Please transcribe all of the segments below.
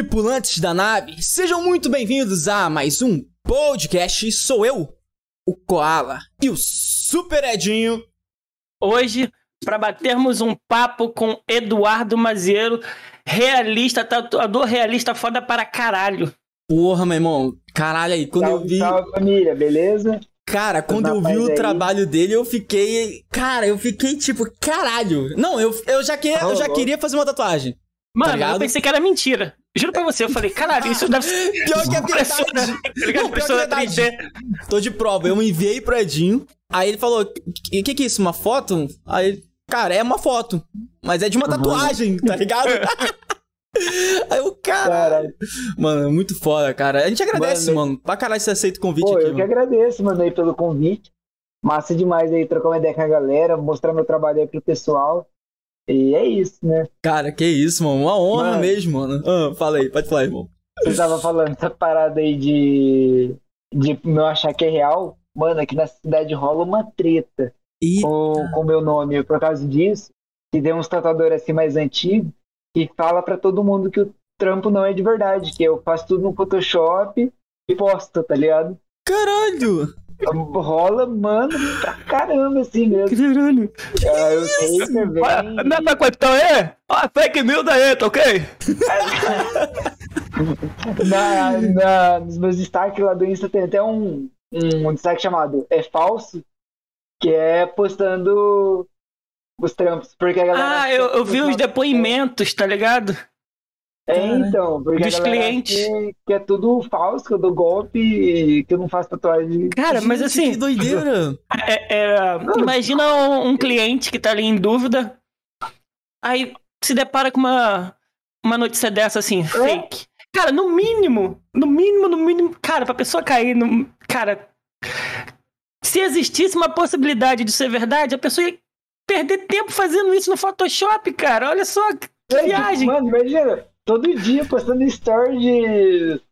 tripulantes da nave, sejam muito bem-vindos a mais um podcast. Sou eu, o Koala e o Super Edinho. Hoje, para batermos um papo com Eduardo Maziero, realista, tatuador realista foda para caralho. Porra, meu irmão, caralho aí, quando salve, eu vi. Salve família, beleza? Cara, quando eu vi o aí. trabalho dele, eu fiquei. Cara, eu fiquei tipo, caralho. Não, eu, eu já, que, eu já queria fazer uma tatuagem. Mano, tá eu pensei que era mentira. Juro pra você, eu falei, caralho, isso deve ser. Pior que é verdade. Tá Não, pior que é verdade. Tô de prova, eu enviei pro Edinho. Aí ele falou: O que, que é isso? Uma foto? Aí ele, cara, é uma foto. Mas é de uma tatuagem, tá ligado? Aí o cara. Mano, é muito foda, cara. A gente agradece, mano. mano. Pra caralho você aceita o convite Pô, aqui. Eu mano. que agradeço, mano, aí pelo convite. Massa demais aí trocar uma ideia com a galera, mostrar meu trabalho aí pro pessoal. E é isso, né? Cara, que isso, mano. Uma honra mano, mesmo, mano. Ah, fala aí, pode falar, irmão. Você tava falando essa parada aí de. de não achar que é real. Mano, aqui na cidade rola uma treta com o meu nome por causa disso. Que tem uns tatuadores assim mais antigos que fala para todo mundo que o trampo não é de verdade, que eu faço tudo no Photoshop e posto, tá ligado? Caralho! Rola, mano, pra caramba, assim mesmo. Caralho. Ah, eu sei, né, velho. Não é pra quanto é? Ó, fake news daí, tá ok? na, na, nos meus destaques lá do Insta tem até um, um destaque chamado É Falso, que é postando os trampos. Porque a galera ah, eu, eu vi os depoimentos, tá ligado? É, então, porque Dos clientes. Que, que, é tudo falso, que eu dou golpe, que eu não faço tatuagem. Cara, mas assim. Que doideira! É, é, imagina um, um, cliente que tá ali em dúvida, aí se depara com uma, uma notícia dessa assim, é? fake. Cara, no mínimo, no mínimo, no mínimo, cara, pra pessoa cair no. Cara. Se existisse uma possibilidade de ser verdade, a pessoa ia perder tempo fazendo isso no Photoshop, cara. Olha só que é, viagem. Mano, imagina, todo dia postando story de.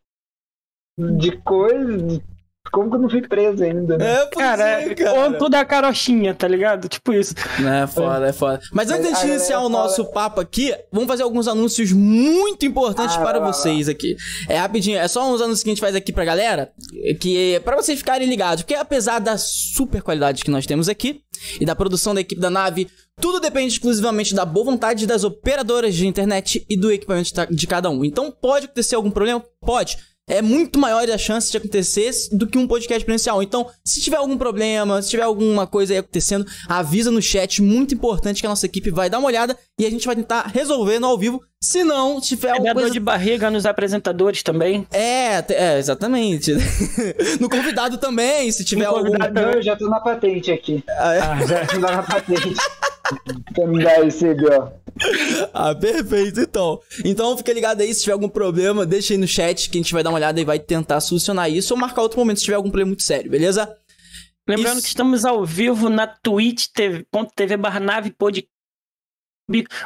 de coisa. Como que eu não fui preso ainda? Né? É, cara, é, cara. conto da carochinha, tá ligado? Tipo isso. É foda, é foda. Mas antes de iniciar o nosso papo aqui, vamos fazer alguns anúncios muito importantes ah, para vocês aqui. É rapidinho, é só uns anúncios que a gente faz aqui pra galera, que é pra vocês ficarem ligados. Porque apesar da super qualidade que nós temos aqui, e da produção da equipe da nave, tudo depende exclusivamente da boa vontade das operadoras de internet e do equipamento de cada um. Então pode acontecer algum problema? Pode é muito maior a chance de acontecer do que um podcast presencial. Então, se tiver algum problema, se tiver alguma coisa aí acontecendo, avisa no chat, muito importante que a nossa equipe vai dar uma olhada e a gente vai tentar resolver no ao vivo. Se não, se tiver alguma é coisa... de barriga nos apresentadores também. É, é exatamente. no convidado também, se tiver algum... Não, eu já tô na patente aqui. Ah, é? ah já tô na patente. Esse ó. Ah, perfeito, então. Então fica ligado aí, se tiver algum problema, deixa aí no chat que a gente vai dar uma olhada e vai tentar solucionar isso ou marcar outro momento se tiver algum problema muito sério, beleza? Lembrando isso. que estamos ao vivo na twitch.tv barra nave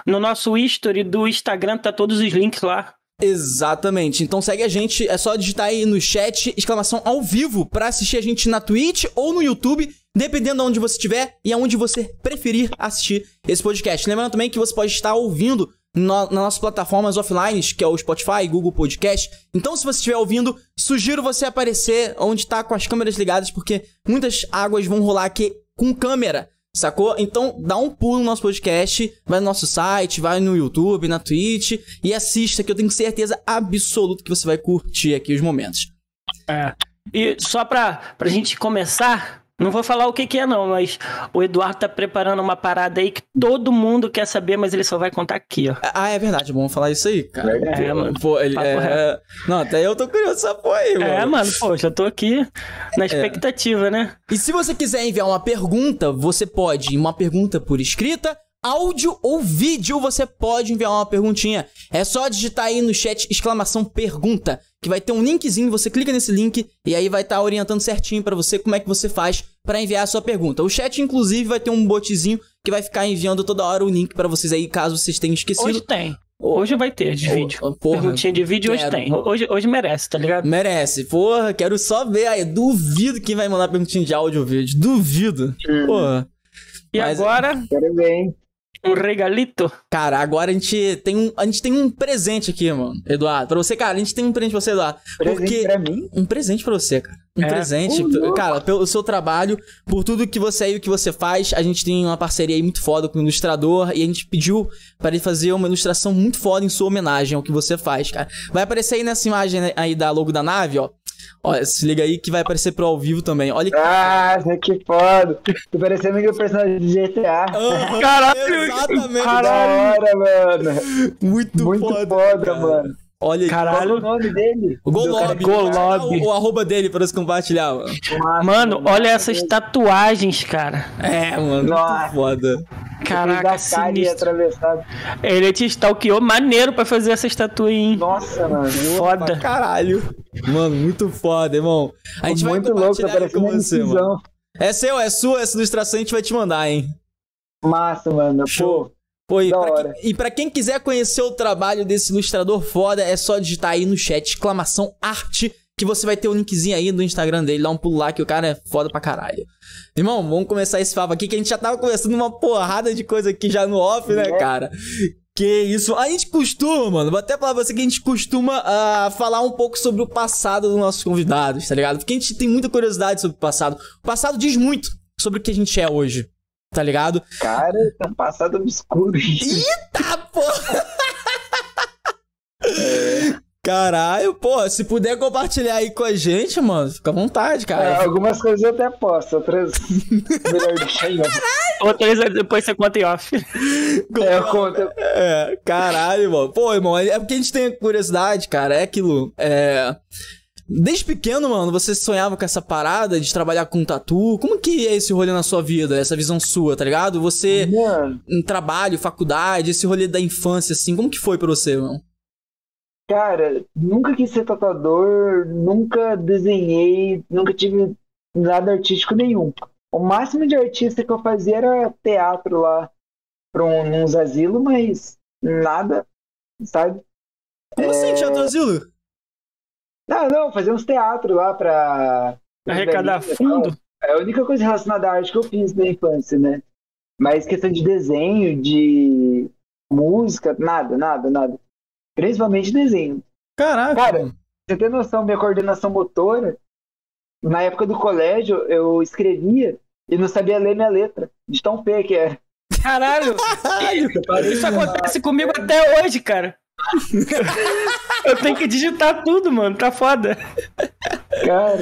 no nosso history do Instagram, tá todos os links lá. Exatamente. Então segue a gente, é só digitar aí no chat exclamação ao vivo para assistir a gente na Twitch ou no YouTube, dependendo de onde você estiver e aonde você preferir assistir esse podcast. Lembrando também que você pode estar ouvindo no, nas nossas plataformas offline, que é o Spotify, Google Podcast. Então, se você estiver ouvindo, sugiro você aparecer onde está com as câmeras ligadas, porque muitas águas vão rolar aqui com câmera. Sacou? Então dá um pulo no nosso podcast, vai no nosso site, vai no YouTube, na Twitch e assista, que eu tenho certeza absoluta que você vai curtir aqui os momentos. É. E só pra, pra gente começar, não vou falar o que, que é, não, mas o Eduardo tá preparando uma parada aí que todo mundo quer saber, mas ele só vai contar aqui, ó. Ah, é verdade, vamos falar isso aí, cara. É, mano. Pô, ele, é... Não, até eu tô curioso essa porra aí, mano. É, mano, pô, já tô aqui na é. expectativa, é. né? E se você quiser enviar uma pergunta, você pode uma pergunta por escrita áudio ou vídeo, você pode enviar uma perguntinha. É só digitar aí no chat exclamação pergunta, que vai ter um linkzinho, você clica nesse link e aí vai estar tá orientando certinho para você como é que você faz para enviar a sua pergunta. O chat inclusive vai ter um botzinho que vai ficar enviando toda hora o link para vocês aí, caso vocês tenham esquecido. Hoje tem. Hoje vai ter de vídeo. Oh, porra, Perguntinha de vídeo quero. hoje tem. Hoje, hoje merece, tá ligado? Merece. Porra, quero só ver aí. Duvido quem vai mandar perguntinha de áudio ou vídeo. Duvido. Porra. E Mas, agora? Quero ver, hein? Um regalito? Cara, agora a gente tem um, a gente tem um presente aqui, mano, Eduardo. Pra você, cara, a gente tem um presente pra você, Eduardo. Presente porque... pra mim? Um presente pra você, cara. Um É. presente, Uh, cara, pelo seu trabalho, por tudo que você é e o que você faz. A gente tem uma parceria aí muito foda com o ilustrador e a gente pediu pra ele fazer uma ilustração muito foda em sua homenagem ao que você faz, cara. Vai aparecer aí nessa imagem aí da logo da nave, ó. Ó, se liga aí que vai aparecer pro ao vivo também. Olha que. Ah, que foda. Tô parecendo que o personagem de GTA. Aham, Caralho! Exatamente. Da Caralho! hora, mano. Muito, Muito foda, foda, mano. Olha aí. Qual é Caralho! o nome dele? Golob. Golob. O, o arroba dele pra você compartilhar, mano. Mano, olha essas tatuagens, cara. É, mano. Nossa. Muito foda. Caraca, sinistro. atravessado. Ele te stalkeou maneiro pra fazer essa estátua aí, hein? Nossa, mano. Foda. caralho. Mano, muito foda, irmão. A gente vai Muito louco, tá compartilhar com você, mano. incisão. É seu, é sua essa ilustração, a gente vai te mandar, hein? Massa, mano. Show. Pô, E Da pra, quem, e pra quem quiser conhecer o trabalho desse ilustrador foda, é só digitar aí no chat, exclamação arte, que você vai ter o linkzinho aí do Instagram dele, dá um pulo lá que o cara é foda pra caralho. Irmão, vamos começar esse papo aqui, que a gente já tava conversando uma porrada de coisa aqui já no off, né, É. cara? Que isso. A gente costuma, mano, vou até falar pra você que a gente costuma ah, falar um pouco sobre o passado dos nossos convidados, tá ligado? Porque a gente tem muita curiosidade sobre o passado. O passado diz muito sobre o que a gente é hoje, tá ligado? cara, tá um passado obscuro. Eita, porra! Caralho, pô, se puder compartilhar aí com a gente, mano, fica à vontade, É, cara. algumas coisas eu até posso, outras melhor deixar. Outras depois você conta em off. É, eu conto. É, caralho, mano. Pô, irmão, é porque a gente tem curiosidade, cara, é aquilo. É. Desde pequeno, mano, você sonhava com essa parada de trabalhar com tatu? Como que é esse rolê na sua vida, essa visão sua, tá ligado? Você, Mano, em trabalho, faculdade, esse rolê da infância, assim, como que foi pra você, mano? cara, nunca quis ser tatuador, nunca desenhei, nunca tive nada artístico nenhum. O máximo de artista que eu fazia era teatro lá pra um, uns asilos, mas nada, sabe? Como assim, Teatro Asilo? Não, não, fazer uns teatros lá pra. Arrecadar fundo? É a única coisa relacionada à arte que eu fiz na infância, né? Mas questão de desenho, de música, nada, nada, nada. Principalmente desenho. Caraca. Cara, você ter noção, minha coordenação motora, na época do colégio, eu escrevia e não sabia ler minha letra, de tão feia que era. Caralho! Isso acontece comigo até hoje, cara. Eu tenho que digitar tudo, mano. Tá foda. Cara,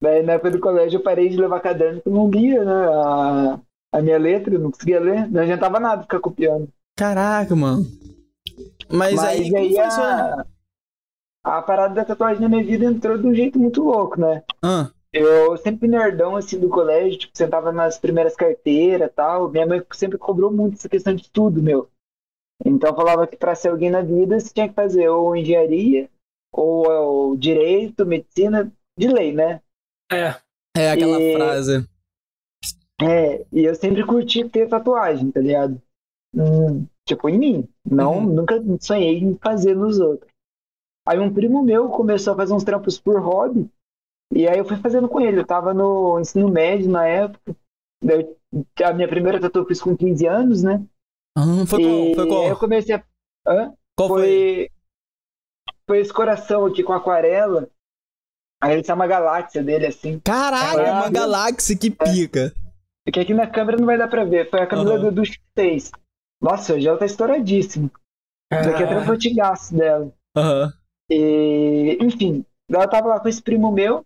daí na época do colégio eu parei de levar caderno, porque eu não lia, né? A, a minha letra, eu não conseguia ler, não adiantava nada ficar copiando. Caraca, mano. Mas, Mas aí, aí, isso aí? a, a parada da tatuagem na minha vida entrou de um jeito muito louco, né? Ah, Eu sempre nerdão assim do colégio, tipo, sentava nas primeiras carteiras e tal. Minha mãe sempre cobrou muito essa questão de estudo, meu. Então falava que para ser alguém na vida você tinha que fazer ou engenharia, ou, ou direito, medicina, de lei, né? É. é aquela E- frase. É, e eu sempre curti ter tatuagem, tá ligado? Hum, tipo, em mim. Não, Uhum. nunca sonhei em fazer nos outros. Aí um primo meu começou a fazer uns trampos por hobby, e aí eu fui fazendo com ele. Eu tava no ensino médio na época. Eu- a minha primeira tatu eu fiz com 15 anos, né? Ah, foi qual? Foi aí qual? eu comecei a. Hã? Qual foi? Foi. Foi esse coração aqui com aquarela. Aí ele tinha uma galáxia dele assim. Caralho, uma galáxia que pica. Porque aqui na câmera não vai dar pra ver. Foi a câmera Aham. do, do 6. Nossa, hoje ela tá estouradíssima. Isso aqui é antigaço dela. Aham. E, enfim, ela tava lá com esse primo meu.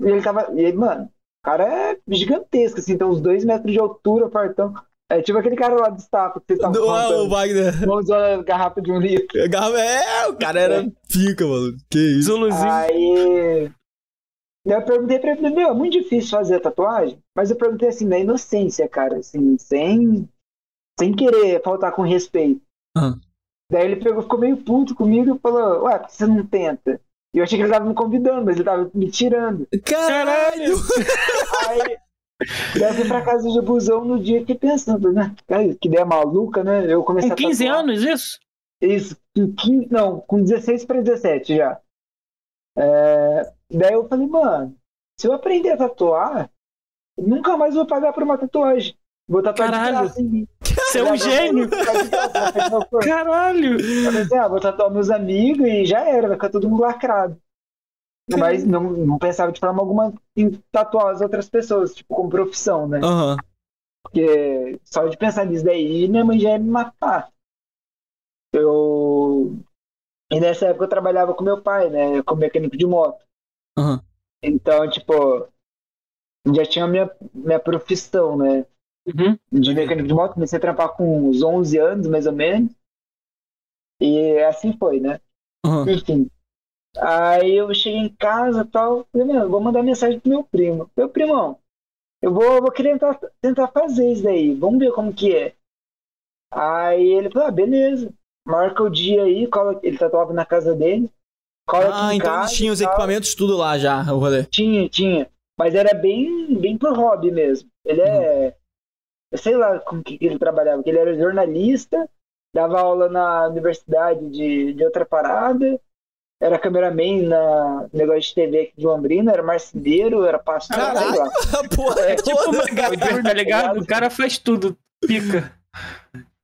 E ele tava. E ele, mano, o cara é gigantesco, assim, tem uns dois metros de altura, fartão. É tipo aquele cara lá do Stafa que vocês estavam Do- ah, o. Wagner. Vamos usar a garrafa de um litro. É, o cara era pica, mano. Que isso. Zuluzinho. Aí. Eu perguntei pra ele, meu, é muito difícil fazer a tatuagem, mas eu perguntei assim, na inocência, cara, assim, sem, sem querer faltar com respeito. Ah. Daí ele pegou, ficou meio puto comigo e falou, ué, por que você não tenta? E eu achei que ele tava me convidando, mas ele tava me tirando. Caralho! Aí, eu fui pra casa de busão no dia que pensando, né? Que ideia maluca, né? Eu comecei Com a 15 tatuar. anos, isso? Isso, com 15, não, com 16 para 17 já. É, daí eu falei, mano, se eu aprender a tatuar, nunca mais vou pagar por uma tatuagem. Vou tatuar de Caralho. graça em mim. Você é um gênio. Caralho. Eu pensei, ah, vou tatuar meus amigos e já era, vai ficar todo mundo lacrado. Mas não, não pensava de forma alguma em tatuar as outras pessoas, tipo, como profissão, né? Aham. Porque só de pensar nisso daí, minha mãe já ia me matar. Eu. E nessa época eu trabalhava com meu pai, né? Como mecânico de moto. Aham. Então, tipo, já tinha minha, minha profissão, né? Uhum. De mecânico de moto, comecei a trampar com uns 11 anos, mais ou menos. E assim foi, né? Aham. Enfim. Aí eu cheguei em casa e tal. Falei, mano, vou mandar mensagem pro meu primo. Meu primão, eu vou, vou querer tentar, tentar fazer isso daí. Vamos ver como que é. Aí ele falou, ah, beleza. Marca o dia aí, cola, ele tatuava na casa dele. Cola aqui Ah, em então casa eles tinham os tal. equipamentos tudo lá já, o rolê. Tinha, tinha. Mas era bem, bem pro hobby mesmo. Ele é. Eu sei lá com que que ele trabalhava, porque ele era jornalista, dava aula na universidade de, de outra parada, era cameraman na negócio de TV aqui de Londrina, era marceneiro, era pastor, sei Caralho, lá. porra É, Tipo. MacGyver, tá ligado? O cara faz tudo. Pica.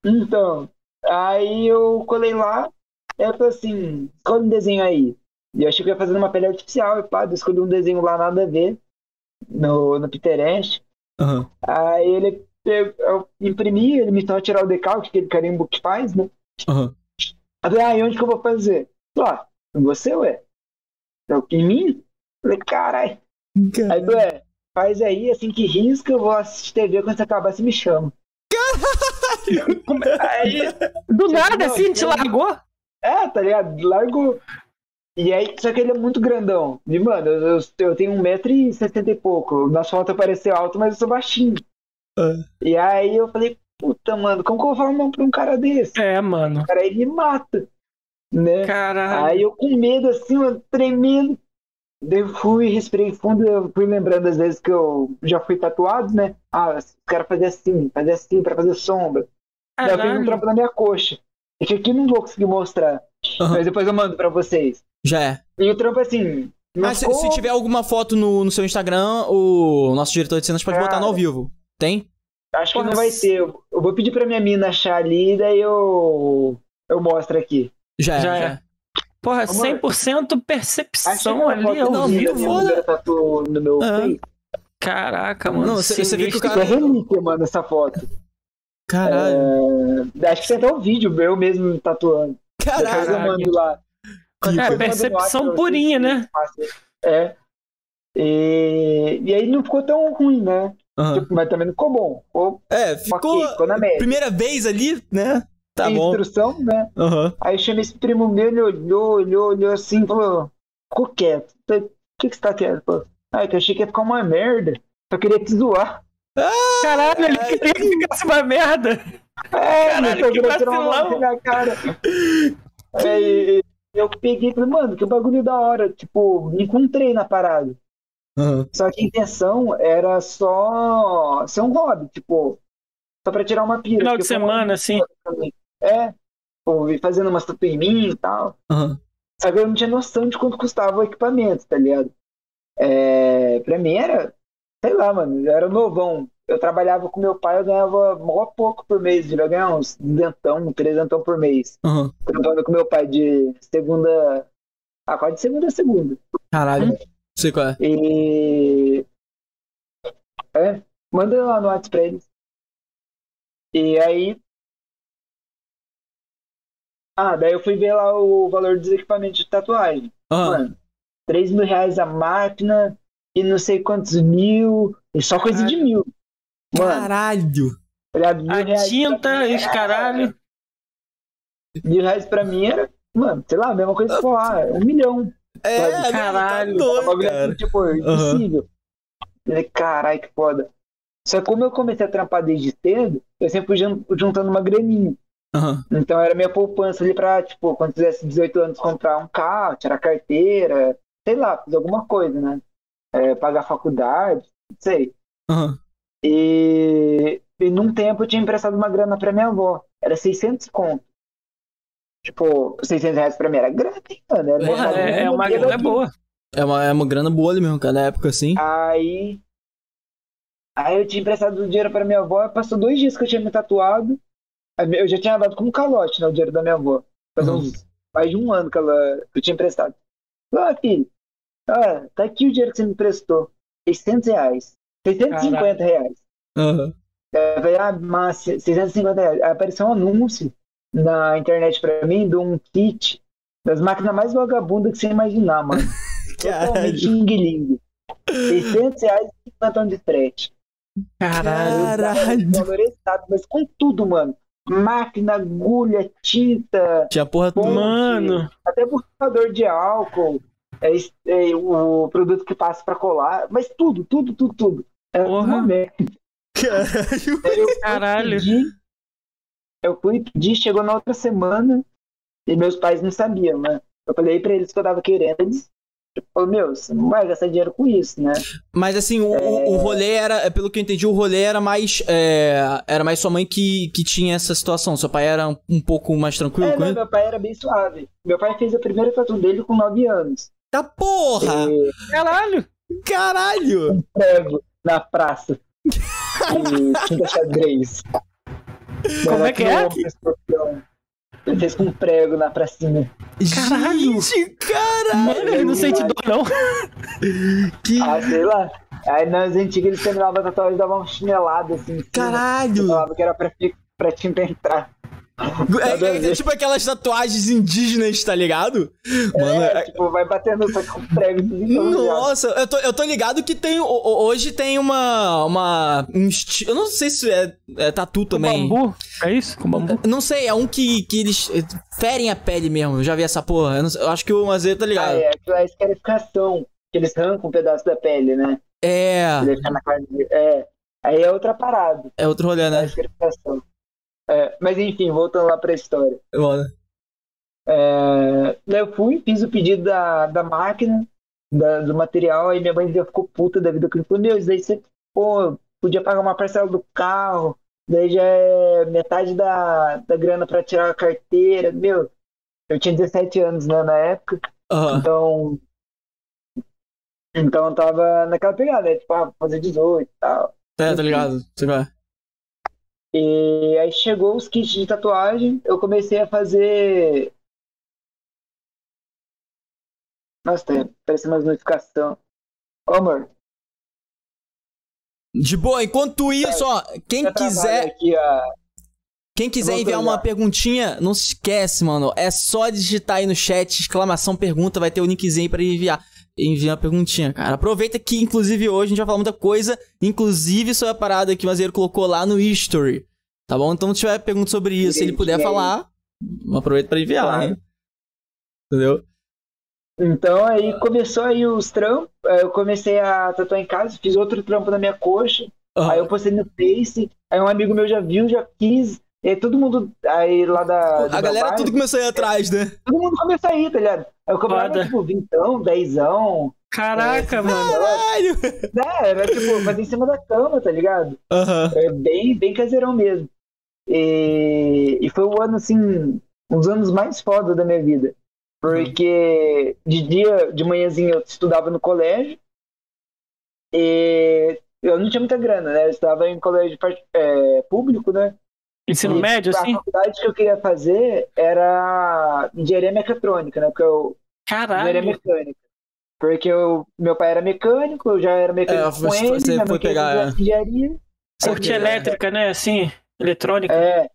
Então, aí eu colei lá, aí eu falei assim, escolhe um desenho aí. E eu achei que eu ia fazer uma pele artificial, e pá, eu escolhi um desenho lá, nada a ver, no, no Pinterest. Aham. Aí ele eu, eu imprimi, ele me ensinou a tirar o decalque, aquele carimbo que faz, né? Aham. Eu falei, ah, e onde que eu vou fazer? Lá, em você, ué? Eu, em mim? Falei, caralho. Aí tu é, faz aí, assim que risca, eu vou assistir TV quando você acabar, você me chama. aí, Do nada, não, assim, te largou? é, tá ligado? Largo. E aí, só que ele é muito grandão. E, mano, eu, eu, eu tenho 1,60m e pouco. Na foto pareceu alto, mas eu sou baixinho. Ah. E aí eu falei, puta, mano, como que eu vou falar pra um cara desse? É, mano. O cara aí me mata. Né? Caralho. Aí eu com medo, assim, mano, tremendo. Daí eu fui, respirei fundo, eu fui lembrando das vezes que eu já fui tatuado, né? Ah, os caras faziam assim, faziam assim pra fazer sombra. Daí eu fiz um Caralho. trampo na minha coxa. É que aqui eu não vou conseguir mostrar. Aham. Mas depois eu mando pra vocês. Já é. E o trampo assim. não Ah, se, se tiver alguma foto no, no seu Instagram, o nosso diretor de cenas pode botar no ao vivo. Tem? Acho que não vai ter. Eu eu vou pedir pra minha mina achar ali, daí eu. Eu mostro aqui. Já é. Já Já é. Porra, Amor, 100% Acho que percepção ali ao vivo. tatu no meu Ah. Caraca, mano. Não, você- você vê que o cara- é relíquia, mano, essa foto. Caralho. É, Acho que tem até um vídeo meu mesmo tatuando. Eu mando lá. É, percepção purinha, né? É. E... e aí não ficou tão ruim, né? Tipo, mas também não ficou bom. Ficou É, ficou. ficou na média. Primeira vez ali, né? Tá Tem bom. instrução, né? Aham. Aí eu chamei esse primo meu, ele olhou, olhou, olhou assim, falou, ficou quieto. Falei, O que, que você tá quieto? Falou, ah, que eu achei que ia ficar uma merda. Só queria te zoar. Caralho, ele queria que ficasse uma merda. É, Caralho, meu, que vacilão. na cara. Aí eu peguei e falei, mano, que bagulho da hora. Tipo, me encontrei na parada. Aham. Só que a intenção era só ser um hobby, tipo, só pra tirar uma pira. Final de eu semana, assim. também. É, fazendo umas tatu em mim e tal. Aham. Só que eu não tinha noção de quanto custava o equipamento, tá ligado? É, pra mim era, sei lá, mano, eu era novão. Eu trabalhava com meu pai, eu ganhava mó pouco por mês, devia ganhar uns dentão, trezentão por mês. Aham. Trabalhando com meu pai de segunda. Ah, quase de segunda a segunda. Caralho. Não sei qual é. E. É, manda lá no WhatsApp pra eles. E aí. Ah, daí eu fui ver lá o valor dos equipamentos de tatuagem. Aham. Mano, 3 mil reais a máquina e não sei quantos mil. E só coisa de mil. Mano, Caralho. tá mil A reais tinta, era- caralho. Mil reais pra mim era, mano, sei lá, a mesma coisa que falar, um milhão. É, Caralho. Caralho. Tá É um doido, cara. assim, tipo, impossível. Falei, caralho, que foda. Só que como eu comecei a trampar desde cedo, eu sempre fui jun- juntando uma graninha. Aham. Então era minha poupança ali pra, tipo, quando fizesse 18 anos, comprar um carro, tirar carteira, sei lá, fazer alguma coisa, né? É, pagar faculdade, não sei. Aham. E, e num tempo eu tinha emprestado uma grana pra minha avó. Era 600 conto. Tipo, 600 reais pra mim era grana, hein, mano? Era bagulho é, é uma grana aqui. boa. É uma, é uma grana boa ali mesmo, cara. Na época assim. Aí. Aí eu tinha emprestado o dinheiro pra minha avó, passou dois dias que eu tinha me tatuado. Eu já tinha dado como calote, né? O dinheiro da minha avó. Faz uhum. uns mais de um ano que ela eu tinha emprestado. Ah, filho, ah, tá aqui o dinheiro que você me emprestou. 600 reais. 650 Caraca. reais. Uhum. Eu falei, ah, mas 650 reais. Aí apareceu um anúncio na internet pra mim de um kit das máquinas mais vagabundas que você imaginar, mano. Totalmente xing 600 reais e 50 anos de frete. Caralho. Valorizado, mas com tudo, mano. Máquina, agulha, tinta. Tinha porra do mano. Até buscador de álcool. É, é, o produto que passa pra colar. Mas tudo, tudo, tudo, tudo. É porra. Caralho. Eu Caralho. Pedi, eu fui pedir, chegou na outra semana. E meus pais não sabiam, né? Eu falei pra eles que eu tava querendo. Eles Tipo, meu, você não vai gastar dinheiro com isso, né? Mas assim, o, é... o rolê era, pelo que eu entendi, o rolê era mais. É, era mais sua mãe que, que tinha essa situação. Seu pai era um pouco mais tranquilo é, com não, Meu pai era bem suave. Meu pai fez a primeira tatu dele com 9 anos. Tá porra! E... Caralho! Caralho! Um prego na praça. e tinta xadrez. Como é que é? Ele fez com um prego na pracinha. Caralho! Gente, caralho! Mano, ele não sente dor, não. que... Ah, sei lá. Aí nas antigas eles terminavam a tatuagem e davam uma chinelada assim. Caralho! Falava que era pra, pra tinta entrar. É, é, é, tipo aquelas tatuagens indígenas, tá ligado? Mano, é, é... tipo, vai batendo só com prego. Nossa, eu tô, eu tô ligado que tem. Hoje tem uma. uma um esti... Eu não sei se é, é tatu também. Com bambu? É isso? Com bambu? Não sei, é um que, que eles ferem a pele mesmo. Eu já vi essa porra. Eu, não, eu acho que o Mazeiro tá ligado. Ah, é, a escarificação. Que eles arrancam um pedaço da pele, né? É. Na carne. É. Aí é outra parada. É outro rolê, né? A escarificação. É, mas enfim, voltando lá pra história. É, eu fui, fiz o pedido da, da máquina, da, do material, aí minha mãe já ficou puta da vida que falou, meu, isso daí você pô, podia pagar uma parcela do carro, daí já é metade da, da grana para tirar a carteira. Meu, eu tinha 17 anos né, na época, uhum. então. Então eu tava naquela pegada, né? Tipo, ah, fazer 18 e tal. É, tá ligado? Você vai. E aí chegou os kits de tatuagem, eu comecei a fazer. Nossa, tá parecendo umas notificação. Ô, amor. De boa, enquanto isso, ó, quem quiser. Aqui, Quem quiser enviar uma perguntinha, não se esquece, mano. É só digitar aí no chat, exclamação pergunta, vai ter o linkzinho aí pra enviar. Enviar uma perguntinha, cara. Aproveita que, inclusive, hoje a gente vai falar muita coisa, inclusive sobre a parada que o Mazeiro colocou lá no History. Tá bom? Então, se tiver pergunta sobre isso, se ele puder falar, aproveita pra enviar, claro. né? Entendeu? Então aí começou aí os trampos, eu comecei a tatuar em casa, fiz outro trampo na minha coxa, uhum. aí eu postei no Face, aí um amigo meu já viu, já quis, e aí todo mundo aí lá da. A galera bairro, tudo começou a ir atrás, né? Todo mundo começou a ir, tá ligado? Aí eu cobrava tipo vintão, dezão. Caraca, é, mano. Caralho! É, era tipo, fazer em cima da cama, tá ligado? Uhum. É bem, bem caseirão mesmo. E, e foi o ano, assim, um dos anos mais foda da minha vida. Porque de dia, de manhãzinha, eu estudava no colégio. E eu não tinha muita grana, né? Eu estudava em colégio é, público, né? Ensino e médio, assim? A faculdade que eu queria fazer era engenharia mecatrônica, né? Porque eu. Caralho! Engenharia mecânica. Porque eu, meu pai era mecânico, eu já era mecânico é, com ele, você foi pegar, é. engenharia. Sorte elétrica, né? Assim, eletrônica. É.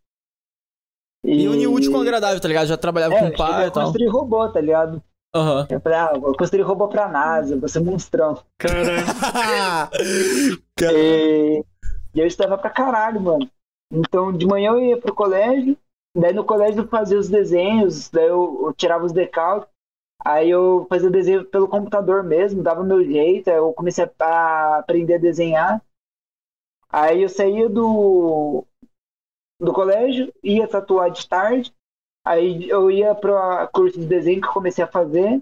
E, e unir útil com agradável, tá ligado? Já trabalhava é, com o pai e tal. Eu construí robô, tá ligado? Uhum. Eu falei, ah, vou construir robô pra NASA, vou ser monstrão. Caralho. e, e eu estava pra caralho, mano. Então, de manhã eu ia pro colégio, daí no colégio eu fazia os desenhos, daí eu, eu tirava os decalques, aí eu fazia desenho pelo computador mesmo, dava meu jeito, aí eu comecei a aprender a desenhar. Aí eu saía do, do colégio, ia tatuar de tarde, aí eu ia para curso de desenho que eu comecei a fazer,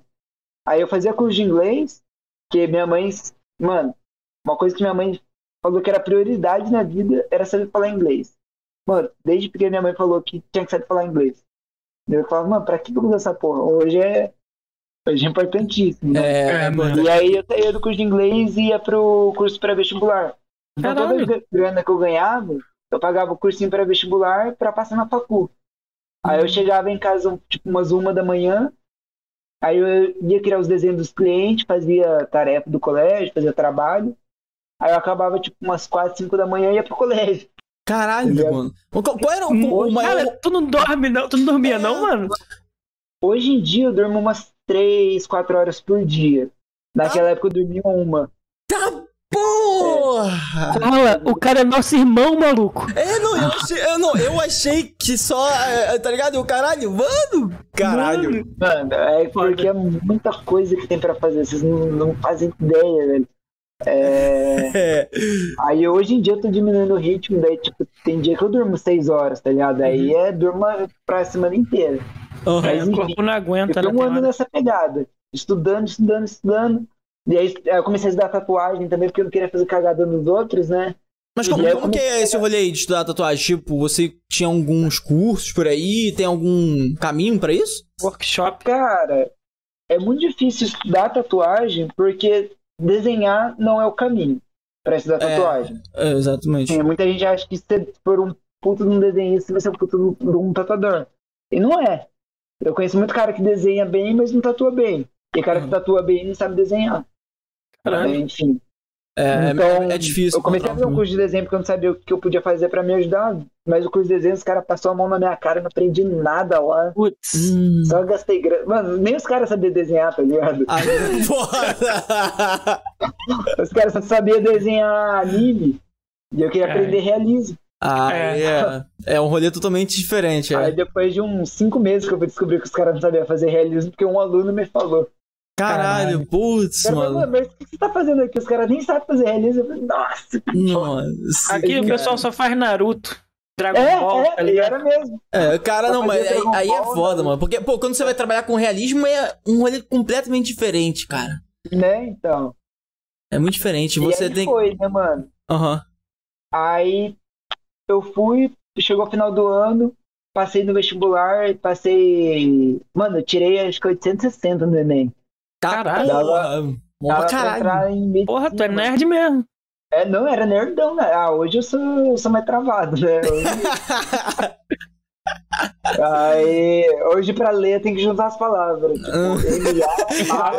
aí eu fazia curso de inglês, que minha mãe, mano, uma coisa que minha mãe falou que era prioridade na vida era saber falar inglês. Mano, desde pequeno minha mãe falou que tinha que saber falar inglês. Eu falava, mano, pra que eu uso essa porra? Hoje é, hoje é importantíssimo. Né? É, é E aí eu saía do curso de inglês e ia pro curso pré-vestibular. Então toda a grana que eu ganhava, eu pagava o cursinho para vestibular para passar na facu. Aí eu chegava em casa, tipo, umas uma da manhã, aí eu ia criar os desenhos dos clientes, fazia tarefa do colégio, fazia trabalho. Aí eu acabava, tipo, umas quatro, cinco da manhã e ia pro colégio. Caralho, mano. Qual era o, o maior... Cara, tu não dorme, não? Tu não dormia, é, não, mano? Hoje em dia eu durmo umas três, quatro horas por dia. Naquela ah. época eu dormia uma. Tá Porra! Fala, o cara é nosso irmão, maluco. É, não, eu achei, eu, não, eu achei que só, é, tá ligado? O caralho, mano, caralho. Mano, é porque é muita coisa que tem pra fazer, vocês não, não fazem ideia, velho. É... é... Aí hoje em dia eu tô diminuindo o ritmo, daí tipo, tem dia que eu durmo seis horas, tá ligado? Aí uhum. é durmo pra semana inteira. Uhum. Mas, enfim, o corpo não aguenta, eu né? Eu ando nessa pegada, estudando, estudando, estudando. E aí eu comecei a estudar tatuagem também, porque eu não queria fazer cagada nos outros, né? Mas como, como que é esse rolê de estudar tatuagem? Tipo, você tinha alguns cursos por aí? Tem algum caminho para isso? Workshop? Cara, é muito difícil estudar tatuagem porque desenhar não é o caminho para estudar é, tatuagem. É, exatamente. É, muita gente acha que se for um puto de um desenhista, você vai ser um puto de um tatuador. E não é. Eu conheço muito cara que desenha bem, mas não tatua bem. E cara que uhum. tatua bem não sabe desenhar. Caralho. Enfim. É, então, é difícil. Eu comecei a fazer um curso de desenho porque eu não sabia o que eu podia fazer pra me ajudar. Mas o curso de desenho, os caras passaram a mão na minha cara, eu não aprendi nada lá. Putz. Hum. Só gastei grana. Mano, nem os caras sabiam desenhar, tá ligado? Ah, foda! os caras só sabiam desenhar anime. E eu queria é. aprender realismo. Ah, é. é. É um rolê totalmente diferente. É. Aí depois de uns cinco meses que eu fui descobrir que os caras não sabiam fazer realismo, porque um aluno me falou. Caralho, putz, mano. Mas o que você tá fazendo aqui? Os caras nem sabem fazer realismo. Eu falei, nossa, Nossa. Aqui o pessoal só faz Naruto. Dragon é, Ball, é, tá? Era mesmo. É, cara, não, mas aí, aí é foda, mano. Porque, pô, quando você vai trabalhar com realismo, é um rolê completamente diferente, cara. Né, então. É muito diferente. Você e tem. Foi, né, mano? Aham. Uhum. Aí eu fui, chegou o final do ano, passei no vestibular, passei. Mano, eu tirei acho que 860 no Enem. Caralho. Dava, dava caralho. Porra, tu é nerd mesmo. É, não, era nerdão, né? Ah, hoje eu sou, eu sou mais travado, né? Hoje... Aí, hoje pra ler tem que juntar as palavras. Tipo, ah.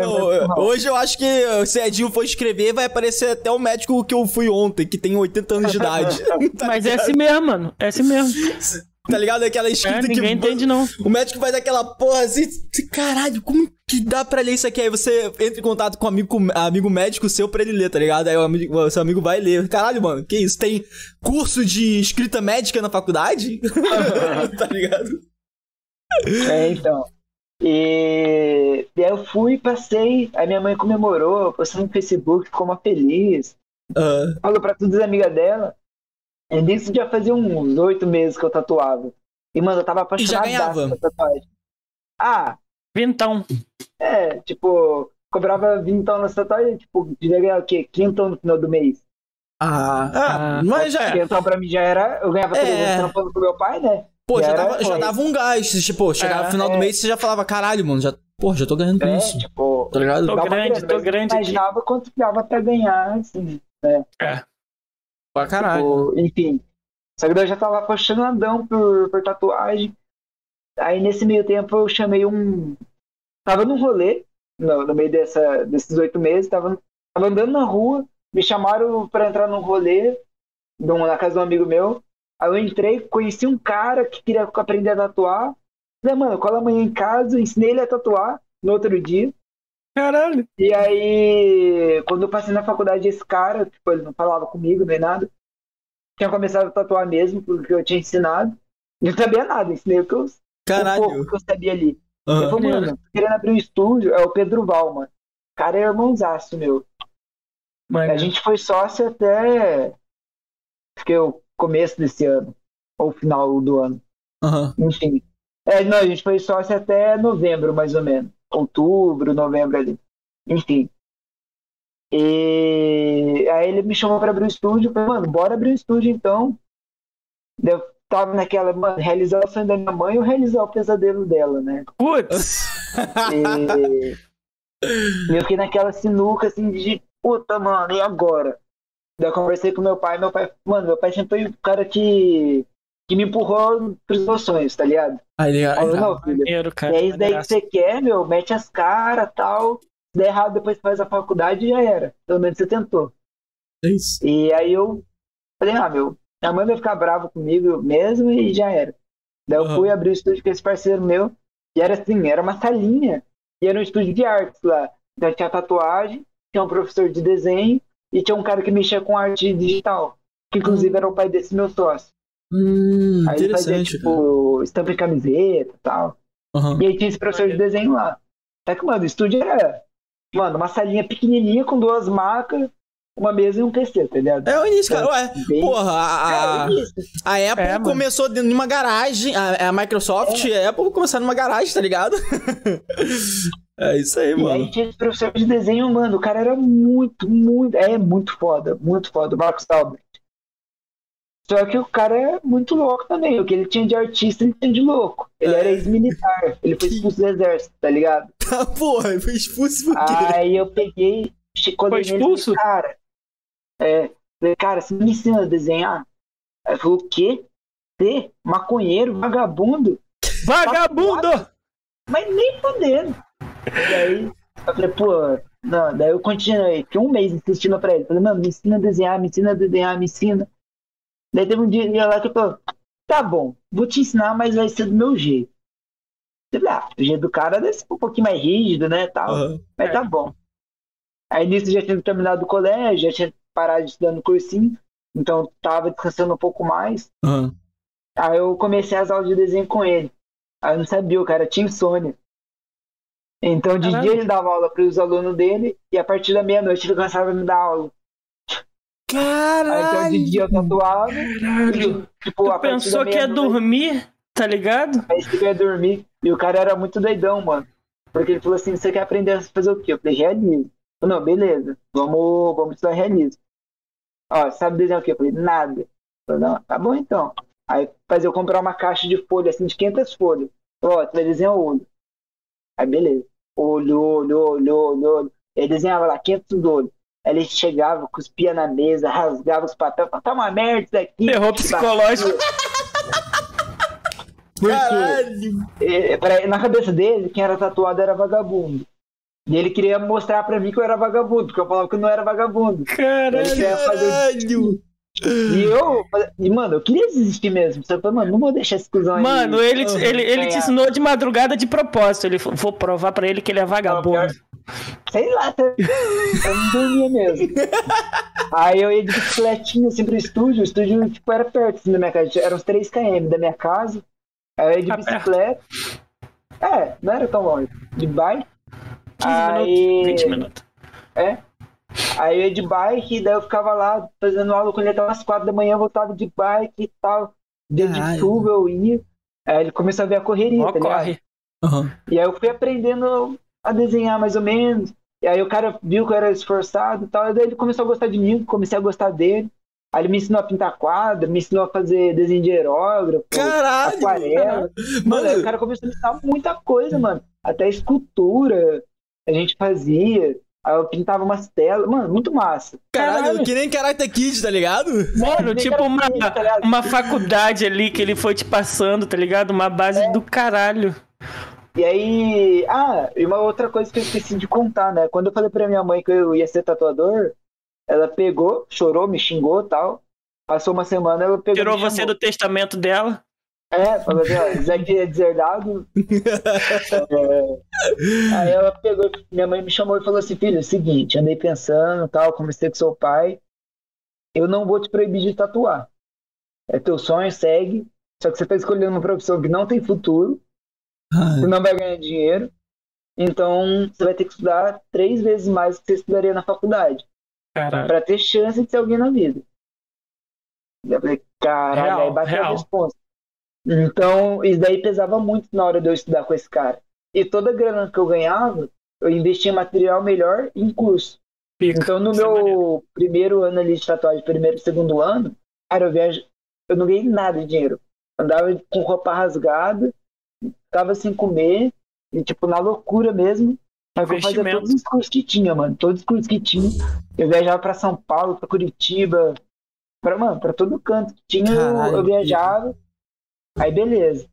Não, hoje eu acho que se Edinho for escrever, vai aparecer até o médico que eu fui ontem, que tem 80 anos de idade. Mas é assim mesmo, mano. É assim mesmo. Tá ligado? Aquela escrita é, ninguém que. Ninguém entende, não. O médico faz aquela porra assim. Caralho, como que dá pra ler isso aqui? Aí você entra em contato com um amigo, amigo médico seu pra ele ler, tá ligado? Aí o, amigo, o seu amigo vai ler. Caralho, mano, que isso? Tem curso de escrita médica na faculdade? tá ligado? É, então. E... e aí eu fui, passei. Aí minha mãe comemorou, postou no Facebook, ficou uma feliz. Uh. Falou pra todas as amigas dela. E nisso já fazia uns oito meses que eu tatuava. E, mano, eu tava apaixonado pela tatuagem. Ah. Vintão. É, tipo, cobrava vintão na tatuagem, tipo, devia ganhar o quê? Quintão no final do mês. Ah, ah mas já. Quintão pra mim já era. Eu ganhava é. 300 pro meu pai, né? Pô, já, já, dava, já dava um gás. Tipo, chegava é, no final é. do mês você já falava, caralho, mano, já, pô, já tô ganhando com é, isso. Tipo, tá ligado? Tô grande, tô grande. Eu imaginava quanto dava pra ganhar, assim, né? É. Pra caralho. Tipo, enfim. Só que eu já tava apaixonadão por, por tatuagem. Aí nesse meio tempo eu chamei um. Tava num rolê, no, no meio dessa, desses oito meses, tava, tava andando na rua, me chamaram pra entrar num rolê na casa de um amigo meu. Aí eu entrei, conheci um cara que queria aprender a tatuar. Falei, mano, cola amanhã em casa, ensinei ele a tatuar no outro dia. Caralho. E aí, quando eu passei na faculdade, esse cara, tipo, ele não falava comigo nem nada. Tinha começado a tatuar mesmo, porque eu tinha ensinado. Não sabia nada, ensinei o que eu, Caralho. O pouco que eu sabia ali. Uhum. Eu falei, mano, querendo abrir um estúdio, é o Pedro Val, mano. O cara é irmãozaço, meu. Mano. A gente foi sócio até. Acho que o começo desse ano. Ou final do ano. Uhum. Enfim. É, não, a gente foi sócio até novembro, mais ou menos outubro, novembro ali. Enfim. E aí ele me chamou para abrir o estúdio. Falei, mano, bora abrir o estúdio então. Eu tava naquela, mano, realizar o sonho da minha mãe ou realizar o pesadelo dela, né? Putz! E... e eu fiquei naquela sinuca assim de puta, mano, e agora? Daí eu conversei com meu pai, meu pai, mano, meu pai sempre foi o cara que, que me empurrou pros meus sonhos, tá ligado? Ah, ele, Falou, não, filho, Maneiro, cara. é isso daí que você quer, meu, mete as caras tal. Se der errado, depois faz a faculdade e já era. Pelo menos você tentou. é isso. E aí eu falei, ah, meu, minha mãe vai ficar brava comigo mesmo e já era. Daí eu Uhum. fui abrir o estúdio com esse parceiro meu, e era assim, era uma salinha, e era um estúdio de artes lá. Então tinha tatuagem, tinha um professor de desenho, e tinha um cara que mexia com arte digital, que inclusive era o pai desse meu sócio. Hum, Aí ele fazia, tipo, estampa em camiseta e tal. Aham. E aí tinha esse professor de desenho lá. Só que, mano, o estúdio era, mano, uma salinha pequenininha com duas macas, uma mesa e um PC, tá ligado? É o início, cara. Ué, Bem- porra, a, a, É Apple É, começou dentro de uma garagem. A, a Microsoft e a Apple começaram numa garagem, tá ligado? é isso aí, E mano. aí tinha esse professor de desenho, mano, o cara era muito, muito, é muito foda, muito foda, o Marcos Albert. Só que o cara é muito louco também, o que ele tinha de artista ele tinha de louco. Ele É. era ex-militar, ele foi expulso do exército, tá ligado? Tá, porra, foi expulso por quê? Aí eu peguei, Foi falei, expulso? cara, é, falei, cara, você me ensina a desenhar? Aí ele falou, o quê? Você? Maconheiro, vagabundo? Vagabundo! Mas nem fodendo. E aí, eu falei, pô, não, daí eu continuei, fiquei um mês insistindo pra ele. Falei, mano, me ensina a desenhar, me ensina a desenhar, me ensina. Daí teve um dia lá que eu falei, tá bom, vou te ensinar, mas vai ser do meu jeito. Falei, ah, o jeito do cara deve ser um pouquinho mais rígido, né, tal. Aham. Mas tá bom. Aí nisso já tinha terminado o colégio, já tinha parado de estudar no cursinho, então tava descansando um pouco mais. Aham. Aí eu comecei as aulas de desenho com ele. Aí eu não sabia, o cara tinha insônia. Então de Caralho. dia ele dava aula para os alunos dele e a partir da meia-noite ele começava a me dar aula. Aí então de dia eu tatuava, Caralho. tipo, Tu pensou que ia dormir, tá ligado? Aí você ia dormir. E o cara era muito doidão, mano. Porque ele falou assim: você quer aprender a fazer o quê? Eu falei, realismo. Eu falei, não, beleza, vamos, vamos estudar realismo. Ó, sabe desenhar o quê? Eu falei, nada. Eu falei, não, tá bom então. Aí faz eu comprar uma caixa de folha, assim, de 500 folhas. Ó, você vai desenhar o olho. Aí beleza. Olho, olho, olho, olho, olho. Ele desenhava lá 500 olhos. Aí ele chegava, cuspia na mesa, rasgava os papéis, falava, tá uma merda isso aqui. Terror psicológico. Por quê? Caralho. É, pra- na cabeça dele, quem era tatuado era vagabundo. E ele queria mostrar pra mim que eu era vagabundo, porque eu falava que eu não era vagabundo. Ele Caralho. queria fazer... E eu, e, mano, eu queria desistir mesmo. Só que, mano, não vou deixar esse cuzão aí. Mano, ele, Aham. ele, ele te ensinou de madrugada de propósito. Ele falou, vou provar pra ele que ele é vagabundo. Sei lá, tá- eu não dormia mesmo. Aí eu ia de bicicletinha assim pro estúdio. O estúdio, tipo, era perto assim, da minha casa. Era uns 3 km da minha casa. Aí eu ia de bicicleta. É, não era tão longe. De bike. 15 Aí- minutos, 20 minutos. É. Aí eu ia de bike, daí eu ficava lá fazendo aula quando ele até umas quatro da manhã, eu voltava de bike e tal. Dia de chuva eu ia. Aí ele começou a ver a correria, Ó, tá ligado? corre. Aham. E aí eu fui aprendendo a desenhar mais ou menos. E aí o cara viu que eu era esforçado e tal. E daí ele começou a gostar de mim, comecei a gostar dele. Aí ele me ensinou a pintar quadro, me ensinou a fazer desenho de aerógrafo, Caralho. aquarela. Mano, aí o Mano, cara começou a me ensinar muita coisa, mano. Até escultura a gente fazia. Aí eu pintava umas telas. Mano, muito massa. caralho, Caralho. que nem Karate Kid, tá ligado? Mano, tipo uma, ver, tá ligado? uma faculdade ali que ele foi te passando, tá ligado? Uma base É. do caralho. E aí. Ah, e uma outra coisa que eu esqueci de contar, né? Quando eu falei pra minha mãe que eu ia ser tatuador, ela pegou, chorou, me xingou e tal. Passou uma semana, ela pegou. Tirou me você do testamento dela. É, falou assim, ó, Zé aqui é deserdado. É, Aí ela pegou, minha mãe me chamou e falou assim, filho, é o seguinte, andei pensando tal, conversei com seu pai. Eu não vou te proibir de tatuar. É teu sonho, segue. Só que você tá escolhendo uma profissão que não tem futuro, você não vai ganhar dinheiro. Então você vai ter que estudar três vezes mais do que você estudaria na faculdade. Pra ter chance de ser alguém na vida. Eu falei, caralho, Real, aí bateu a resposta. Então, isso daí pesava muito na hora de eu estudar com esse cara. E toda a grana que eu ganhava, eu investia em material melhor e em curso. Pica. Então, no é meu maneiro. primeiro ano ali de tatuagem, primeiro e segundo ano, cara, eu viajo, eu não ganhei nada de dinheiro. Andava com roupa rasgada, tava sem comer, e tipo, na loucura mesmo. Eu fazia todos os cursos que tinha, mano. Todos os cursos que tinha. Eu viajava pra São Paulo, pra Curitiba, pra, mano, pra todo canto que tinha, Caralho, eu, eu viajava. Aí beleza.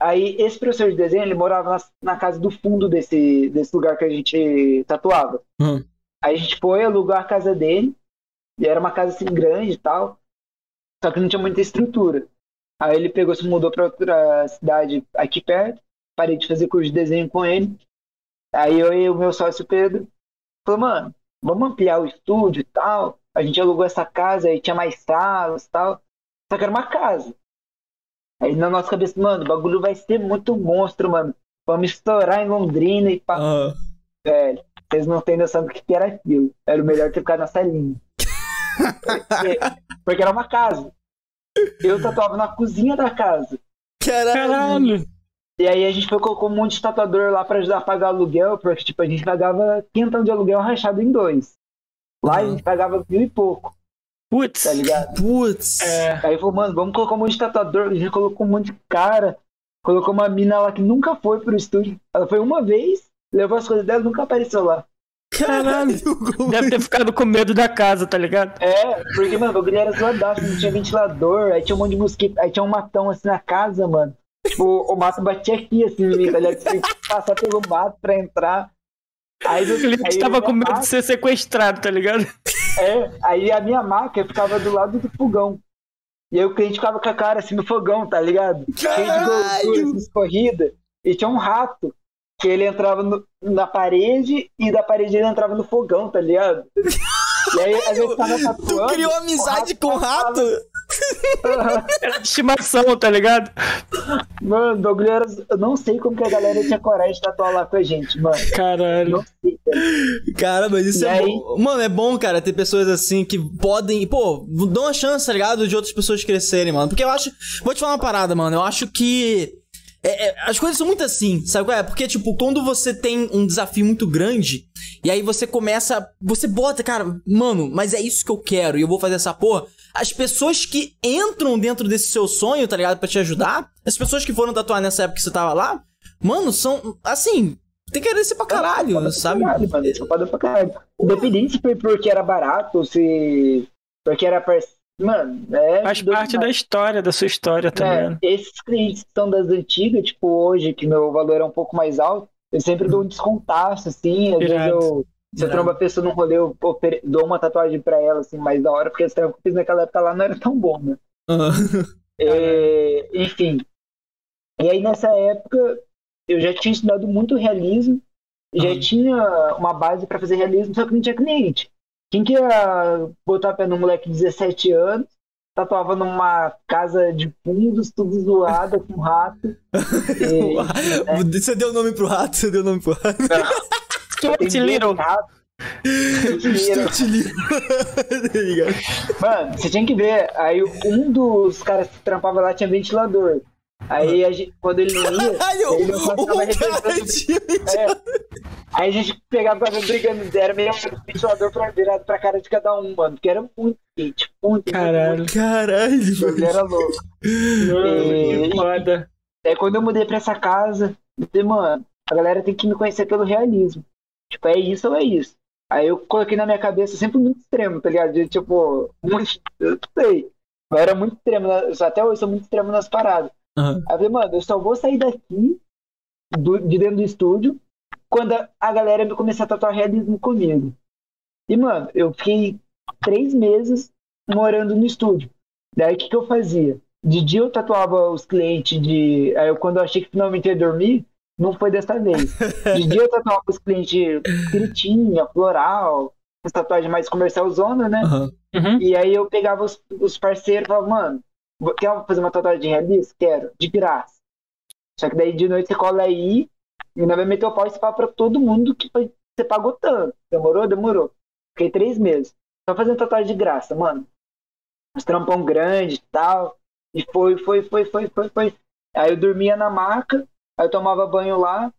Aí esse professor de desenho, ele morava na, na, casa do fundo desse, desse lugar que a gente tatuava. Hum. Aí a gente foi, alugou a casa dele. E era uma casa assim grande e tal. Só que não tinha muita estrutura. Aí ele pegou, se mudou pra outra cidade aqui perto. Parei de fazer curso de desenho com ele. Aí eu e o meu sócio Pedro falou, mano, vamos ampliar o estúdio e tal. A gente alugou essa casa aí tinha mais salas e tal. Só que era uma casa. Aí na nossa cabeça, mano, o bagulho vai ser muito monstro, mano. Vamos estourar em Londrina e pá. Uhum. Velho, vocês não têm noção do que era aquilo. Era o melhor ter ficado na salinha. porque, porque, era uma casa. Eu tatuava na cozinha da casa. Caralho! E aí a gente foi colocou um monte de tatuador lá pra ajudar a pagar aluguel, porque tipo, a gente pagava quintal de aluguel rachado em dois. Lá uhum. a gente pagava mil e pouco. Putz. Tá ligado? Putz. É. Aí falou, mano, vamos colocar um monte de tatuador. A gente colocou um monte de cara. Colocou uma mina lá que nunca foi pro estúdio. Ela foi uma vez, levou as coisas dela nunca apareceu lá. Caralho! Deve ter ficado com medo da casa, tá ligado? É, porque, mano, o bagulho era zoadaço, não tinha ventilador, aí tinha um monte de mosquito, aí tinha um matão assim na casa, mano. Tipo, o mato batia aqui, assim, tá ligado? Tinha que passar pelo mato pra entrar. Aí, o cliente tava com medo de ser sequestrado, tá ligado? É, aí a minha maca ficava do lado do fogão. E aí o cliente ficava com a cara assim no fogão, tá ligado? Cheio de escorrida. E tinha um rato que ele entrava no, na parede e da parede ele entrava no fogão, tá ligado? E aí a gente tava tatuando. Tu criou amizade com o rato? Era de estimação, tá ligado? Mano, o bagulho era. Eu não sei como que a galera tinha coragem de tatuar lá com a gente, mano. Caralho. Não sei, cara. mas isso e é aí... bom. Mano, é bom, cara, ter pessoas assim que podem. Pô, dão uma chance, tá ligado? De outras pessoas crescerem, mano. Porque eu acho. Vou te falar uma parada, mano. Eu acho que. É, é, as coisas são muito assim, sabe qual é? Porque, tipo, quando você tem um desafio muito grande, e aí você começa. Você bota, cara, mano, mas é isso que eu quero, e eu vou fazer essa porra. As pessoas que entram dentro desse seu sonho, tá ligado? Pra te ajudar, as pessoas que foram tatuar nessa época que você tava lá, mano, são. Assim, tem que agradecer pra caralho, é, sabe? Pra caralho, mano, pra caralho. Independente se foi porque era barato, ou se. Porque era parceiro Mano, é. Faz parte da história, da sua história também. É, esses clientes que são das antigas, tipo hoje, que meu valor é um pouco mais alto, eu sempre dou um descontaço, assim. Às vezes eu. Se eu trombo a pessoa num rolê, eu dou uma tatuagem pra ela, assim, mais da hora, porque esse trampo que eu fiz naquela época lá não era tão bom, né? Uhum. É, enfim. E aí nessa época eu já tinha estudado muito realismo, já uhum. tinha uma base para fazer realismo, só que não tinha cliente. Quem que ia botar a pé no moleque de 17 anos, tatuava numa casa de fundos, tudo zoada, com rato. e, né? Você deu o nome pro rato? Você deu o nome pro rato? Stuart Little. Stuart Little. Mano, você tinha que ver. Aí um dos caras que trampava lá tinha ventilador. Aí a gente, quando ele não ia, Caralho, ele não passava é. Aí a gente pegava brigando, era meio ventilador pra, virado pra cara de cada um, mano. Porque era muito quente, muito Caralho, muito, caralho. Ele era louco. Mano, que foda. Aí quando eu mudei pra essa casa, eu falei, mano, a galera tem que me conhecer pelo realismo. Tipo, é isso ou é isso. Aí eu coloquei na minha cabeça sempre muito extremo, tá ligado? De, tipo, muito. Eu sei. Eu era muito extremo, até hoje sou muito extremo nas paradas. Uhum. Aí eu falei, mano, eu só vou sair daqui, do, de dentro do estúdio, quando a, galera me começar a tatuar realismo comigo. E, mano, eu fiquei três meses morando no estúdio. Daí o que, que eu fazia? De dia eu tatuava os clientes de. Aí eu, quando eu achei que finalmente ia dormir, não foi dessa vez. De dia eu tatuava os clientes escritinha, floral, as tatuagens mais comercial zona, né? Uhum. E aí eu pegava os, os parceiros e falava, mano, Quer fazer uma tatuagem realista? Quero, de graça. Só que daí de noite você cola aí e não vai meter o pau e você fala pra todo mundo que você pagou tanto. Demorou? Demorou. Fiquei três meses. Só fazendo tatuagem de graça, mano. Uns trampão grande e tal. E foi, foi, foi, foi, foi, foi. Aí eu dormia na maca, aí eu tomava banho lá.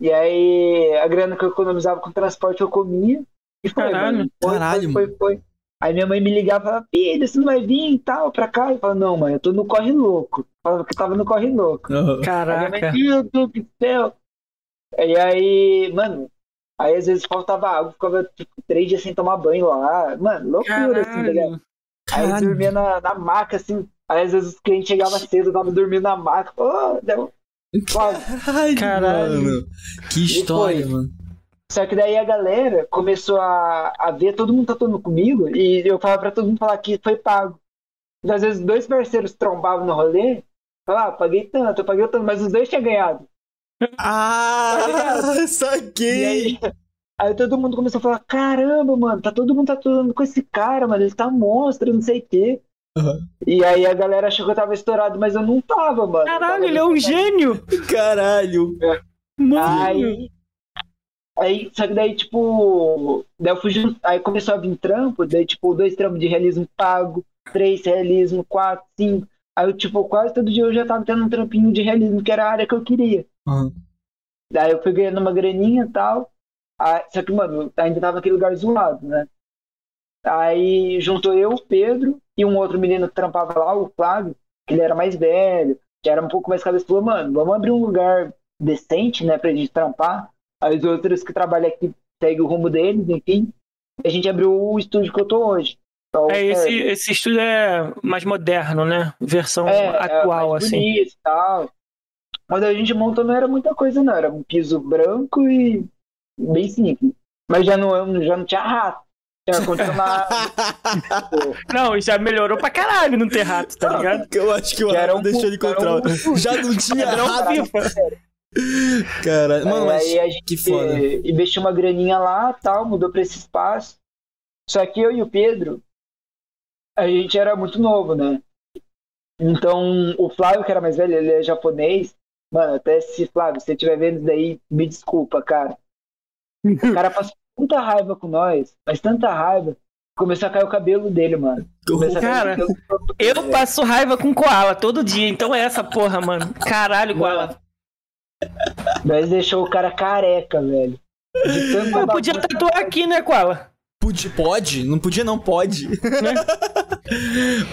E aí a grana que eu economizava com transporte eu comia. E foi, caralho, foi, caralho, foi, foi, foi, Aí minha mãe me ligava e falava, filho, você não vai vir e tal, pra cá? Eu falava, não, mãe, eu tô no corre louco. Eu falava que tava no corre louco. Uhum. Caraca. Mãe, Meu Deus do céu. E aí, mano, aí às vezes faltava água, ficava tipo, três dias sem tomar banho lá. Mano, loucura, assim, tá ligado? Aí eu dormia na, na maca, assim. Aí às vezes os clientes chegavam cedo, eu tava dormindo na maca. Pô, deu. Caralho, Caralho. Mano. Que história, mano. Só que daí a galera começou a, a ver todo mundo tatuando comigo e eu falava pra todo mundo falar que foi pago. E às vezes dois parceiros trombavam no rolê, falava, ah, paguei tanto, eu paguei tanto, mas os dois tinham ganhado. Ah, tá saquei! Aí, aí, todo mundo começou a falar, caramba, mano, tá todo mundo tatuando com esse cara, mano, ele tá monstro, não sei o quê. Uhum. E aí a galera achou que eu tava estourado, mas eu não tava, mano. Caralho, ele é um gênio! Caralho! É. Mano. Aí, aí, só que daí, tipo, daí eu fui aí começou a vir trampo, daí, tipo, dois trampos de realismo pago, três realismo, quatro, cinco. Aí, tipo, quase todo dia eu já tava tendo um trampinho de realismo, que era a área que eu queria. Uhum. Daí eu fui ganhando uma graninha e tal. Aí, só que, mano, ainda tava naquele lugar zoado, né? Aí juntou eu, o Pedro e um outro menino que trampava lá, o Flávio, que ele era mais velho, que era um pouco mais cabeça, falou, mano, vamos abrir um lugar decente, né, pra gente trampar. Aí os outros que trabalham aqui seguem o rumo deles, enfim. E a gente abriu o estúdio que eu tô hoje. Então, é, esse, é, esse estúdio é mais moderno, né? Versão é, atual, é mais assim. Bonito e tal. Mas a gente montou não era muita coisa, não. Era um piso branco e bem simples. Mas já não, já não tinha rato. Tinha continuado. não, já melhorou pra caralho não ter rato, tá ligado? Eu acho que o rato um, deixou ele encontrar. Um... Já não tinha rato. Cara, mano, mas aí a gente que foda. investiu uma graninha lá, tal, mudou pra esse espaço. Só que eu e o Pedro, a gente era muito novo, né? Então, o Flávio, que era mais velho, ele é japonês. Mano, até se, Flávio, se você estiver vendo isso daí, me desculpa, cara. O cara passou tanta raiva com nós, mas tanta raiva, começou a cair o cabelo dele, mano. cara, eu passo raiva com koala todo dia, então é essa porra, mano. Caralho, koala. Mas deixou o cara careca, velho. De podia tatuar aqui, né, koala? Pode, pode, não podia não, pode.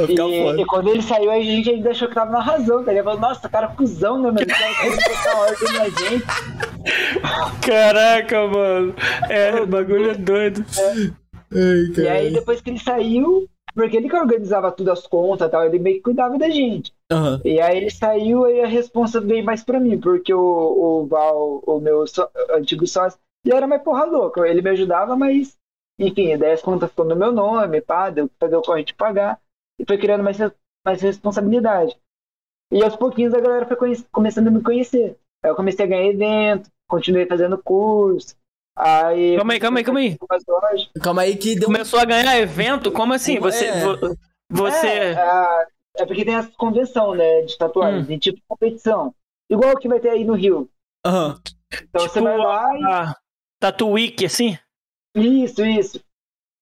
e, e, quando ele saiu, a gente ainda achou que tava na razão, tá? Ele falou, nossa, cara cuzão, né, mano? Ele botar ordem na gente. Caraca, mano. É, o bagulho é doido. É. Ai, e aí, depois que ele saiu, porque ele que organizava tudo as contas e tal, ele meio que cuidava da gente. Uhum. E aí ele saiu e a responsa veio mais pra mim, porque o, o Val, o meu antigo sócio, ele era mais porra louca. Ele me ajudava, mas enfim, daí as contas ficou no meu nome, pá, deu fazer o corrente pagar, e foi criando mais, mais responsabilidade. E aos pouquinhos a galera foi começando a me conhecer. Aí eu comecei a ganhar evento, continuei fazendo curso. Aí. Calma aí, calma aí, calma aí. Calma aí que deu... Começou a ganhar evento? Como assim? Você. É. Você. É, é, porque tem essa convenção, né? De tatuagem, hum. tipo competição. Igual que vai ter aí no Rio. Aham. Uhum. Então tipo, você vai lá e. A... Tatu Week, assim? Isso, isso.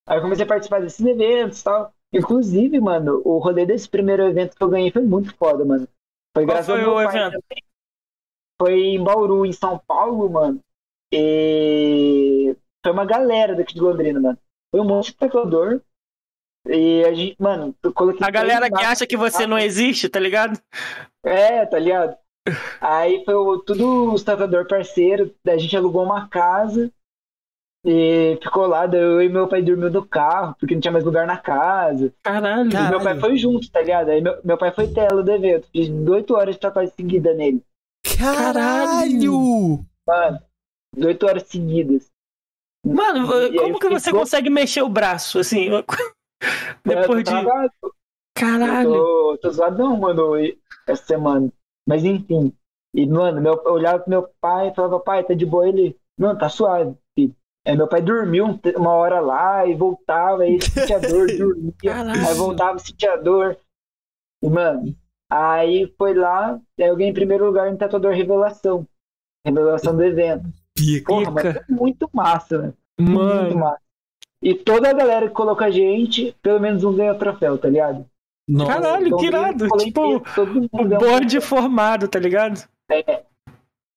Aí eu comecei a participar desses eventos e tal. Inclusive, mano, o rolê desse primeiro evento que eu ganhei foi muito foda, mano. Foi Qual graças foi ao meu pai evento? Também. Foi em Bauru, em São Paulo, mano. E foi uma galera daqui de Londrina, mano. Foi um monte de tatuador. E a gente, mano, eu coloquei. A galera que acha que você não existe, tá ligado? É, tá ligado? Aí foi tudo os tatuador parceiro. A gente alugou uma casa. E ficou lá, eu e meu pai dormiu no carro, porque não tinha mais lugar na casa. Caralho. E meu pai foi junto, tá ligado? Aí meu, meu pai foi tela do evento. Fiz 8 horas de tatuagem seguida nele. Caralho! Mano, 8 horas seguidas. Mano, e como que você consegue mexer o braço, assim? Depois de. Caralho! Eu tô, tô zoadão, mano, essa semana. Mas enfim. E, mano, meu, eu olhava pro meu pai e falava, pai, tá de boa ele. Não, tá suave. É, meu pai dormiu uma hora lá e voltava, aí sentia dor, dormia, Caralho. aí voltava, sentia dor. E, mano, aí foi lá, aí eu ganhei em primeiro lugar no Tatuador Revelação. Revelação do evento. Pica. Porra, mas é muito massa, né? Mano. Muito massa. E toda a galera que coloca a gente, pelo menos um ganha o troféu, tá ligado? Nossa. Caralho, então, que irado. Tipo, o board formado, tá ligado? É.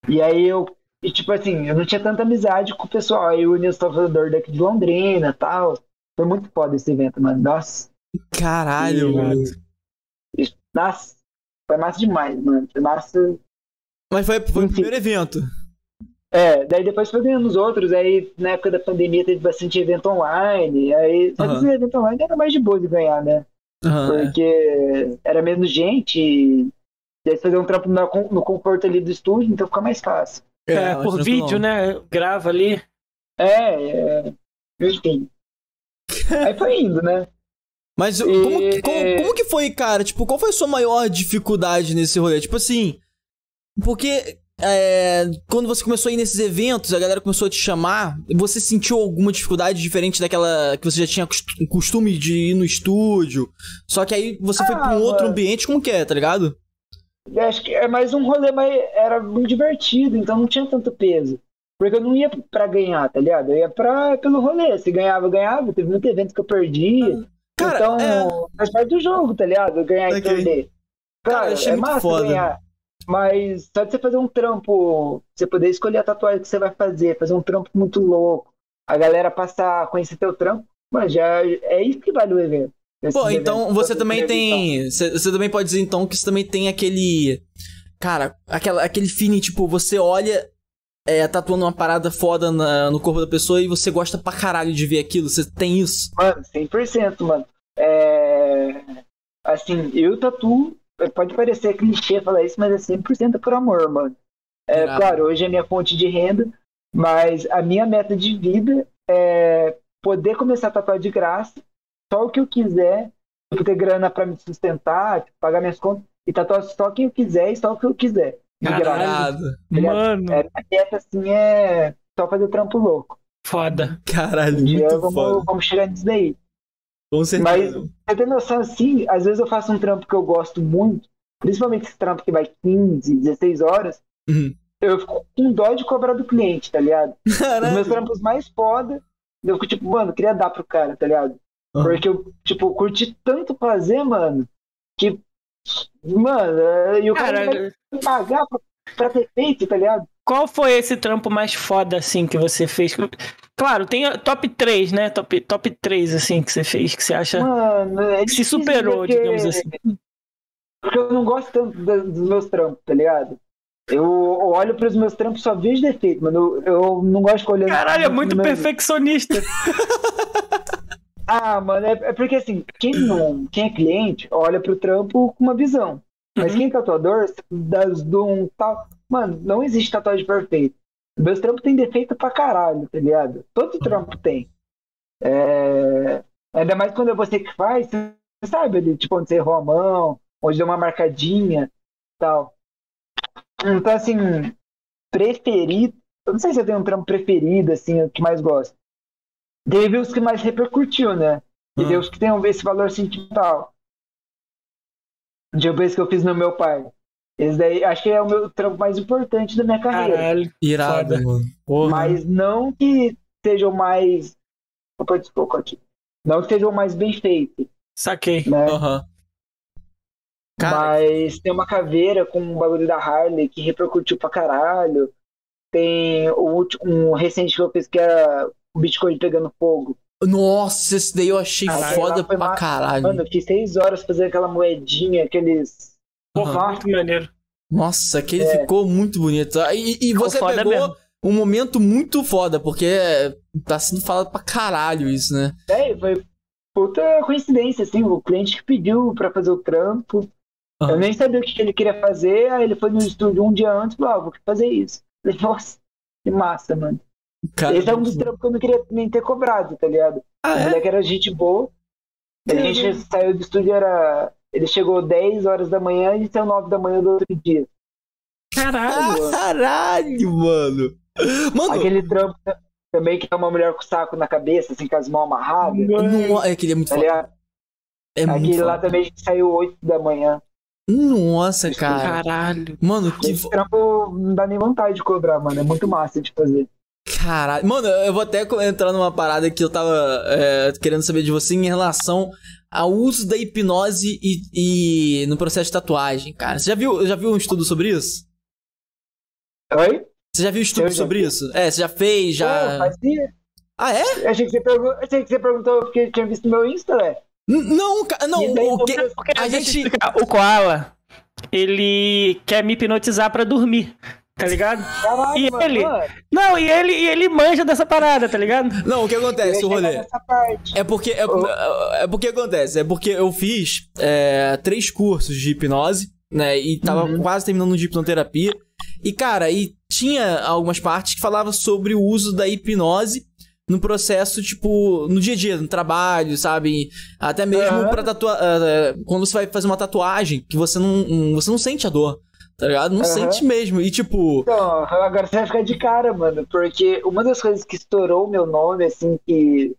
E aí eu e, tipo assim, eu não tinha tanta amizade com o pessoal. Aí o Nilson Salvador daqui de Londrina e tal. Foi muito foda esse evento, mano. Nossa. Caralho, e, mano. E, nossa, foi massa demais, mano. Foi massa. Mas foi, foi o primeiro evento. É, daí depois foi ganhando os outros, aí na época da pandemia teve bastante evento online, aí só que uhum. esse evento online era mais de boa de ganhar, né? Uhum, Porque é. era menos gente, e aí fazer um trampo no, no conforto ali do estúdio, então fica mais fácil. É, é por vídeo, né? Grava ali. É, é. Enfim. aí foi indo, né? Mas e... como, como, como, que foi, cara? Tipo, qual foi a sua maior dificuldade nesse rolê? Tipo assim. Porque é, quando você começou a ir nesses eventos, a galera começou a te chamar, você sentiu alguma dificuldade diferente daquela que você já tinha costume de ir no estúdio? Só que aí você ah, foi pra um outro ambiente, como que é, tá ligado? Eu acho que é mais um rolê, mas era muito divertido, então não tinha tanto peso. Porque eu não ia pra ganhar, tá ligado? Eu ia pra, pelo rolê. Se ganhava, ganhava. Teve muito evento que eu perdi. Ah, cara, então, é... faz parte do jogo, tá ligado? Ganhar okay. e perder. Cara, cara achei é muito foda. ganhar. Mas só de você fazer um trampo, você poder escolher a tatuagem que você vai fazer, fazer um trampo muito louco, a galera passar a conhecer teu trampo, mas já é isso que vale o evento. Pô, então você também tem. Você, você também pode dizer então que você também tem aquele. Cara, aquela, aquele feeling, tipo, você olha é, tatuando uma parada foda na, no corpo da pessoa e você gosta pra caralho de ver aquilo. Você tem isso? Mano, 100%, mano. É... Assim, eu tatuo pode parecer clichê falar isso, mas é 100% por amor, mano. É claro, hoje é minha fonte de renda, mas a minha meta de vida é poder começar a tatuar de graça, só o que eu quiser, eu ter grana para me sustentar, tipo, pagar minhas contas e tatuar só quem eu quiser e só o que eu quiser. De Caralho, graça. Mano. É, a meta assim é só fazer trampo louco. Foda. Caralho, muito vamos, foda. vamos chegar nisso daí. Com certeza. Mas, você tem noção assim, às vezes eu faço um trampo que eu gosto muito, principalmente esse trampo que vai 15, 16 horas, uhum. eu fico com dó de cobrar do cliente, tá ligado? Caralho. Os meus trampos mais foda, eu fico tipo, mano, queria dar pro cara, tá ligado? Uhum. Porque eu, tipo, curti tanto fazer, mano, que, mano, e o cara, cara vai pagar pra, pra ter feito, tá ligado? Qual foi esse trampo mais foda, assim, que você fez? Claro, tem top 3, né? Top, top 3, assim, que você fez, que você acha Mano, é que se superou, porque... digamos assim. Porque eu não gosto tanto dos meus trampos, tá ligado? Eu olho pros meus trampos só vejo defeito, mano. Eu, eu não gosto de olhar. Caralho, é muito perfeccionista. ah, mano, é, é, porque assim, quem não, quem é cliente, olha pro trampo com uma visão. Mas uhum. quem é tatuador, das do um tal. Mano, não existe tatuagem perfeita. Meus trampos têm defeito pra caralho, tá ligado? Todo trampo tem. É... Ainda mais quando é você que faz, você sabe ali, tipo, onde você errou a mão, onde deu uma marcadinha tal. Então, assim, preferido. Eu não sei se eu tenho um trampo preferido, assim, o que mais gosto. Teve os que mais repercutiu, né? E hum. os que tem esse valor sentimental. De vez que eu fiz no meu pai. Esse daí acho que é o meu trampo mais importante da minha carreira. Caralho, irado, mano. Porra. Mas não que seja o mais. Opa, desculpa aqui. Não que seja o mais bem feito. Saquei. Né? Uhum. Mas tem uma caveira com um bagulho da Harley que repercutiu pra caralho. Tem o último, um recente que eu fiz que era o Bitcoin pegando fogo. Nossa, esse daí eu achei Caralho, foda pra caralho. Mano, eu fiquei seis horas fazendo aquela moedinha, aqueles Porra, muito maneiro. Nossa, aquele é. ficou muito bonito. E, e você pegou mesmo. um momento muito foda, porque tá sendo falado pra caralho isso, né? É, foi puta coincidência, assim. O cliente que pediu pra fazer o trampo. Uhum. Eu nem sabia o que ele queria fazer, aí ele foi no estúdio um dia antes e falou, ah, vou fazer isso. Eu falei, nossa, que massa, mano. Cara, Esse é um dos trampos que eu não queria nem ter cobrado, tá ligado? Ah, é? que era gente boa. A gente saiu do estúdio, era ele chegou 10 horas da manhã e saiu 9 da manhã do outro dia. Caralho! Caralho, mano! mano. Aquele trampo também que é uma mulher com o saco na cabeça, assim, com as mãos amarradas. Não, é aquele é muito forte. É Aquele lá foda. também saiu 8 da manhã. Nossa, cara. Caralho. Mano, que. Esse trampo não dá nem vontade de cobrar, mano. É muito massa de fazer. Caralho. Mano, eu vou até entrar numa parada que eu tava é, querendo saber de você em relação ao uso da hipnose e, e, no processo de tatuagem, cara. Você já viu, já viu um estudo sobre isso? Oi? Você já viu um estudo sobre isso? É, você já fez, já. Eu fazia. Ah, é? Achei que você, Achei que você perguntou porque tinha visto meu Insta, né? Não, não, o que. A gente. O Koala, ele quer me hipnotizar para dormir. Tá ligado? Caralho, e mano, ele. Mano. Não, e ele, e ele manja dessa parada, tá ligado? Não, o que acontece, o rolê? É porque. É, é porque acontece, é porque eu fiz é, três cursos de hipnose, né? E tava uhum. quase terminando de hipnoterapia. E, cara, e tinha algumas partes que falavam sobre o uso da hipnose no processo, tipo, no dia a dia, no trabalho, sabe? Até mesmo uhum. pra tatuar. Uh, quando você vai fazer uma tatuagem, que você não, um, você não sente a dor. Tá ligado? Não uhum. sente mesmo. E tipo. Então, agora você vai ficar de cara, mano. Porque uma das coisas que estourou o meu nome, assim, que,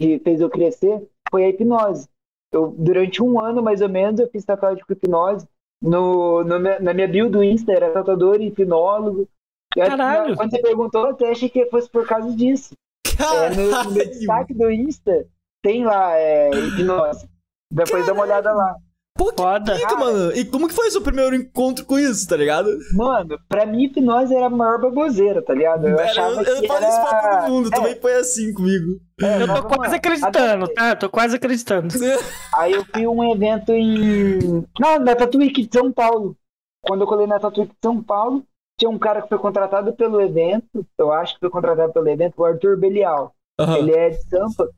que fez eu crescer, foi a hipnose. Eu, durante um ano, mais ou menos, eu fiz tatuagem com hipnose. No, no, na minha bio do Insta era tatuador e hipnólogo. Caralho. Quando você perguntou, eu até achei que fosse por causa disso. É, no, no destaque do Insta tem lá é, hipnose. Depois Caralho. dá uma olhada lá. Pô, que Foda. Pica, mano. E como que foi o seu primeiro encontro com isso, tá ligado? Mano, pra mim hipnose era a maior baboseira, tá ligado? Eu, achava eu, eu que falo era... isso pra todo mundo, é. também foi assim comigo. É, eu tô quase mano, acreditando, tá? Tô quase acreditando. Aí eu fui um evento em. Não, na Tatuíque de São Paulo. Quando eu colei na Tatuíque de São Paulo, tinha um cara que foi contratado pelo evento, eu acho que foi contratado pelo evento, o Arthur Belial. Uhum. Ele é de Sampa.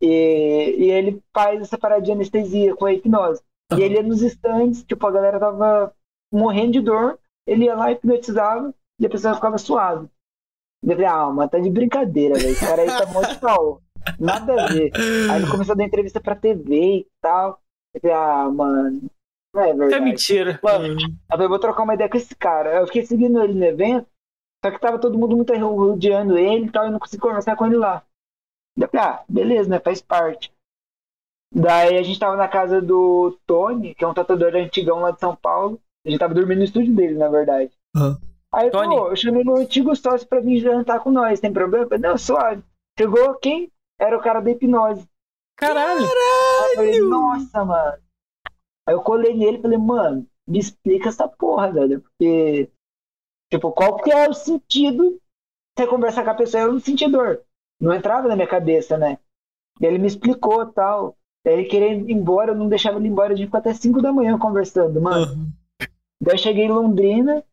E, e ele faz essa parada de anestesia com a hipnose. E ele ia nos stands, tipo, a galera tava morrendo de dor, ele ia lá, hipnotizava, e a pessoa ficava suave. Eu falei, ah, mas tá de brincadeira, velho. Esse cara aí tá muito caô. Nada a ver. Aí ele começou a dar entrevista pra TV e tal. Eu falei, ah, mano, não é verdade. É mentira. Mano, eu vou trocar uma ideia com esse cara. Eu fiquei seguindo ele no evento, só que tava todo mundo muito rodeando ele e tal, e não consegui conversar com ele lá. Eu falei, ah, beleza, né? Faz parte. Daí a gente tava na casa do Tony, que é um tatuador antigão lá de São Paulo. A gente tava dormindo no estúdio dele, na verdade. Uhum. Aí, Tony. pô, eu chamei meu antigo sócio pra vir jantar com nós, tem problema? Falei, não, suave. Chegou quem? Era o cara da hipnose. Caralho! Caralho! Eu falei, nossa, mano. Aí eu colei nele e falei, mano, me explica essa porra, velho. Porque, tipo, qual que é o sentido você conversar com a pessoa? Eu não senti dor. Não entrava na minha cabeça, né? E ele me explicou tal. Daí ele queria ir embora, eu não deixava ele embora. A gente ficou até 5 da manhã conversando, mano. Uhum. Daí eu cheguei em Londrina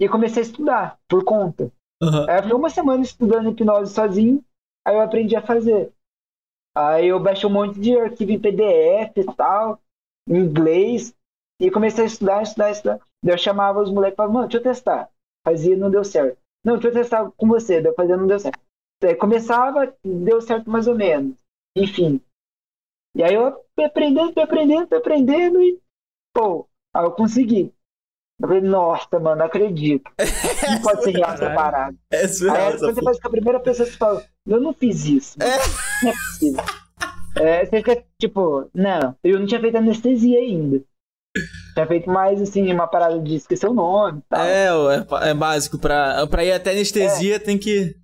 e comecei a estudar, por conta. Uhum. Aí eu fiquei uma semana estudando hipnose sozinho, aí eu aprendi a fazer. Aí eu baixei um monte de arquivo em PDF e tal em inglês, e comecei a estudar, estudar, estudar. Daí eu chamava os moleques e falava, mano, deixa eu testar. Fazia, não deu certo. Não, deixa eu testar com você. Daí eu fazia, não deu certo. Daí começava, deu certo mais ou menos. Enfim. E aí eu fui aprendendo, fui aprendendo, fui aprendendo e, pô, aí eu consegui. Eu falei, nossa, mano, não acredito. Não pode ser real essa parada. É surreal, aí você faz com a primeira pessoa, você fala, eu não fiz isso. É. Não é possível. É, você fica tipo, não, eu não tinha feito anestesia ainda. Tinha feito mais assim, uma parada de esquecer o nome. Tal. É, é, é básico. Pra, pra ir até anestesia é. tem que.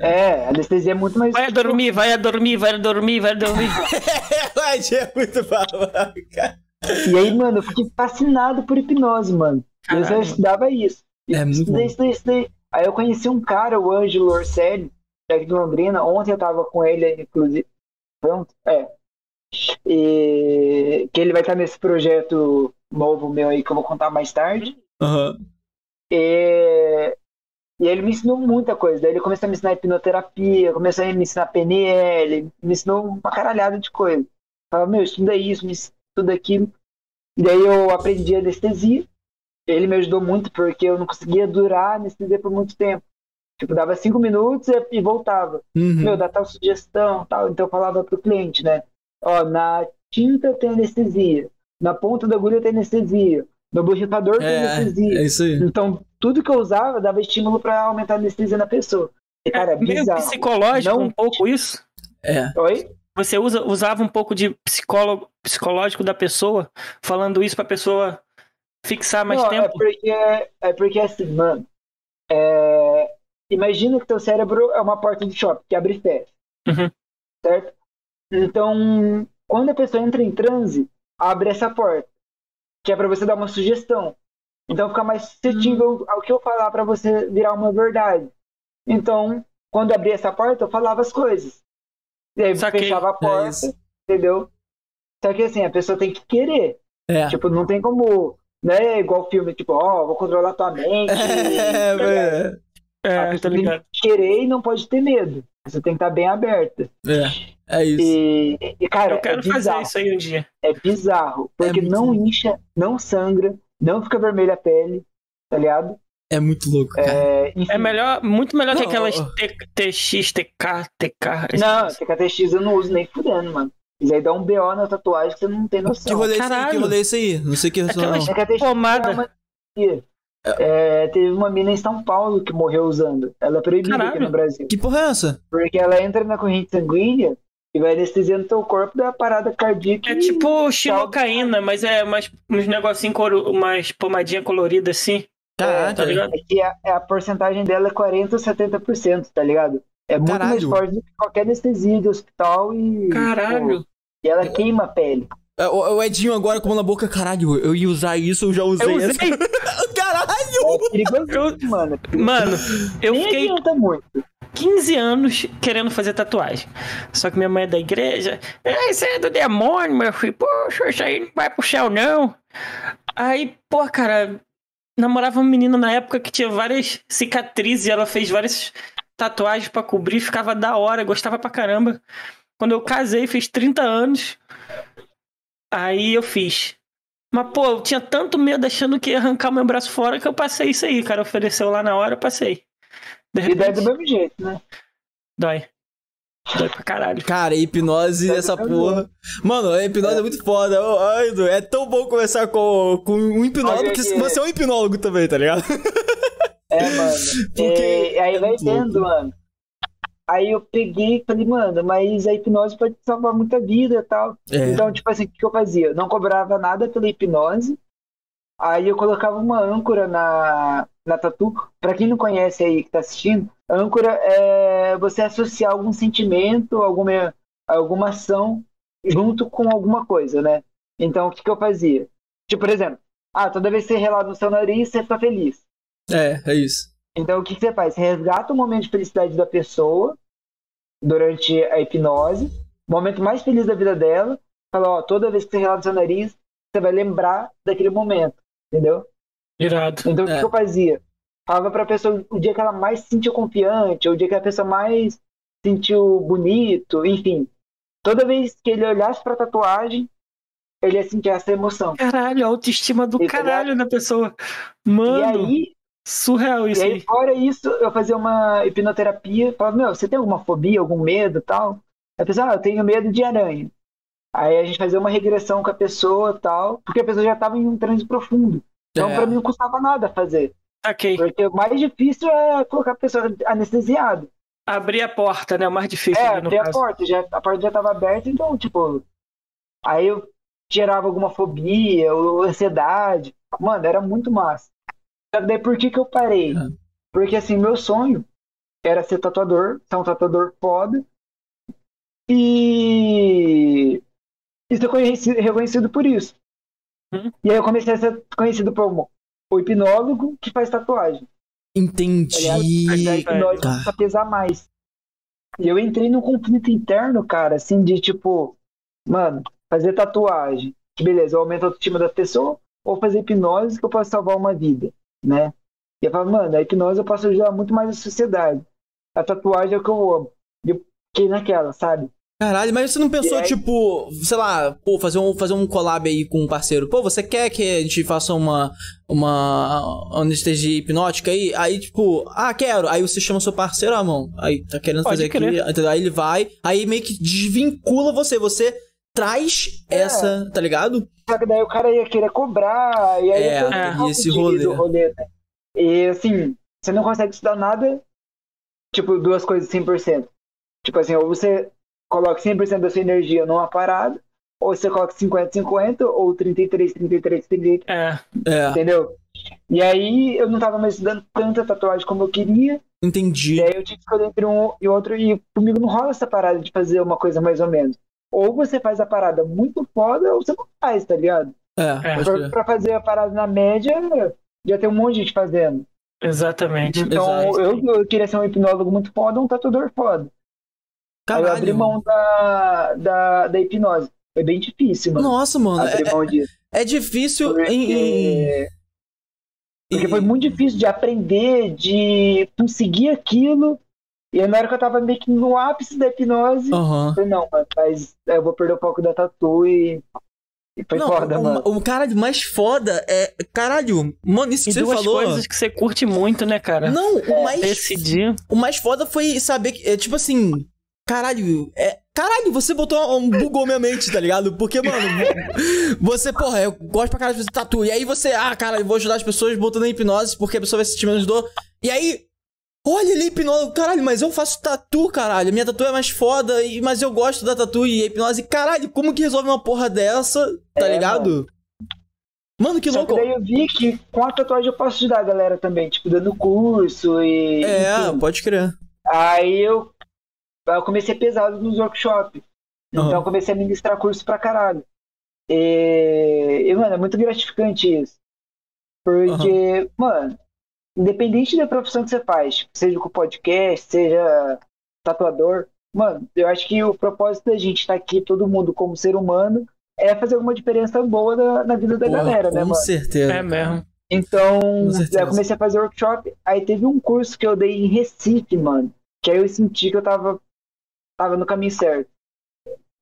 É, anestesia é muito mais. Vai dormir, vai dormir, vai dormir, vai dormir. é muito babaca. E aí, mano, eu fiquei fascinado por hipnose, mano. Caralho. Eu só estudava isso. É muito estudei, estudei, estudei. Aí eu conheci um cara, o Ângelo Orselli, aqui de Londrina. Ontem eu tava com ele, inclusive. Pronto, é. E que ele vai estar nesse projeto novo meu aí que eu vou contar mais tarde. Uhum. E, e ele me ensinou muita coisa. Daí ele começou a me ensinar hipnoterapia, começou a me ensinar PNL, me ensinou uma caralhada de coisa. Falava, meu, estuda isso, me estuda aquilo. E daí eu aprendi anestesia. Ele me ajudou muito porque eu não conseguia durar anestesia por muito tempo. Tipo, dava cinco minutos e, e voltava. Uhum. Meu, dá tal sugestão, tal. Então eu falava pro cliente, né? Ó, na tinta tem anestesia. Na ponta da agulha tem anestesia. No borrifador tem é, anestesia. É isso aí. Então, tudo que eu usava dava estímulo para aumentar a anestesia na pessoa. E, cara, é meio psicológico Não... um pouco isso? É. Oi? Você usa, usava um pouco de psicólogo, psicológico da pessoa, falando isso pra pessoa fixar mais Não, tempo? É porque, é porque assim, mano, é, imagina que teu cérebro é uma porta de shopping que abre e fecha. Uhum. Certo? Então, quando a pessoa entra em transe, abre essa porta, que é para você dar uma sugestão. Então, fica mais suscetível uhum. ao que eu falar para você virar uma verdade. Então, quando abria essa porta, eu falava as coisas. E aí Saquei. fechava a é porta, é entendeu? Só que assim, a pessoa tem que querer. É. Tipo, não tem como Não é igual filme, tipo, ó, oh, vou controlar tua mente. É, é, é, tá ligado. Querer e não pode ter medo. Você tem que estar bem aberta. É, é isso. E, e cara, eu quero é fazer isso aí um dia. É bizarro, porque é não incha, não sangra, não fica vermelha a pele, tá ligado? É muito louco. Cara. É, é melhor, muito melhor não, que aquelas TX, TK, TK. Não, TK, TX eu não uso nem fudendo, mano. Isso aí dá um BO na tatuagem que você não tem noção. Que rolê isso aí? Que rolê isso aí? Não sei o que Aquela não. pomada. É, teve uma mina em São Paulo que morreu usando. Ela é proibida Caralho. aqui no Brasil. Que porra é essa? Porque ela entra na corrente sanguínea e vai anestesiando teu corpo da parada cardíaca. É tipo xilocaína, mas é mais uns negocinhos, umas pomadinha colorida assim. Tá, tá ligado? É que a, a, porcentagem dela é 40 ou 70%, tá ligado? É muito Caralho. mais forte do que qualquer anestesia de hospital e. Caralho! Pô, e ela queima a pele. É, o, Edinho agora com a mão na boca, caralho, eu ia usar isso, eu já usei, eu usei. essa. caralho! É perigoso, mano. Mano, eu Nem fiquei. muito. 15 anos querendo fazer tatuagem. Só que minha mãe é da igreja. É, isso é do demônio, meu filho. Poxa, isso aí não vai pro céu, não. Aí, pô, cara, namorava uma menina na época que tinha várias cicatrizes ela fez várias tatuagens para cobrir, ficava da hora, gostava pra caramba. Quando eu casei, fiz 30 anos. Aí eu fiz. Mas, pô, eu tinha tanto medo achando que ia arrancar meu braço fora que eu passei isso aí. O cara ofereceu lá na hora, eu passei. De repente... E dói do mesmo jeito, né? Dói. Dói pra caralho. Cara, hipnose dói essa porra. Mano, a hipnose é, é muito foda. Ai, é tão bom conversar com, com um hipnólogo que você é um hipnólogo também, tá ligado? É, mano. Porque e, aí vai vendo, mano. Aí eu peguei e falei, mano, mas a hipnose pode salvar muita vida e tal. É. Então, tipo assim, o que eu fazia? Eu não cobrava nada pela hipnose. Aí eu colocava uma âncora na, na tatu. Pra quem não conhece aí que tá assistindo, âncora é você associar algum sentimento, alguma, alguma ação junto com alguma coisa, né? Então, o que, que eu fazia? Tipo, por exemplo, ah, toda vez que você relar no seu nariz, você fica feliz. É, é isso. Então, o que, que você faz? Você resgata o momento de felicidade da pessoa durante a hipnose, o momento mais feliz da vida dela, fala, ó, toda vez que você relata seu nariz, você vai lembrar daquele momento, entendeu? Irado. Então, é. o que eu fazia? Falava pra pessoa o dia que ela mais se sentiu confiante, o dia que a pessoa mais se sentiu bonito, enfim. Toda vez que ele olhasse pra tatuagem, ele ia sentir essa emoção. Caralho, a autoestima do caralho da pessoa. Mano. E aí, Surreal isso. E aí, fora isso, eu fazia uma hipnoterapia. Falava, meu, você tem alguma fobia, algum medo tal? A pessoa, ah, eu tenho medo de aranha. Aí a gente fazia uma regressão com a pessoa tal, porque a pessoa já estava em um transe profundo. Então, é. para mim, não custava nada fazer. Ok. Porque o mais difícil é colocar a pessoa anestesiada. Abrir a porta, né? O mais difícil. É, abrir a porta. Já, a porta já estava aberta, então, tipo. Aí eu tirava alguma fobia ou ansiedade. Mano, era muito massa. Daí por que, que eu parei? Ah. Porque assim, meu sonho era ser tatuador, ser um tatuador foda. E. E ser conhecido, reconhecido por isso. Hum? E aí eu comecei a ser conhecido como o hipnólogo que faz tatuagem. Entendi. Tá a hipnose tá. pesar mais. E eu entrei num conflito interno, cara, assim, de tipo, mano, fazer tatuagem, beleza, eu aumento a autoestima da pessoa, ou fazer hipnose que eu posso salvar uma vida né? E eu falo, mano, a hipnose eu posso ajudar muito mais a sociedade. A tatuagem é o que eu amo. E eu fiquei naquela, sabe? Caralho, mas você não pensou, aí... tipo, sei lá, pô, fazer um, fazer um collab aí com um parceiro? Pô, você quer que a gente faça uma, uma anestesia hipnótica aí? Aí, tipo, ah, quero. Aí você chama seu parceiro, ah, mão. Aí tá querendo Pode fazer querer. aqui. Aí ele vai, aí meio que desvincula você. Você traz é. essa, tá ligado? Só que daí o cara ia querer cobrar, e aí é, e esse rolê. rolê né? E assim, você não consegue estudar nada, tipo, duas coisas 100%. Tipo assim, ou você coloca 100% da sua energia numa parada, ou você coloca 50-50, ou 33, 33, 33. É. é. Entendeu? E aí eu não tava mais estudando tanta tatuagem como eu queria. Entendi. E aí eu tive que escolher entre um e outro, e comigo não rola essa parada de fazer uma coisa mais ou menos. Ou você faz a parada muito foda, ou você não faz, tá ligado? É, é. Pra, pra, fazer a parada na média, já tem um monte de gente fazendo. Exatamente. Então, eu, eu, queria ser um hipnólogo muito foda, um tatuador foda. Caralho. Aí eu abri mão da, da, da hipnose. Foi bem difícil, mano. Nossa, mano. É, é, difícil porque... em. Porque foi muito difícil de aprender, de conseguir aquilo. E aí, na hora que eu tava meio que no ápice da hipnose, uhum. eu falei, não, mas eu vou perder o foco da tatu e e foi não, foda, o, mano. O cara mais foda é. Caralho, mano, isso que e você duas falou. coisas que você curte muito, né, cara? Não, o mais. Decidir. O mais foda foi saber que. É, tipo assim. Caralho, é. Caralho, você botou um. bugou minha mente, tá ligado? Porque, mano, você, porra, eu gosto pra caralho de fazer tatu. E aí você, ah, cara, eu vou ajudar as pessoas botando em hipnose porque a pessoa vai sentir menos dor. E aí, Olha ali, hipnose. Caralho, mas eu faço tatu, caralho. Minha tatu é mais foda, mas eu gosto da tatu e a hipnose. Caralho, como que resolve uma porra dessa? Tá é, ligado? Mano. Mano, que Só louco. Que daí eu vi que com a tatuagem eu posso ajudar a galera também, tipo, dando curso e. É, enfim. pode crer. Aí eu, eu comecei pesado nos workshops. Uhum. Então eu comecei a ministrar curso pra caralho. E, e mano, é muito gratificante isso. Porque, uhum. mano, independente da profissão que você faz, seja com podcast, seja tatuador, mano, eu acho que o propósito da gente estar tá aqui, todo mundo como ser humano, é fazer alguma diferença boa na, na vida da Porra, galera, né, mano? Com certeza. É mesmo. Então, eu comecei a fazer workshop, aí teve um curso que eu dei em Recife, mano, que aí eu senti que eu tava, tava no caminho certo.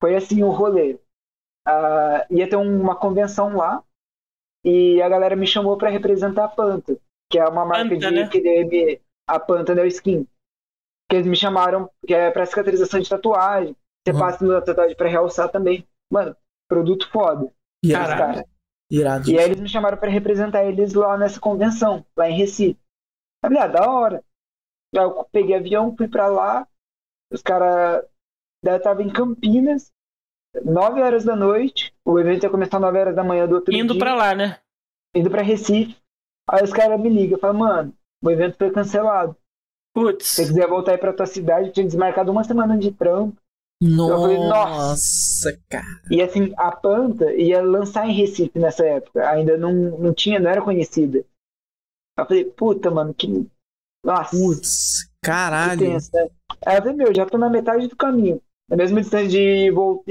Foi assim o rolê. Uh, ia ter uma convenção lá, e a galera me chamou para representar a Panta que é uma marca Panta, de né? creme, a Panta Neo Skin. Que eles me chamaram, que é pra cicatrização de tatuagem. Você uhum. passa na tatuagem pra realçar também. Mano, produto foda. Irado. Cara. Irado. E aí eles me chamaram para representar eles lá nessa convenção, lá em Recife. Eu falei, ah, da hora. Aí eu peguei avião, fui pra lá. Os caras. Tava em Campinas, 9 horas da noite. O evento ia começar 9 horas da manhã do outro Indo dia. Indo pra lá, né? Indo pra Recife. Aí os caras me ligam, falam, mano, o evento foi cancelado. Putz. Se você quiser voltar aí pra tua cidade, tinha desmarcado uma semana de trampo. Nossa, falei, Nossa, cara. E assim, a Panta ia lançar em Recife nessa época. Ainda não, não tinha, não era conhecida. Eu falei, puta, mano, que. Nossa. Putz, caralho. Tenso, né? Aí eu falei, meu, já tô na metade do caminho. Na mesma distância de, vol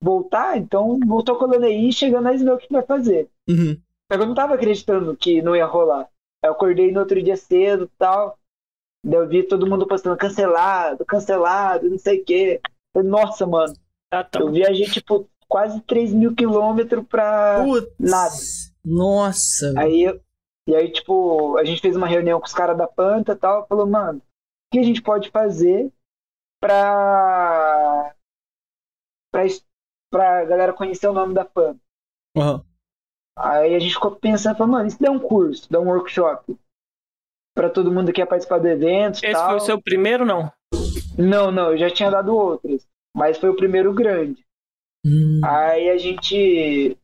voltar, então voltou colando aí, chegando a ver o que vai fazer. Uhum. Só que eu não tava acreditando que não ia rolar. Eu acordei no outro dia cedo e tal. Daí eu vi todo mundo postando cancelado, cancelado, não sei o quê. Falei, Nossa, mano. Ah, tá. Eu viajei, tipo, quase 3 mil quilômetros pra Putz. nada. Nossa. Aí, e aí, tipo, a gente fez uma reunião com os caras da Panta e tal. Falou, mano, que a gente pode fazer pra. pra, pra galera conhecer o nome da Panta? Uhum. Aí a gente ficou pensando, falou, mano, isso dá um curso, dá um workshop para todo mundo que quer participar do evento. Esse tal. foi o seu primeiro, não? Não, não, eu já tinha dado outros, mas foi o primeiro grande. Hum. Aí a gente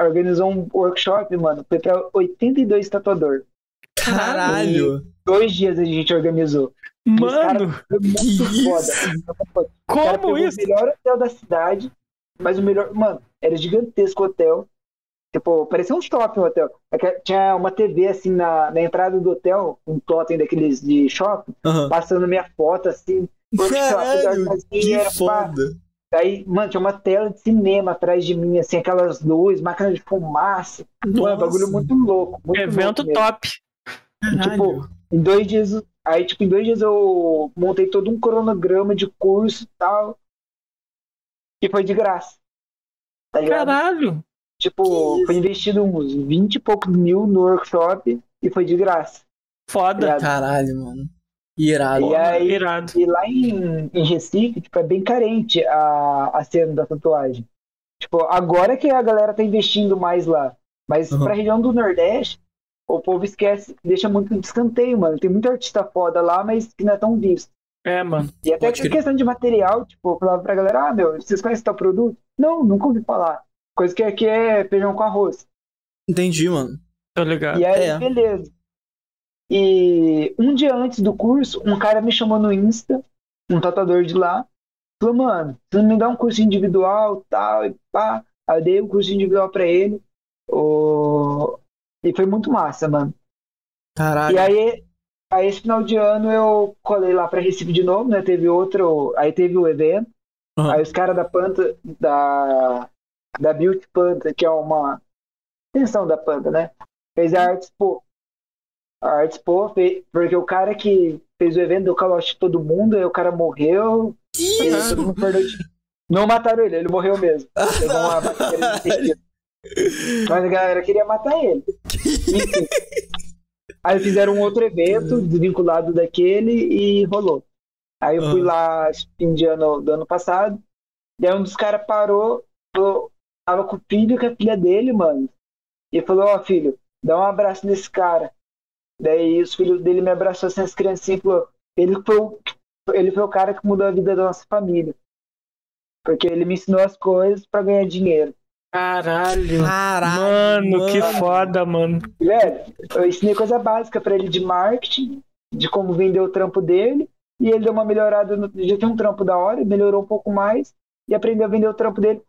organizou um workshop, mano, foi para 82 tatuador. Caralho! dois dias a gente organizou. Mano, foi muito foda. Como isso? O melhor hotel da cidade, mas o melhor, mano, era gigantesco o hotel. Tipo, parecia um shopping o hotel. É tinha uma TV assim na, na entrada do hotel, um totem daqueles de shopping, uhum. passando minha foto assim. Caralho, que foda. Aí, mano, tinha uma tela de cinema atrás de mim, assim, aquelas luzes, máquina de fumaça. Mano, bagulho muito louco. Muito Evento louco top. Tipo, em dois dias. Aí, tipo, em dois dias eu montei todo um cronograma de curso e tal. E foi de graça. Tá Caralho! Tipo, foi investido uns 20 e poucos mil no workshop e foi de graça. Foda. Tá Caralho, mano. Irado. E, aí, Irado. e lá em, em Recife, tipo, é bem carente a, a cena da tatuagem. Tipo, agora que a galera tá investindo mais lá. Mas uhum. pra região do Nordeste, o povo esquece, deixa muito de escanteio, mano. Tem muita artista foda lá, mas que não é tão visto. É, mano. E até que questão de material, tipo, eu falava pra galera, ah, meu, vocês conhecem tal produto? Não, nunca ouvi falar. Coisa que aqui é feijão com arroz. Entendi, mano. Tô ligado. E aí, é. beleza. E um dia antes do curso, um cara me chamou no Insta, um tatuador de lá, falou, mano, você me dá um curso individual tal, e pá. Aí eu dei um curso individual pra ele. O... E foi muito massa, mano. Caralho. E aí, aí esse final de ano eu colei lá pra Recife de novo, né? Teve outro. Aí teve o evento. Uhum. Aí os caras da Panta, da, da Beauty Panta, que é uma extensão da Panta, né? Fez a Art Expo. A Art Expo fez, porque o cara que fez o evento deu calote de todo mundo, aí o cara morreu. Que isso? Todo mundo perdeu Não mataram ele, ele morreu mesmo. Mas a galera queria matar ele. Enfim. Aí fizeram um outro evento desvinculado daquele e rolou. Aí eu fui uhum. lá fim de ano do ano passado. E aí um dos caras parou, falou, tava com o filho com a filha dele, mano. E falou, ó oh, filho, dá um abraço nesse cara. Daí os filhos dele me abraçou assim, as criancinhas e falou, ele foi, o, ele foi o cara que mudou a vida da nossa família. Porque ele me ensinou as coisas para ganhar dinheiro. Caralho. Caralho. Mano, mano, que foda, mano. Velho, eu ensinei coisa básica para ele de marketing, de como vender o trampo dele. E ele deu uma melhorada, no, já tem um trampo da hora, melhorou um pouco mais e aprendeu a vender o trampo dele.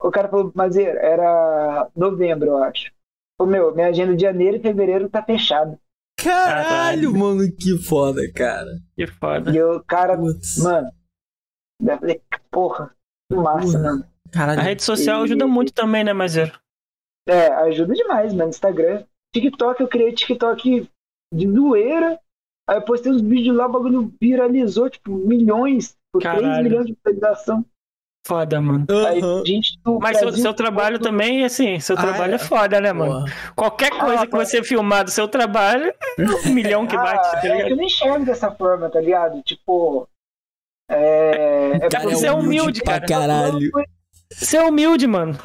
O cara falou, mas era novembro, eu acho. Ô, meu, minha agenda de janeiro e fevereiro tá fechada. Caralho, Caralho, mano, que foda, cara. Que foda. E o cara, Putz. mano, eu falei, porra, que massa, mano. Caralho. A rede social e... ajuda muito também, né, Mazeiro? É, ajuda demais, mano. Instagram. TikTok, eu criei TikTok de zoeira Aí eu postei uns vídeos lá, o bagulho viralizou, tipo, milhões, por Caralho. 3 milhões de visualização. Foda, mano. Uhum. gente Mas seu, seu trabalho também, assim, seu ah, trabalho é, é foda, né, mano? Qualquer coisa ah, que você filmar do seu trabalho, um milhão que bate, ah, tá ligado? É, eu nem enxergo dessa forma, tá ligado? Tipo. É. é cara, você é humilde, cara. Caralho. Você é humilde, mano.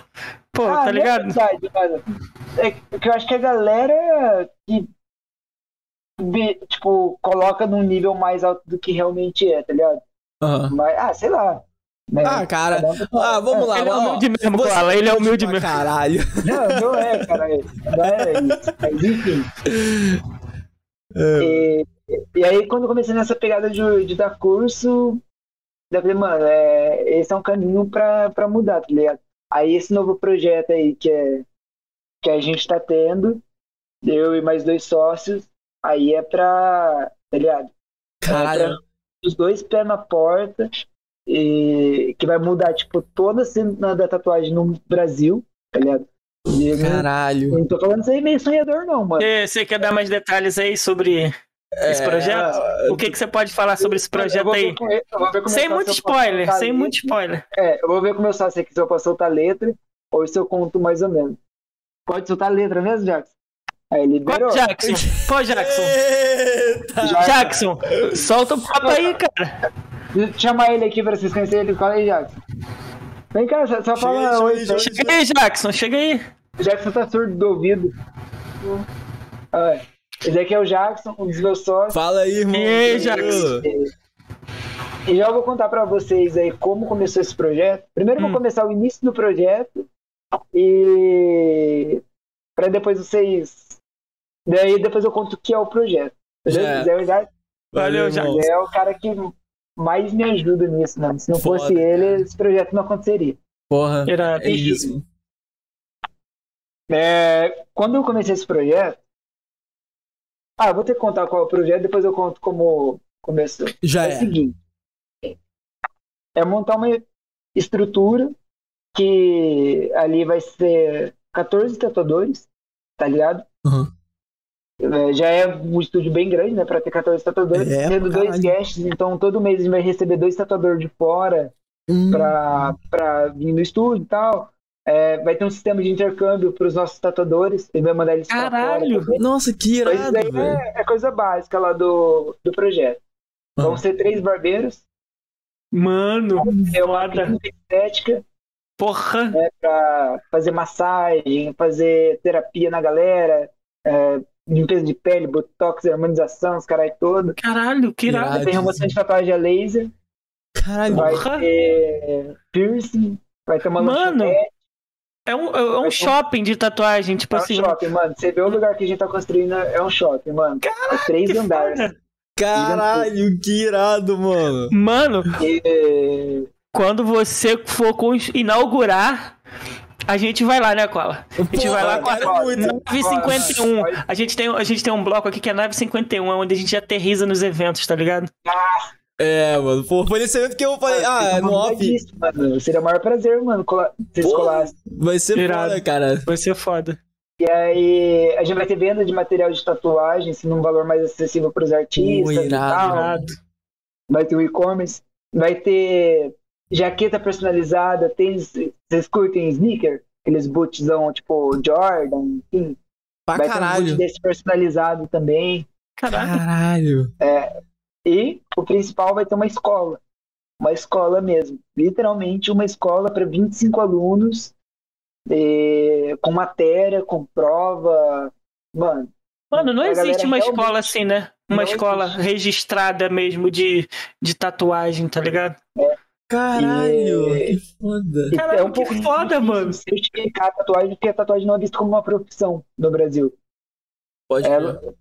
Pô, ah, tá ligado? É verdade, mano. É que eu acho que a galera que tipo, coloca num nível mais alto do que realmente é, tá ligado? Uhum. Mas, ah, sei lá. Né? Ah, cara. Ah, vamos lá. Ele é humilde mesmo, Você. Ele é humilde mesmo. Caralho. Não, não é, cara. Não é isso. Mas enfim. É. E, e, aí, quando eu comecei nessa pegada de, de dar curso, eu falei, mano, é, esse é um caminho pra, pra mudar, tá ligado? Aí, esse novo projeto aí que, é, que a gente tá tendo, eu e mais dois sócios, Aí é pra. Tá ligado? Caralho. É os dois pés na porta. E que vai mudar, tipo, toda a cena da tatuagem no Brasil, tá ligado? E Caralho. Não, não tô falando isso aí meio sonhador, não, mano. Você quer dar mais detalhes aí sobre esse é, projeto? o que, que você pode falar sobre esse projeto aí? sem muito spoiler, sem letra. muito spoiler. É, eu vou ver como eu faço aqui se eu posso soltar letra ou se eu conto mais ou menos. Pode soltar letra mesmo, Jackson? Aí liberou. Qual Jackson? Qual Jackson? Eita. Jackson, solta o papo aí, cara. Chama ele aqui pra vocês conhecerem ele. Fala aí, Jackson. Vem cá, só, só fala oi. Chega aí, Jackson, chega aí. Jackson tá surdo do ouvido. Ah, esse aqui é o Jackson, um dos meus sócios. Fala aí, irmão. E aí, Jackson? E já vou contar pra vocês aí como começou esse projeto. Primeiro hum. vou começar o início do projeto e para depois vocês Daí depois eu conto o que é o projeto. Beleza? É. verdade? Valeu, já. É o cara que mais me ajuda nisso, mano. Se não Foda, fosse ele, esse projeto não aconteceria. Porra, Era, é isso. É, quando eu comecei esse projeto. Ah, vou ter que contar qual é o projeto, depois eu conto como começou. Já é. É o seguinte: é montar uma estrutura que ali vai ser 14 tatuadores, tá ligado? Uhum. É, já é um estúdio bem grande, né? Pra ter 14 tatuadores. É, tendo dois guests, então todo mês a gente vai receber dois tatuadores de fora hum. pra, pra vir no estúdio e tal. É, vai ter um sistema de intercâmbio para os nossos tatuadores. Ele vai mandar eles Caralho! Fora Nossa, que irado! É, é, coisa básica lá do, do projeto. Uhum. Vão ser três barbeiros. Mano! É uma estética. Porra! É, pra fazer massagem, fazer terapia na galera. É, limpeza de pele, botox, harmonização, os caras todo. Caralho, que irado. Tem remoção de tatuagem a laser. Caralho, vai porra. ter piercing, vai ter uma Mano, é um, é um shopping de tatuagem, tipo é assim. É um shopping, mano. Você vê o lugar que a gente tá construindo, é um shopping, mano. Caralho, é três andares. Foda. Caralho, que irado, mano. Mano, e... quando você for inaugurar a gente vai lá, né, Cola? A gente vai lá com a nave 51. A gente, tem, a gente tem um bloco aqui que é nave 51, onde a gente aterriza nos eventos, tá ligado? É, mano. Pô, foi nesse evento que eu falei, ah, no off. Mano. Seria o maior prazer, mano, se colasse. Vai ser Irado. foda, cara. Vai ser foda. E aí, a gente vai ter venda de material de tatuagem, assim, num valor mais acessível para os artistas. Uh, irado. Vai ter o e-commerce. Vai ter jaqueta personalizada. Tem, vocês curtem sneaker? Aqueles bootzão, tipo Jordan, enfim. Pra vai caralho. ter um boot desse personalizado também. Caralho. É, e o principal vai ter uma escola. Uma escola mesmo. Literalmente uma escola para 25 alunos e, com matéria, com prova. Mano. Mano, não existe uma escola assim, né? Uma escola existe. registrada mesmo de, de tatuagem, tá ligado? É. Caralho, e... que foda. Caralho, é um pouco foda, mano. Certificar a tatuagem, porque a tatuagem não é vista como uma profissão no Brasil. Pode é,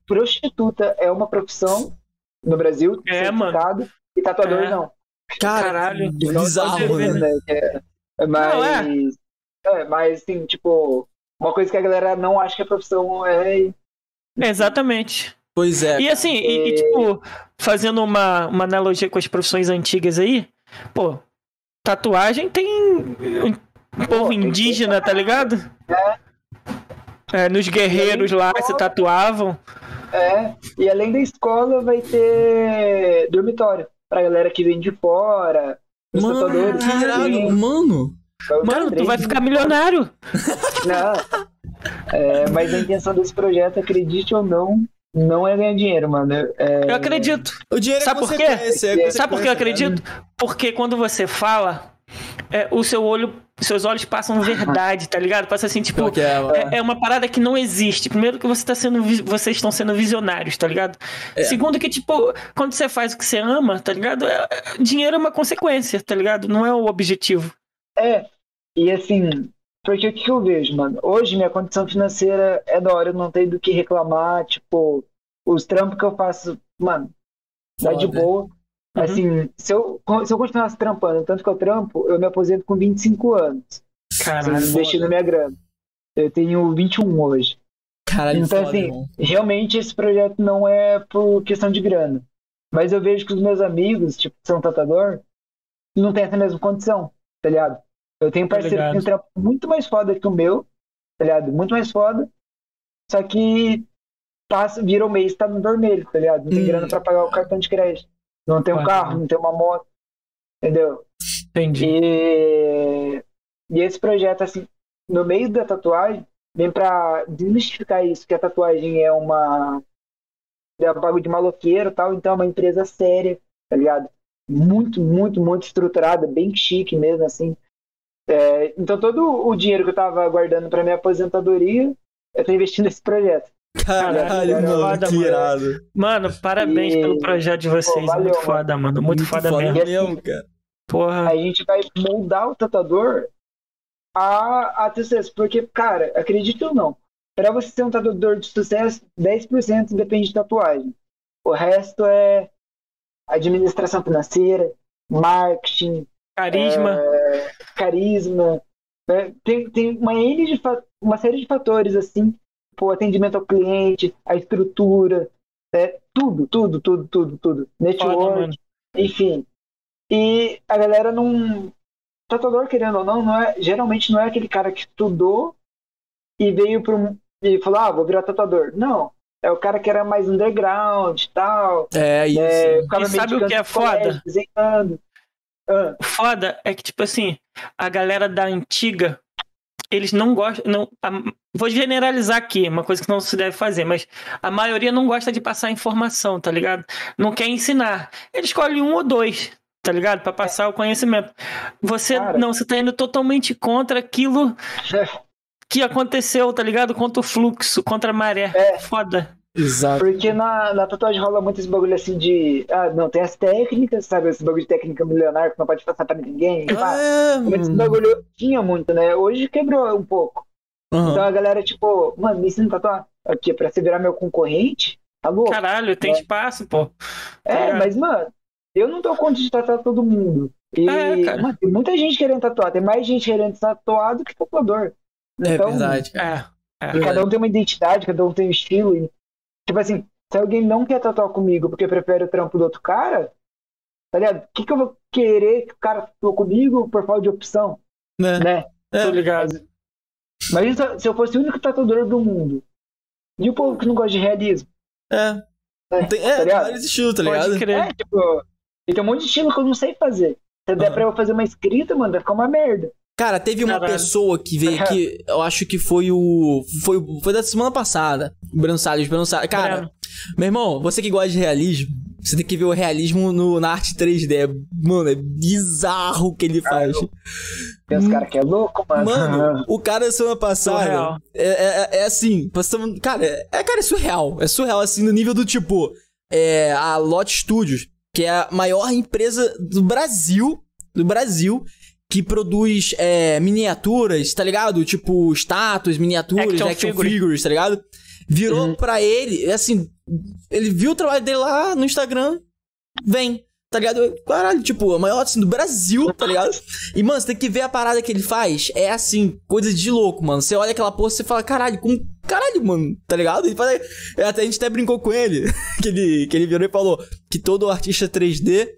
prostituta é uma profissão no Brasil, é, mano. e tatuador é. não. Caralho, bizarro, né? né? É, mas, não, é. é, mas assim, tipo, uma coisa que a galera não acha que a profissão é. Exatamente. Pois é. E assim, e, e, tipo, fazendo uma, uma analogia com as profissões antigas aí, pô, tatuagem tem um povo indígena, tá ligado? É. é nos guerreiros lá se tatuavam. É, e além da escola vai ter dormitório pra galera que vem de fora, os mano, tatuadores. Que irado, mano! Mano, tu vai ficar milionário! Não. É, mas a intenção desse projeto, acredite ou não, não é ganhar dinheiro, mano. É... Eu acredito. O dinheiro Sabe é por quê? É Sabe por que eu acredito? Né? Porque quando você fala, é, o seu olho, seus olhos passam verdade, tá ligado? Passa assim, tipo, é, é, uma parada que não existe. Primeiro que você tá sendo, vocês estão sendo visionários, tá ligado? É. Segundo que, tipo, quando você faz o que você ama, tá ligado? É, dinheiro é uma consequência, tá ligado? Não é o objetivo. É, e assim, porque o que eu vejo, mano? Hoje minha condição financeira é da hora, eu não tenho do que reclamar, tipo, os trampos que eu faço, mano, dá de boa. Uhum. Assim, se eu, se eu continuasse trampando tanto que eu trampo, eu me aposento com 25 anos. Caralho. Investindo minha grana. Eu tenho 21 hoje. Caralho, então, foda, assim, irmão. realmente esse projeto não é por questão de grana. Mas eu vejo que os meus amigos, tipo, são tatuador, não tem essa mesma condição, tá ligado? Eu tenho Tá parceiro que tem um trampo muito mais foda que o meu, tá ligado? Muito mais foda. Só que passa, vira o mês, tá no vermelho, tá ligado? Não tem Hum. grana pra pagar o cartão de crédito. Não tem um carro, não tem uma moto. Entendeu? Entendi. E, e esse projeto, assim, no meio da tatuagem, vem pra desmistificar isso, que a tatuagem é uma. É um bagulho de maloqueiro e tal, então é uma empresa séria, tá ligado? Muito, muito, muito estruturada, bem chique mesmo, assim. É, então todo o dinheiro que eu tava guardando pra minha aposentadoria, eu tô investindo nesse projeto. Caralho, Caralho, mano, foda, que mano. irado. Mano, parabéns E- pelo projeto de vocês. Pô, valeu, muito foda, mano. Muito, foda, mesmo. mesmo, cara. Porra. A gente vai moldar o tatuador a, a ter sucesso. Porque, cara, acredite ou não, para você ser um tatuador de sucesso, 10% depende de tatuagem. O resto é administração financeira, marketing, Carisma. é, carisma. né? Tem, tem uma, N de uma série de fatores, assim, o atendimento ao cliente, a estrutura, é, tudo, tudo, tudo, tudo, tudo. Network, mano. enfim. E a galera não. Tatuador, querendo ou não, não é, geralmente não é aquele cara que estudou e veio para um. e falou, ah, vou virar tatuador. Não. É o cara que era mais underground e tal. É isso. É, E sabe o que é foda? Desenhando. Ah, O foda é que, tipo assim, a galera da antiga, eles não gostam. Não, a- vou generalizar aqui, uma coisa que não se deve fazer, mas a maioria não gosta de passar informação, tá ligado? Não quer ensinar. Ele escolhe um ou dois, tá ligado? Pra passar o conhecimento. Você Cara. não, você tá indo totalmente contra aquilo que aconteceu, tá ligado? Contra o fluxo, contra a maré. É. Foda. Exato. Porque na, na tatuagem rola muito esse bagulho assim de. Ah, não, tem as técnicas, sabe? Esse bagulho de técnica milionária que não pode passar pra ninguém. pá. É, Como esse bagulho tinha muito, né? Hoje quebrou um pouco. Aham. Então a galera, tipo, mano, me ensina a tatuar. Aqui, pra você virar meu concorrente, tá louco? Caralho, tem É. espaço, pô. é, ligado? mas, mano, eu não dou conta de tatuar todo mundo. E, É, cara. mano, tem muita gente querendo tatuar. Tem mais gente querendo tatuar do que tatuador. É Então, verdade. É. E cada um tem uma identidade, cada um tem um estilo. Tipo assim, se alguém não quer tatuar comigo porque prefere o trampo do outro cara, Tá ligado? O que, que eu vou querer que o cara ficou comigo por falta de opção? Né? Né? Tô ligado. Imagina se eu fosse o único tatuador do mundo. E o povo que não gosta de realismo? É. É, Tem, tá é, tem ligado? vários estilos, tá Pode ligado? crer. É, tipo, e tem um monte de estilo que eu não sei fazer. Se der Aham. pra eu fazer uma escrita, mano, vai ficar uma merda. Cara, teve uma Caralho. pessoa que veio aqui, eu acho que foi o. Foi, foi da semana passada. O Breno Salles, Breno Salles. Cara, Breno. meu irmão, você que gosta de realismo, você tem que ver o realismo no, na arte 3D. É- Mano, é bizarro o que ele faz. Tem caras que é louco, mano. Mano, o cara semana passada. Surreal. É, é, é assim, passamos- cara, é, é, cara, é surreal. É surreal, assim, no nível do tipo. É, a Lot Studios, que é a maior empresa do Brasil. Do Brasil. Que produz é, miniaturas, tá ligado? Tipo, estátuas, miniaturas, Action action, figure. figures, tá ligado? Virou Uhum. pra ele, assim, ele viu o trabalho dele lá no Instagram, vem, tá ligado? Caralho, tipo, a maior assim do Brasil, tá ligado? E, mano, você tem que ver a parada que ele faz. É assim, coisa de louco, mano. Você olha aquela porra e você fala, caralho, com. Caralho, mano, tá ligado? Ele fala, é, até a gente até brincou com ele, que ele, que ele virou e falou que todo artista 3D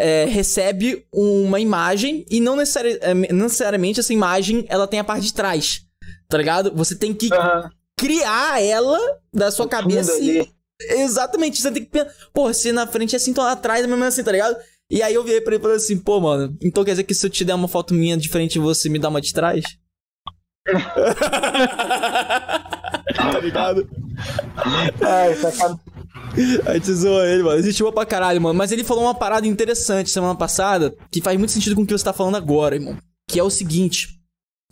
é, recebe uma imagem e não, necessari- é, não necessariamente essa imagem ela tem a parte de trás, tá ligado? Você tem que criar ela da sua O cabeça e. Exatamente, você tem que pensar, pô, se na frente é assim, então atrás é mesmo assim, tá ligado? E aí eu virei pra ele e falei assim, pô, mano, então quer dizer que se eu te der uma foto minha diferente, você me dá uma de trás? tá ligado? Ai, sacado. A gente zoou ele, mano. A gente zoou pra caralho, mano. Mas ele falou uma parada interessante semana passada que faz muito sentido com o que você tá falando agora, irmão. Que é o seguinte: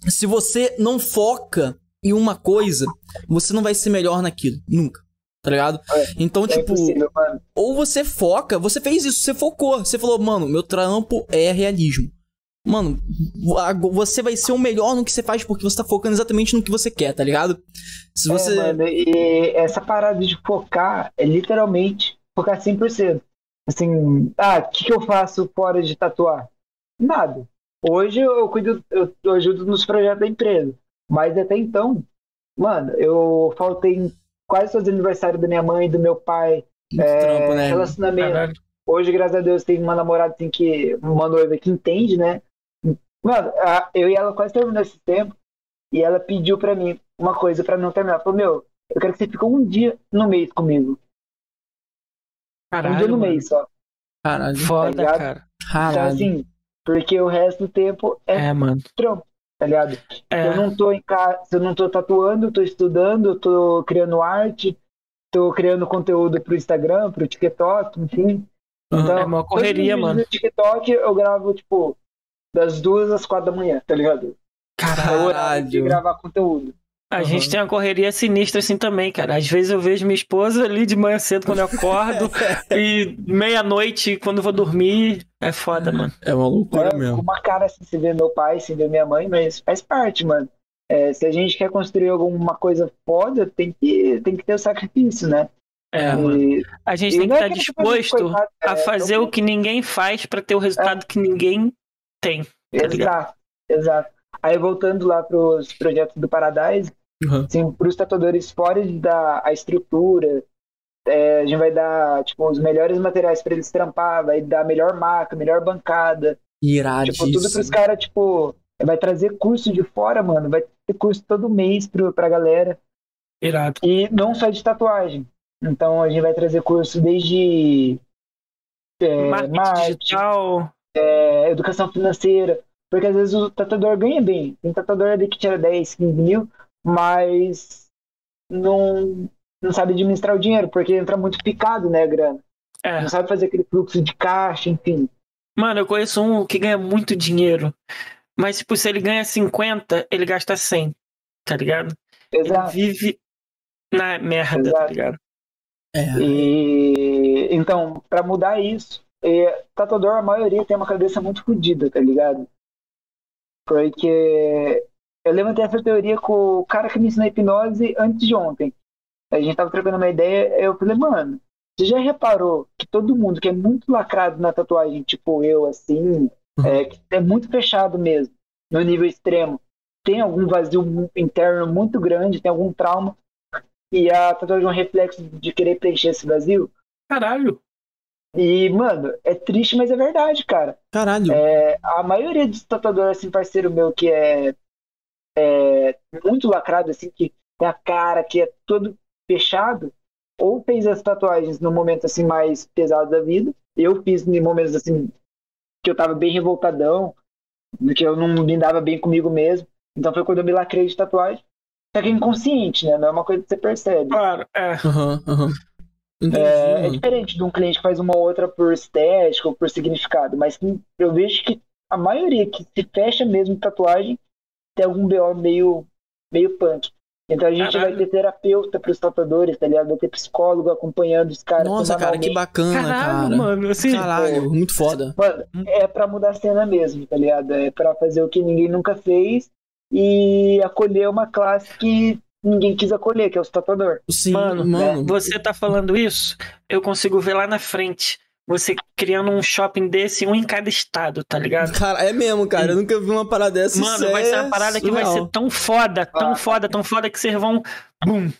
se você não foca em uma coisa, você não vai ser melhor naquilo. Nunca. Tá ligado? É, Então, É tipo, ou você foca, você fez isso, você focou. Você falou, mano, meu trampo é realismo. Mano, você vai ser o melhor no que você faz porque você tá focando exatamente no que você quer, tá ligado? Se você. É, mano, e essa parada de focar é literalmente focar 100%. Assim, ah, o que, que eu faço fora de tatuar? Nada. Hoje eu cuido, eu, eu ajudo nos projetos da empresa. Mas até então, mano, eu faltei em quase todos os aniversários da minha mãe e do meu pai. muito É, trampo, né? relacionamento. Hoje, graças a Deus, tem uma namorada assim, que. Uma noiva que entende, né? Mano, a- eu e ela quase terminamos esse tempo. E ela pediu pra mim uma coisa pra não terminar. Ela falou, meu, eu quero que você fique um dia no mês comigo. um dia Caralho, no mano. mês só. Caralho. Foda, tá cara. Então, Caralho. assim, porque o resto do tempo é, É, mano. trampo, tá ligado? É. eu não tô em casa, eu não tô tatuando, eu tô estudando, eu tô criando arte, tô criando conteúdo pro Instagram, pro TikTok, enfim. Então, É uma correria, mano. No TikTok eu gravo, tipo, das duas às quatro da manhã, tá ligado? É o horário de Caralho. gravar conteúdo. A Aham. gente tem uma correria sinistra assim também, cara. Às vezes eu vejo minha esposa ali de manhã cedo quando eu acordo e meia-noite quando eu vou dormir. É foda, mano. É uma loucura É, mesmo. uma cara assim, se vê meu pai, se vê minha mãe, mas faz parte, mano. É, se a gente quer construir alguma coisa foda, tem que, tem que ter o sacrifício, né? É, mano. E- A gente tem que é estar tipo de disposto coitado, a é, fazer não- o que ninguém faz pra ter o resultado que ninguém tem. tá? Exato, exato. Aí voltando lá pros projetos do Paradise, Uhum. assim, pros tatuadores fora de dar a estrutura, é, a gente vai dar, tipo, os melhores materiais pra eles trampar, vai dar a melhor maca, melhor bancada, Iradíssimo. tipo, tudo pros caras, tipo, vai trazer curso de fora, mano, vai ter curso todo mês pro, pra galera, Irado. e não só de tatuagem. Então a gente vai trazer curso desde é, Marketing marketing, digital. É, educação financeira, porque às vezes o tatuador ganha bem. Tem tatuador ali que tira 10, 15 mil, mas não, não sabe administrar o dinheiro, porque entra muito picado, né, a grana. É. Não sabe fazer aquele fluxo de caixa, enfim. Mano, eu conheço um que ganha muito dinheiro. Mas, tipo, se ele ganha 50, ele gasta 100. Tá ligado? Exato. Ele vive na merda, tá Exato. ligado? É. E então, pra mudar isso, é, tatuador, a maioria tem uma cabeça muito fodida, tá ligado? Porque eu levantei essa teoria com o cara que me ensinou hipnose antes de ontem. A gente tava trocando uma ideia, eu falei, mano, você já reparou que todo mundo que é muito lacrado na tatuagem, tipo eu, assim, é, que é muito fechado mesmo, no nível extremo, tem algum vazio interno muito grande, tem algum trauma, e a tatuagem é um reflexo de querer preencher esse vazio? Caralho. E, mano, é triste, mas é verdade, cara. Caralho. É, a maioria dos tatuadores, assim, parceiro meu, que é, é muito lacrado, assim, que tem a cara que é todo fechado, ou fez as tatuagens no momento, assim, mais pesado da vida. Eu fiz em momentos, assim, que eu tava bem revoltadão, que eu não me dava bem comigo mesmo. Então foi quando eu me lacrei de tatuagem. Só que é inconsciente, né? Não é uma coisa que você percebe. Claro, é. Aham, aham. Entendi, É, é diferente de um cliente que faz uma outra por estética ou por significado, mas eu vejo que a maioria que se fecha mesmo em tatuagem tem algum BO meio, meio punk. Então a gente Caralho. vai ter terapeuta para os tatuadores, tá ligado? Vai ter psicólogo acompanhando os caras. Nossa, cara, que bacana, Caralho, cara. mano, assim. Caralho, muito foda. Mano, é pra mudar a cena mesmo, tá ligado? É pra fazer o que ninguém nunca fez e acolher uma classe que ninguém quis acolher, que é os tatuador. Sim, Mano, mano. Você tá falando isso, eu consigo ver lá na frente. Você criando um shopping desse, um em cada estado, tá ligado? Cara, é mesmo, cara. Eu nunca vi uma parada dessa. Mano, vai é ser uma parada que vai surreal. ser tão foda, tão Ah. foda, tão foda que vocês vão. Bum,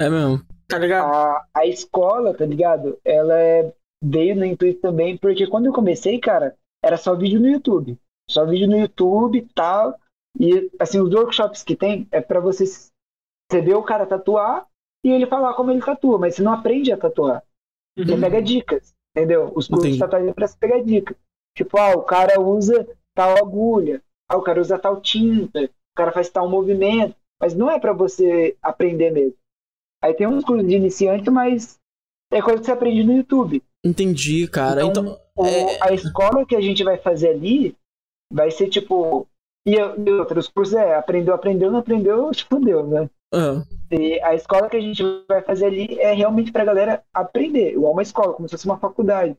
É mesmo. tá ligado? A, a escola, tá ligado? Ela é, veio no intuito também, porque quando eu comecei, cara, era só vídeo no YouTube. Só vídeo no YouTube e tal. E, assim, os workshops que tem é pra você, você ver o cara tatuar e ele falar como ele tatua, mas você não aprende a tatuar. Você Uhum. pega dicas, entendeu? Os cursos de tatuagem é pra você pegar dicas. Tipo, ah, o cara usa tal agulha, ah, o cara usa tal tinta, o cara faz tal movimento, mas não é pra você aprender mesmo. Aí tem uns cursos de iniciante, mas é coisa que você aprende no YouTube. Entendi, cara. Então, o- é- a escola que a gente vai fazer ali vai ser tipo. E, e outros cursos é aprendeu, aprendeu, não aprendeu, fudeu, né? Ah, E a escola que a gente vai fazer ali é realmente pra galera aprender, igual uma escola, como se fosse uma faculdade.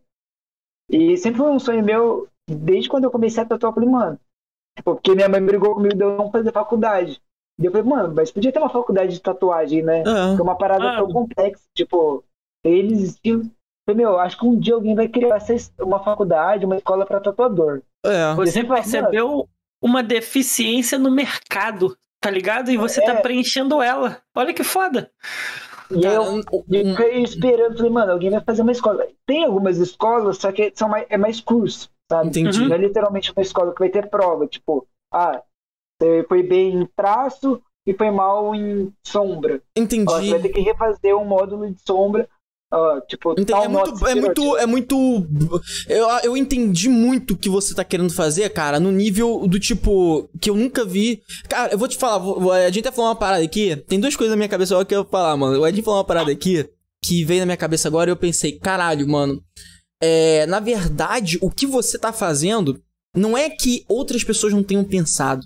E sempre foi um sonho meu, desde quando eu comecei a tatuar, eu falei, mano, porque minha mãe brigou comigo de eu não fazer faculdade. E eu falei, mano, mas podia ter uma faculdade de tatuagem, né? é. Porque é uma parada Mano. tão complexa, tipo, eles falei, meu, acho que um dia alguém vai criar uma faculdade, uma escola pra tatuador. É. Você percebeu uma deficiência no mercado, tá ligado? E você tá É. preenchendo ela. Olha que foda. E Cara, eu, eu fiquei esperando, falei, mano, alguém vai fazer uma escola. Tem algumas escolas, só que são mais, é mais curso, sabe? Entendi. Não é literalmente uma escola que vai ter prova, tipo, ah, você foi bem em traço e foi mal em sombra. Ó, você Entendi. vai ter que refazer um módulo de sombra, ó, tipo, Entendi. tal É muito, é muito, é muito. Eu, eu entendi muito o que você tá querendo fazer, cara, no nível do tipo que eu nunca vi. Cara, eu vou te falar, a gente tá falando uma parada aqui. Tem duas coisas na minha cabeça agora que eu vou falar, mano. O Edinho falou uma parada aqui que veio na minha cabeça agora e eu pensei, caralho, mano. É, na verdade, o que você tá fazendo não é que outras pessoas não tenham pensado,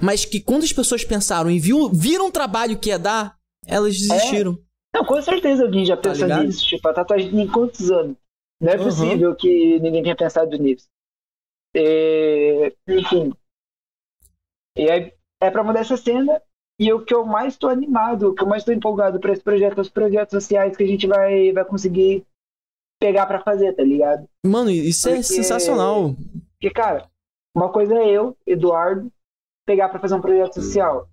mas que quando as pessoas pensaram e viu, viram o trabalho que ia dar, elas desistiram. Não, com certeza alguém já Tá pensou ligado? nisso. Tipo, a tatuagem tem quantos anos? Não é Uhum. possível que ninguém tenha pensado nisso. É, Enfim. E aí, é pra mudar essa cena. E o que eu mais tô animado, o que eu mais tô empolgado pra esse projeto, é os projetos sociais que a gente vai, vai conseguir pegar pra fazer, tá ligado? Mano, isso é Porque- sensacional. Porque, cara, uma coisa é eu, Eduardo, pegar pra fazer um projeto social.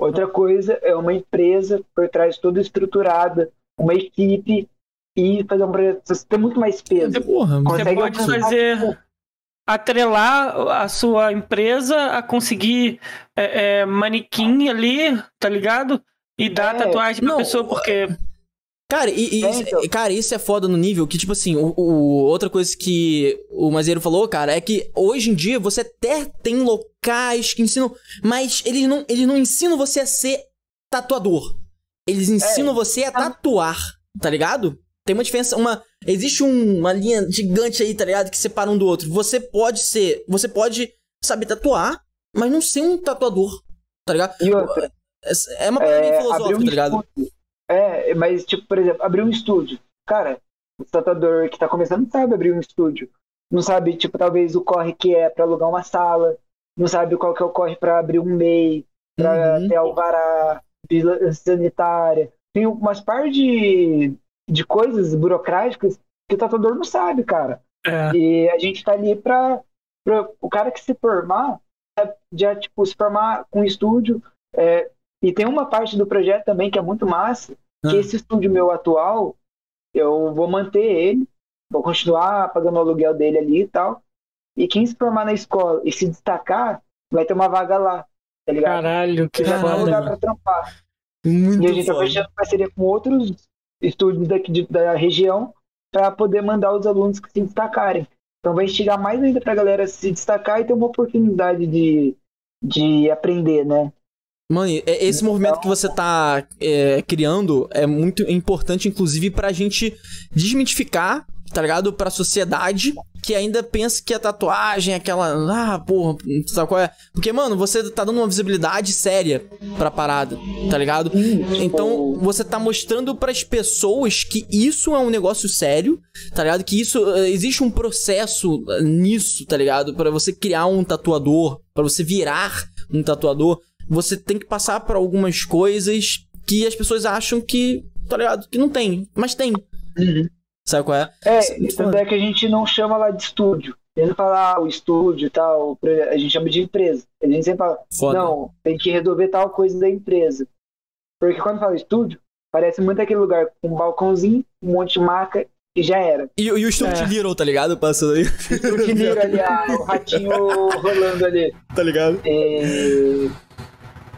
Outra coisa é uma empresa por trás toda estruturada, uma equipe e fazer um projeto social. Tem muito mais peso. Porra, Você Consegue pode fazer. Atrelar a sua empresa a conseguir é, é, manequim ali, tá ligado? E dar É, tatuagem pra não, pessoa, porque. Cara, e, É, isso- então. cara, isso é foda no nível que, tipo assim, o, o- outra coisa que o Mazeiro falou, cara, é que hoje em dia você até tem locais que ensinam, mas eles não, eles não ensinam você a ser tatuador. Eles ensinam você a tatuar, tá ligado? Tem uma diferença, uma. Existe um- uma linha gigante aí, tá ligado? Que separa um do outro. Você pode ser. Você pode saber tatuar, mas não ser um tatuador, tá ligado? E outra, É uma parada meio é, filosófica, um tá ligado? estúdio. É, mas, tipo, por exemplo, abrir um estúdio. Cara, o tatuador que tá começando não sabe abrir um estúdio. Não sabe, tipo, talvez o corre que é pra alugar uma sala. Não sabe qual que é o corre pra abrir um MEI, pra Uhum. ter alvará, sanitária. Tem umas par de, de coisas burocráticas que o tatuador não sabe, cara. É, E a gente tá ali pra, pra o cara que se formar, é, já, tipo, se formar com estúdio. é, e tem uma parte do projeto também que é muito massa, que Ah. esse estúdio meu atual, eu vou manter ele, vou continuar pagando o aluguel dele ali e tal. E quem se formar na escola e se destacar, vai ter uma vaga lá, tá ligado? Caralho, que um lugar pra trampar. Muito e a gente tá fechando parceria com outros estúdios daqui de, da região para poder mandar os alunos que se destacarem. Então vai instigar mais ainda pra galera se destacar e ter uma oportunidade de, de aprender, né? Mano, esse movimento que você tá é, criando é muito importante, inclusive, pra gente desmitificar, tá ligado? Pra sociedade que ainda pensa que a tatuagem é aquela. Ah, porra, sabe qual é? Porque, mano, você tá dando uma visibilidade séria pra parada, tá ligado? Então, você tá mostrando pras pessoas que isso é um negócio sério, tá ligado? Que isso. Eh, existe um processo eh, nisso, tá ligado? Para você criar um tatuador, para você virar um tatuador você tem que passar por algumas coisas que as pessoas acham que, tá ligado? Que não tem, mas tem. Uhum. Sabe qual é? É, tanto é que a gente não chama lá de estúdio. Ele fala, ah, o estúdio e tal, a gente chama de empresa. A gente sempre fala, Foda. não, tem que resolver tal coisa da empresa. Porque quando fala estúdio, parece muito aquele lugar com um balcãozinho, um monte de maca e já era. E, e o Stuart é. Little, tá ligado? Passando aí. O Stuart Little ali, ah, o ratinho rolando ali. Tá ligado? É...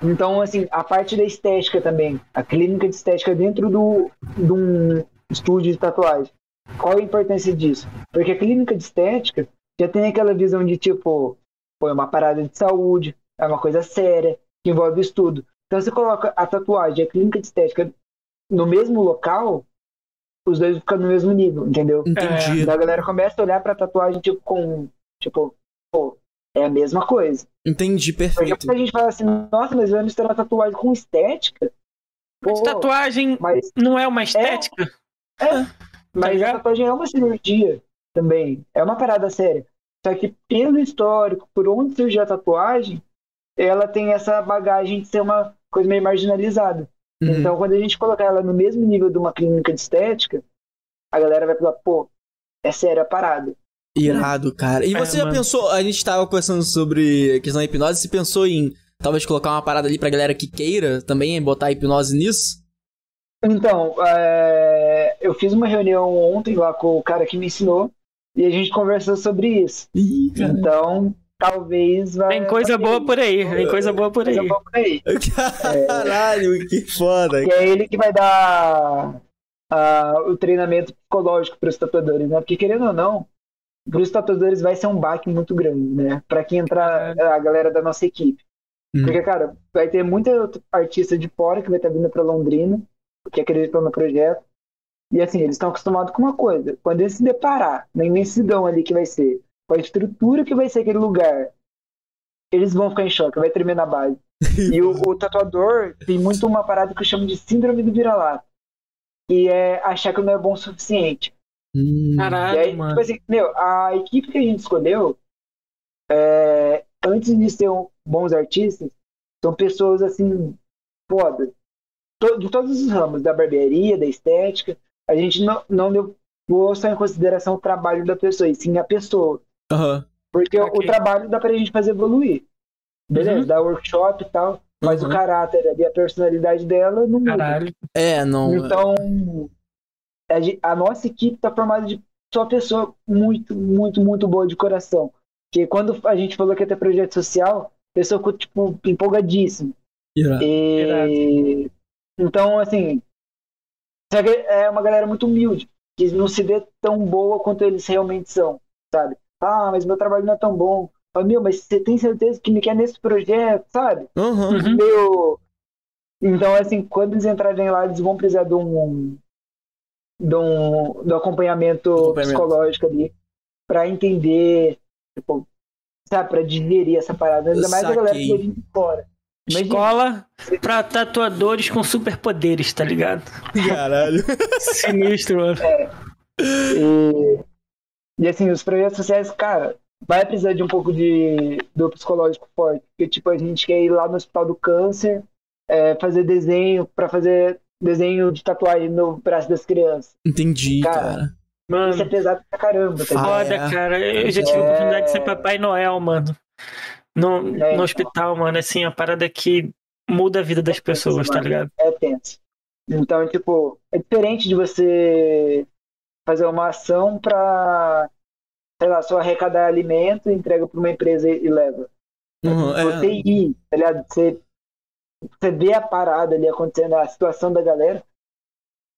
Então, assim, a parte da estética também, a clínica de estética dentro do, de um estúdio de tatuagem. Qual a importância disso? Porque a clínica de estética já tem aquela visão de tipo, pô, é uma parada de saúde, é uma coisa séria, que envolve estudo. Então, você coloca a tatuagem e a clínica de estética no mesmo local, os dois ficam no mesmo nível, entendeu? Entendi. Então a galera começa a olhar pra tatuagem, tipo, com, tipo, pô, é a mesma coisa. Entendi, perfeito. Porque a gente fala assim, nossa, mas vai misturar tatuagem com estética. Mas Pô, tatuagem mas não é uma estética? É, é. mas tá a tatuagem é uma cirurgia também. É uma parada séria. Só que pelo histórico, por onde surgiu a tatuagem, ela tem essa bagagem de ser uma coisa meio marginalizada. Uhum. Então, quando a gente colocar ela no mesmo nível de uma clínica de estética, a galera vai falar, pô, é séria a parada. Irado, cara. E é, você já mano. pensou, a gente tava conversando sobre a questão da hipnose, você pensou em talvez colocar uma parada ali pra galera que queira também botar hipnose nisso? Então, é... eu fiz uma reunião ontem lá com o cara que me ensinou e a gente conversou sobre isso. Ih, então, talvez vai. Tem coisa boa por aí, tem coisa boa por aí. Coisa boa por aí. Caralho, é... que foda. E é ele que vai dar uh, o treinamento psicológico para os tatuadores, né? Porque querendo ou não, para os tatuadores vai ser um baque muito grande, né? Para quem entrar a galera da nossa equipe. Hum. Porque, cara, vai ter muita artista de fora que vai estar vindo para Londrina, que acreditam no projeto. E assim, eles estão acostumados com uma coisa. Quando eles se deparar na imensidão ali que vai ser, com a estrutura que vai ser aquele lugar, eles vão ficar em choque, vai tremer na base. e o, o, tatuador tem muito uma parada que eu chamo de síndrome do vira-lata. Que é achar que não é bom o suficiente. Hum, Caralho, aí, mano. Tipo assim, meu, a equipe que a gente escolheu, é, antes de ser um, bons artistas, são pessoas assim, foda. To, de todos os ramos, da barbearia, da estética. A gente não, não levou só em consideração o trabalho da pessoa, e sim a pessoa. Uhum. Porque okay. o, o, trabalho dá pra gente fazer evoluir. Beleza, uhum. dá workshop e tal. Mas uhum. o caráter ali, a personalidade dela não muda. Caralho. É, não. Então, a, nossa equipe está formada de só pessoa muito, muito, muito boa de coração. Que quando a gente falou que ia ter projeto social, a pessoa ficou, tipo, empolgadíssima. Yeah. E... Então, assim, é uma galera muito humilde, que não se vê tão boa quanto eles realmente são, sabe? Ah, mas meu trabalho não é tão bom. Fala, meu, mas você tem certeza que me quer nesse projeto, sabe? Uhum. Meu... Então, assim, quando eles entrarem lá, eles vão precisar de um, do, do acompanhamento, acompanhamento, psicológico ali para entender, tipo, sabe, para digerir essa parada. Ainda mais a galera que vem de fora. Imagina. Escola pra tatuadores com superpoderes, tá ligado? Caralho. Sinistro, mano. É. E, e, assim, os projetos sociais, cara, vai precisar de um pouco de do psicológico forte. Porque, tipo, a gente quer ir lá no Hospital do Câncer, é, fazer desenho para fazer desenho de tatuagem no braço das crianças. Entendi, cara. cara. Mano, isso é pesado pra caramba. Tá foda, é. cara. Eu já tive a oportunidade de ser Papai Noel, mano. No, é, no então. hospital, mano. Assim, a parada que muda a vida das é pessoas, tenso, tá ligado? É tenso. Então, tipo, é diferente de você fazer uma ação para, sei lá, só arrecadar alimento, entrega para uma empresa e, e leva. Uhum, é. Você ir, tá ligado? Você, você vê a parada ali acontecendo, a situação da galera.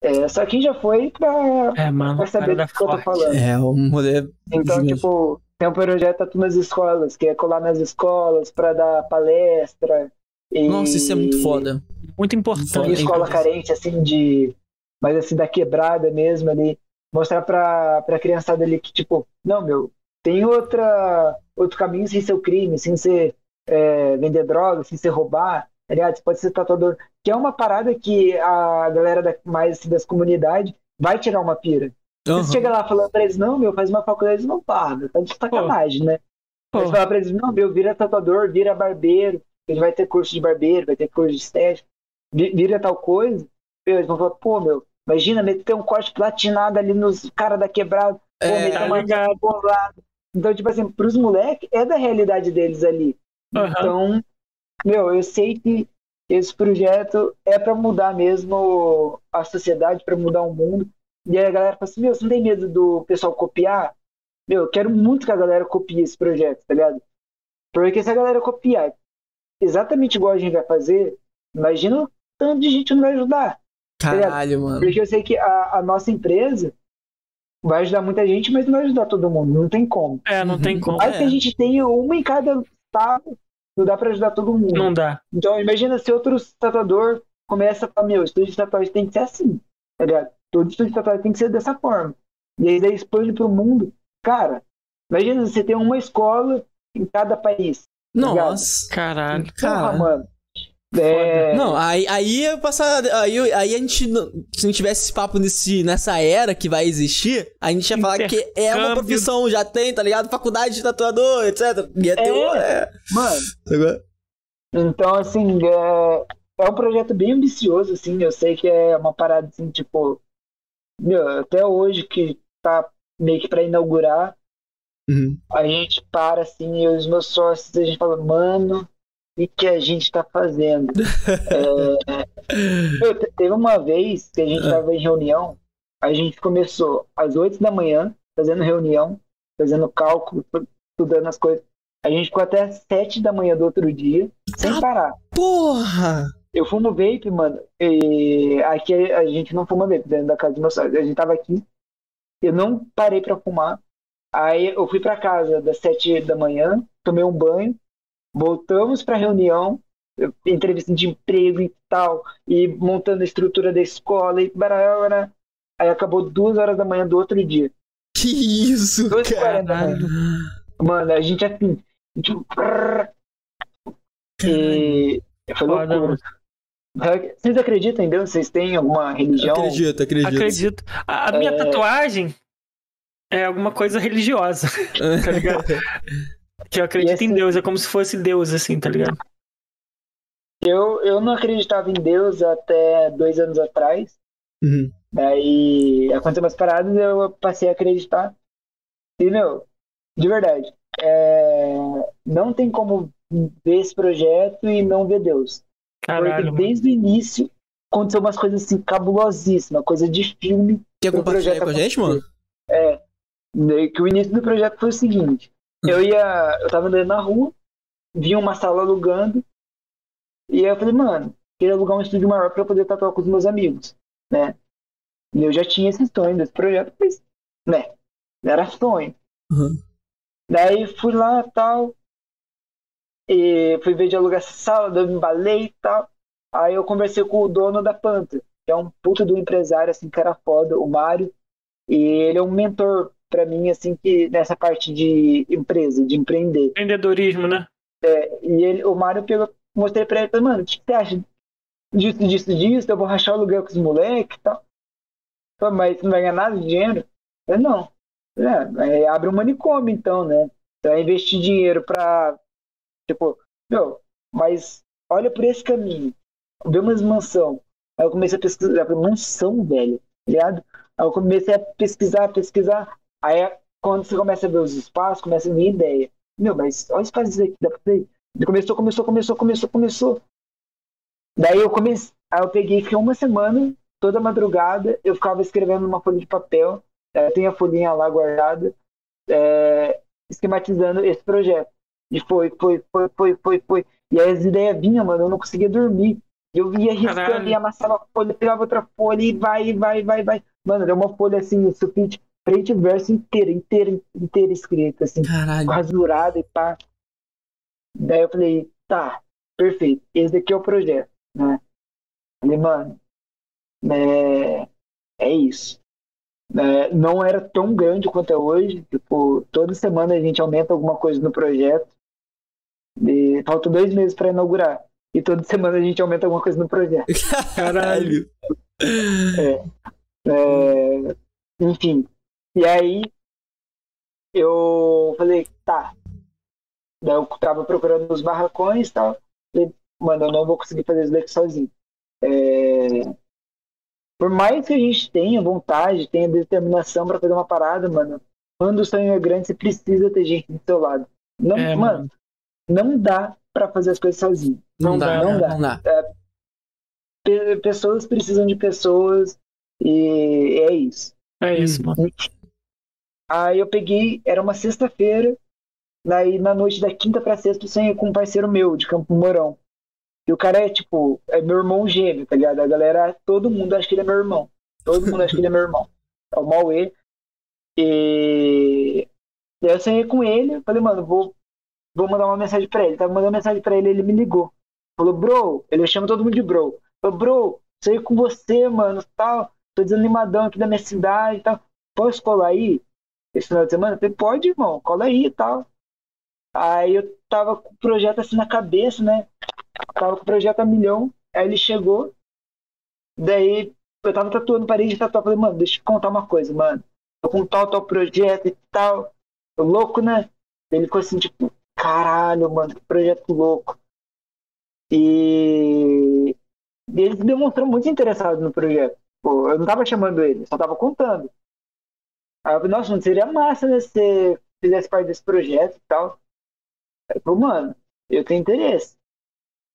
É, só quem já foi pra, é, mano, pra saber do que eu tô falando. É, um rolê. Então, tipo, tem um projeto aqui nas escolas, que é colar nas escolas pra dar palestra. E... Nossa, isso é muito foda. Muito importante. escola carente, assim, de. Mas assim, da quebrada mesmo ali. Mostrar pra, pra criançada ali que, tipo, não, meu, tem outra, outro caminho sem ser o crime, sem ser é, vender droga, sem ser roubar. Aliás, pode ser tatuador, que é uma parada que a galera da, mais assim, das comunidades vai tirar uma pira. Uhum. Você chega lá falando pra eles, não, meu, faz uma faculdade, eles não paga, tá de sacanagem, Pô. né? Pô. Você fala pra eles, não, meu, vira tatuador, vira barbeiro, ele vai ter curso de barbeiro, vai ter curso de estética, vira tal coisa. Eles vão falar, pô, meu, imagina meter um corte platinado ali nos caras da quebrada, pô, é, meter uma tá Então, tipo assim, pros moleques, é da realidade deles ali. Uhum. Então, meu, eu sei que esse projeto é para mudar mesmo a sociedade, para mudar o mundo. E aí a galera fala assim: Meu, você não tem medo do pessoal copiar? Meu, eu quero muito que a galera copie esse projeto, tá ligado? Porque se a galera copiar exatamente igual a gente vai fazer, imagina o tanto de gente não vai ajudar. Tá Caralho, tá mano. Porque eu sei que a, a nossa empresa vai ajudar muita gente, mas não vai ajudar todo mundo. Não tem como. É, não tem como. Mas é. que a gente tenha uma em cada estado não dá para ajudar todo mundo. Não dá. Então, imagina se outro tatuador começa a falar, meu, estúdio de tatuagem tem que ser assim, tá ligado? Todo estúdio de tatuagem tem que ser dessa forma. E aí daí expande pro mundo. Cara, imagina você ter uma escola em cada país. Tá Nossa, tá caralho. Porra, mano. É... Não, aí, aí ia passar. Aí, aí a gente. Se não tivesse esse papo nesse, nessa era que vai existir, a gente ia falar que é uma profissão, já tem, tá ligado? Faculdade de tatuador, etc. Ia ter é, é... Mano. Então, assim, é, é um projeto bem ambicioso, assim. Eu sei que é uma parada, assim, tipo. Meu, até hoje que tá meio que pra inaugurar. Uhum. A gente para assim, e os meus sócios, a gente fala, mano, e que a gente está fazendo. é, teve uma vez que a gente estava ah. em reunião, a gente começou às 8 da manhã, fazendo reunião, fazendo cálculo, estudando as coisas. A gente ficou até 7 da manhã do outro dia, sem ah, parar. Porra! Eu fumo vape, mano. E aqui a gente não fuma vape dentro da casa do meu sócio. A gente tava aqui. Eu não parei para fumar. Aí eu fui para casa das 7 da manhã, tomei um banho, Voltamos para a reunião, entrevista de emprego e tal, e montando a estrutura da escola e barará, Aí acabou duas horas da manhã do outro dia. Que isso, duas cara? Mano, a gente assim. Tipo, e foi loucura. Vocês acreditam em Deus? Vocês têm alguma religião? Acredito, acredito. Acredito. A, a minha é... tatuagem é alguma coisa religiosa, tá ligado? Que eu acredito assim, em Deus, é como se fosse Deus, assim, tá ligado? Eu, eu não acreditava em Deus até dois anos atrás. Uhum. Daí aconteceu umas paradas e eu passei a acreditar. E, meu, de verdade, é... não tem como ver esse projeto e não ver Deus. Caralho, Porque desde mano. o início aconteceu umas coisas assim cabulosíssimas, coisa de filme. Quer compartilhar com a gente, mano? É. Que o início do projeto foi o seguinte: eu ia. Eu tava andando na rua, vi uma sala alugando, e aí eu falei, mano, queria alugar um estúdio maior pra eu poder tatuar com os meus amigos, né? E eu já tinha esse sonho desse projeto, mas, né? Era sonho. Uhum. Daí fui lá tal. E fui ver de alugar essa sala, eu me embalei e tal. Aí eu conversei com o dono da Panta, que é um puta do empresário, assim, era foda, o Mário. E ele é um mentor para mim, assim, que nessa parte de empresa, de empreender. Empreendedorismo, né? É, e ele, o Mário pegou, mostrei pra ele, falei, mano, o que você acha disso, disso, disso? Eu vou rachar o aluguel com os moleques e tal. Falei, mas você não vai ganhar nada de dinheiro? Eu não. É, abre um manicômio, então, né? Você vai investir dinheiro pra, tipo, meu, mas olha por esse caminho. Vê uma mansão. Aí eu comecei a pesquisar, mansão, velho, tá ligado? Aí eu comecei a pesquisar, pesquisar. Aí quando você começa a ver os espaços, começa a vir ideia. Meu, mas olha os espaços aqui, dá pra ver. Começou, começou, começou, começou, começou. Daí eu comecei. Aí eu peguei, fiquei uma semana, toda madrugada, eu ficava escrevendo numa folha de papel é, tem a folhinha lá guardada, é, esquematizando esse projeto. E foi, foi, foi, foi, foi, foi. E aí as ideias vinham, mano, eu não conseguia dormir. Eu ia riscando e amassava a folha, pegava outra folha e vai, vai, vai, vai. Mano, deu uma folha assim, o sulfite, frente e verso inteira, inteira, inteira escrita, assim, Caralho. rasurada e pá. Daí eu falei, tá, perfeito, esse daqui é o projeto, né? Falei, mano, é, é isso. É, não era tão grande quanto é hoje, tipo, toda semana a gente aumenta alguma coisa no projeto. E faltam dois meses para inaugurar. E toda semana a gente aumenta alguma coisa no projeto. Caralho. É, é, enfim. E aí eu falei, tá. Daí eu tava procurando os barracões e tal. Falei, mano, eu não vou conseguir fazer isso daqui sozinho. É, por mais que a gente tenha vontade, tenha determinação para fazer uma parada, mano, quando o sonho é grande, você precisa ter gente do seu lado. Não, É, mano, não dá para fazer as coisas sozinho. Não, Não dá, dá, não não dá. dá. Pe- pessoas precisam de pessoas e é isso. É isso, mano. Aí eu peguei, era uma sexta-feira, daí na noite da quinta pra sexta eu sonhei com um parceiro meu de Campo Mourão. E o cara é tipo, é meu irmão gêmeo, tá ligado? A galera, todo mundo acha que ele é meu irmão. Todo mundo acha que ele é meu irmão. É o Mauê. E daí eu sonhei com ele, falei, mano, vou, vou mandar uma mensagem pra ele. Tava mandando mensagem pra ele, ele me ligou. Falou, bro, ele chama todo mundo de bro. Falou, bro, sonhei com você, mano, tal. Tô desanimadão aqui da minha cidade e tal. Posso colar aí? Esse final de semana? Falei, pode, irmão, cola aí e tal. Aí eu tava com o projeto assim na cabeça, né? Tava com o projeto a milhão. Aí ele chegou. Daí eu tava tatuando parede de tatuar. Falei, mano, deixa eu te contar uma coisa, mano. Tô com tal, tal projeto e tal. Tô louco, né? Ele ficou assim, tipo, caralho, mano, que projeto louco. E e ele se demonstrou muito interessado no projeto. Pô, eu não tava chamando ele, só tava contando. Aí eu falei, nossa, não seria massa, né, se você fizesse parte desse projeto e tal. Aí eu falei, mano, eu tenho interesse.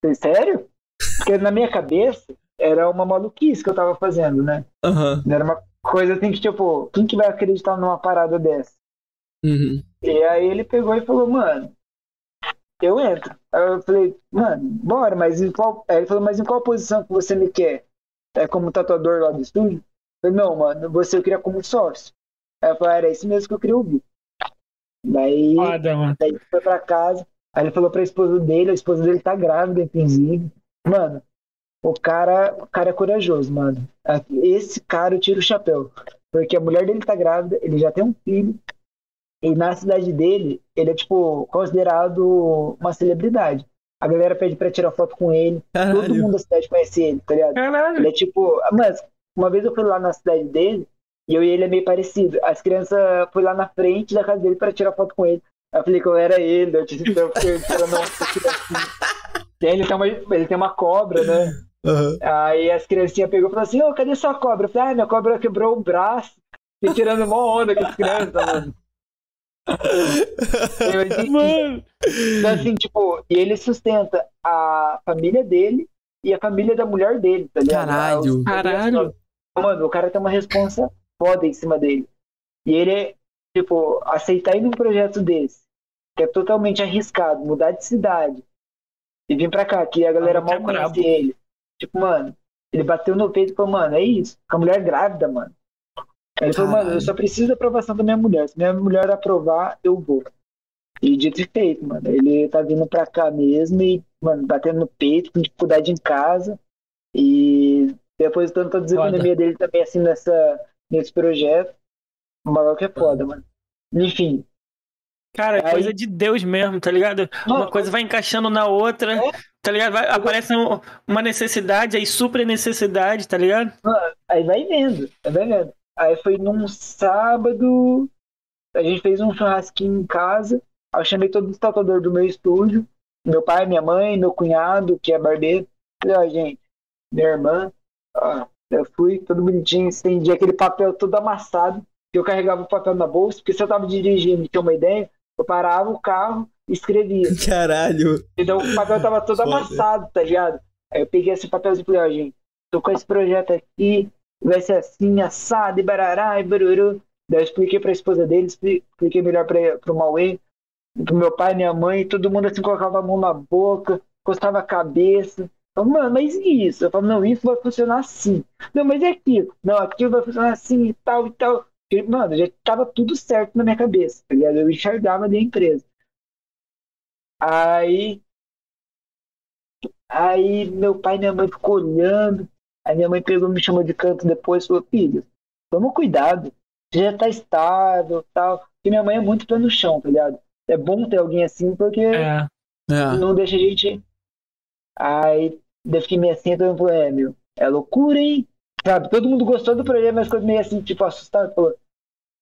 Eu falei, sério? Porque na minha cabeça era uma maluquice que eu tava fazendo, né? Não era uma coisa assim que, tipo, quem que vai acreditar numa parada dessa? Uhum. E aí ele pegou e falou, mano, eu entro. Aí eu falei, mano, bora, mas em qual. Aí ele falou, mas em qual posição que você me quer? É como tatuador lá do estúdio? Eu falei, não, mano, você eu queria como sócio. Aí eu falei, era isso mesmo que eu queria ouvir. Daí, Foda, mano. daí ele foi pra casa. Aí ele falou pra esposa dele, a esposa dele tá grávida, inclusive. Mano, o cara, o cara é corajoso, mano. Esse cara eu tiro o chapéu. Porque a mulher dele tá grávida, ele já tem um filho. E na cidade dele, ele é, tipo, considerado uma celebridade. A galera pede pra tirar foto com ele. Todo Caralho. mundo da cidade conhece ele, tá ligado? Caralho. Ele é tipo. Mas, uma vez eu fui lá na cidade dele e eu e ele é meio parecido. As crianças foram lá na frente da casa dele pra tirar foto com ele. Aí eu falei que eu era ele, eu disse então, eu fiquei tirando uma foto assim. E aí ele tem, uma, ele tem uma cobra, né? Aham. Aí as criancinhas pegou e falaram assim, ô, cadê sua cobra? Eu falei, ah, minha cobra quebrou o braço. E tirando uma onda com as crianças, mano. Eu, Mano. então, assim, tipo, e ele sustenta a família dele e a família da mulher dele, tá ligado? Caralho. Caralho. Mano, o cara tem uma responsa foda em cima dele. E ele é, tipo, aceitar ir num projeto desse, que é totalmente arriscado, mudar de cidade e vir pra cá, que a galera Ah, que é mal conhece ele. Tipo, mano, ele bateu no peito e falou, mano, é isso, com a mulher grávida, mano. Ele falou, mano, eu só preciso da aprovação da minha mulher. Se minha mulher aprovar, eu vou. E dito e feito, mano. Ele tá vindo pra cá mesmo e, mano, batendo no peito, com dificuldade em casa. E depositando toda a economia dele também, assim, nessa, nesse projeto. O maluco é foda, mano. Enfim. Cara, é Aí- coisa de Deus mesmo, tá ligado? Uma Mano, coisa vai encaixando na outra, É. tá ligado? Vai- aparece um- uma necessidade, aí supra a necessidade, tá ligado? Aí vai vendo, vai vendo. Aí foi num sábado, a gente fez um churrasquinho em casa. Aí eu chamei todo o tatuador do meu estúdio, meu pai, minha mãe, meu cunhado, que é barbeiro. Falei, ó, gente, minha irmã, ó, eu fui todo bonitinho, estendi aquele papel todo amassado, que eu carregava o papel na bolsa, porque se eu tava dirigindo e tinha uma ideia, eu parava o carro e escrevia. Caralho. Então o papel tava todo Foda. amassado, tá ligado? Aí eu peguei esse papelzinho e falei, ó, gente, tô com esse projeto aqui, vai ser assim, assado, e barará, e baruru. Daí eu expliquei pra esposa dele, expliquei melhor pra, pro Mauê, pro meu pai, minha mãe, todo mundo assim colocava a mão na boca, encostava a cabeça. Falei, mano, mas e isso? Eu falo, não, isso vai funcionar assim. Não, mas é aquilo. Não, aquilo vai funcionar assim e tal e tal. Porque, mano, já tava tudo certo na minha cabeça, tá ligado? Eu enxergava da empresa. Aí. Aí meu pai e minha mãe ficou olhando. Aí minha mãe pegou, me chamou de canto depois e falou, filho, toma cuidado. Você já tá estável tal. Porque minha mãe é muito pé no chão, tá ligado? É bom ter alguém assim, porque é. É. não deixa a gente. Aí eu fiquei meio assim, todo mundo é, meu, é loucura, hein? Sabe, todo mundo gostou do projeto, mas ficou meio assim, tipo, assustado. Falou,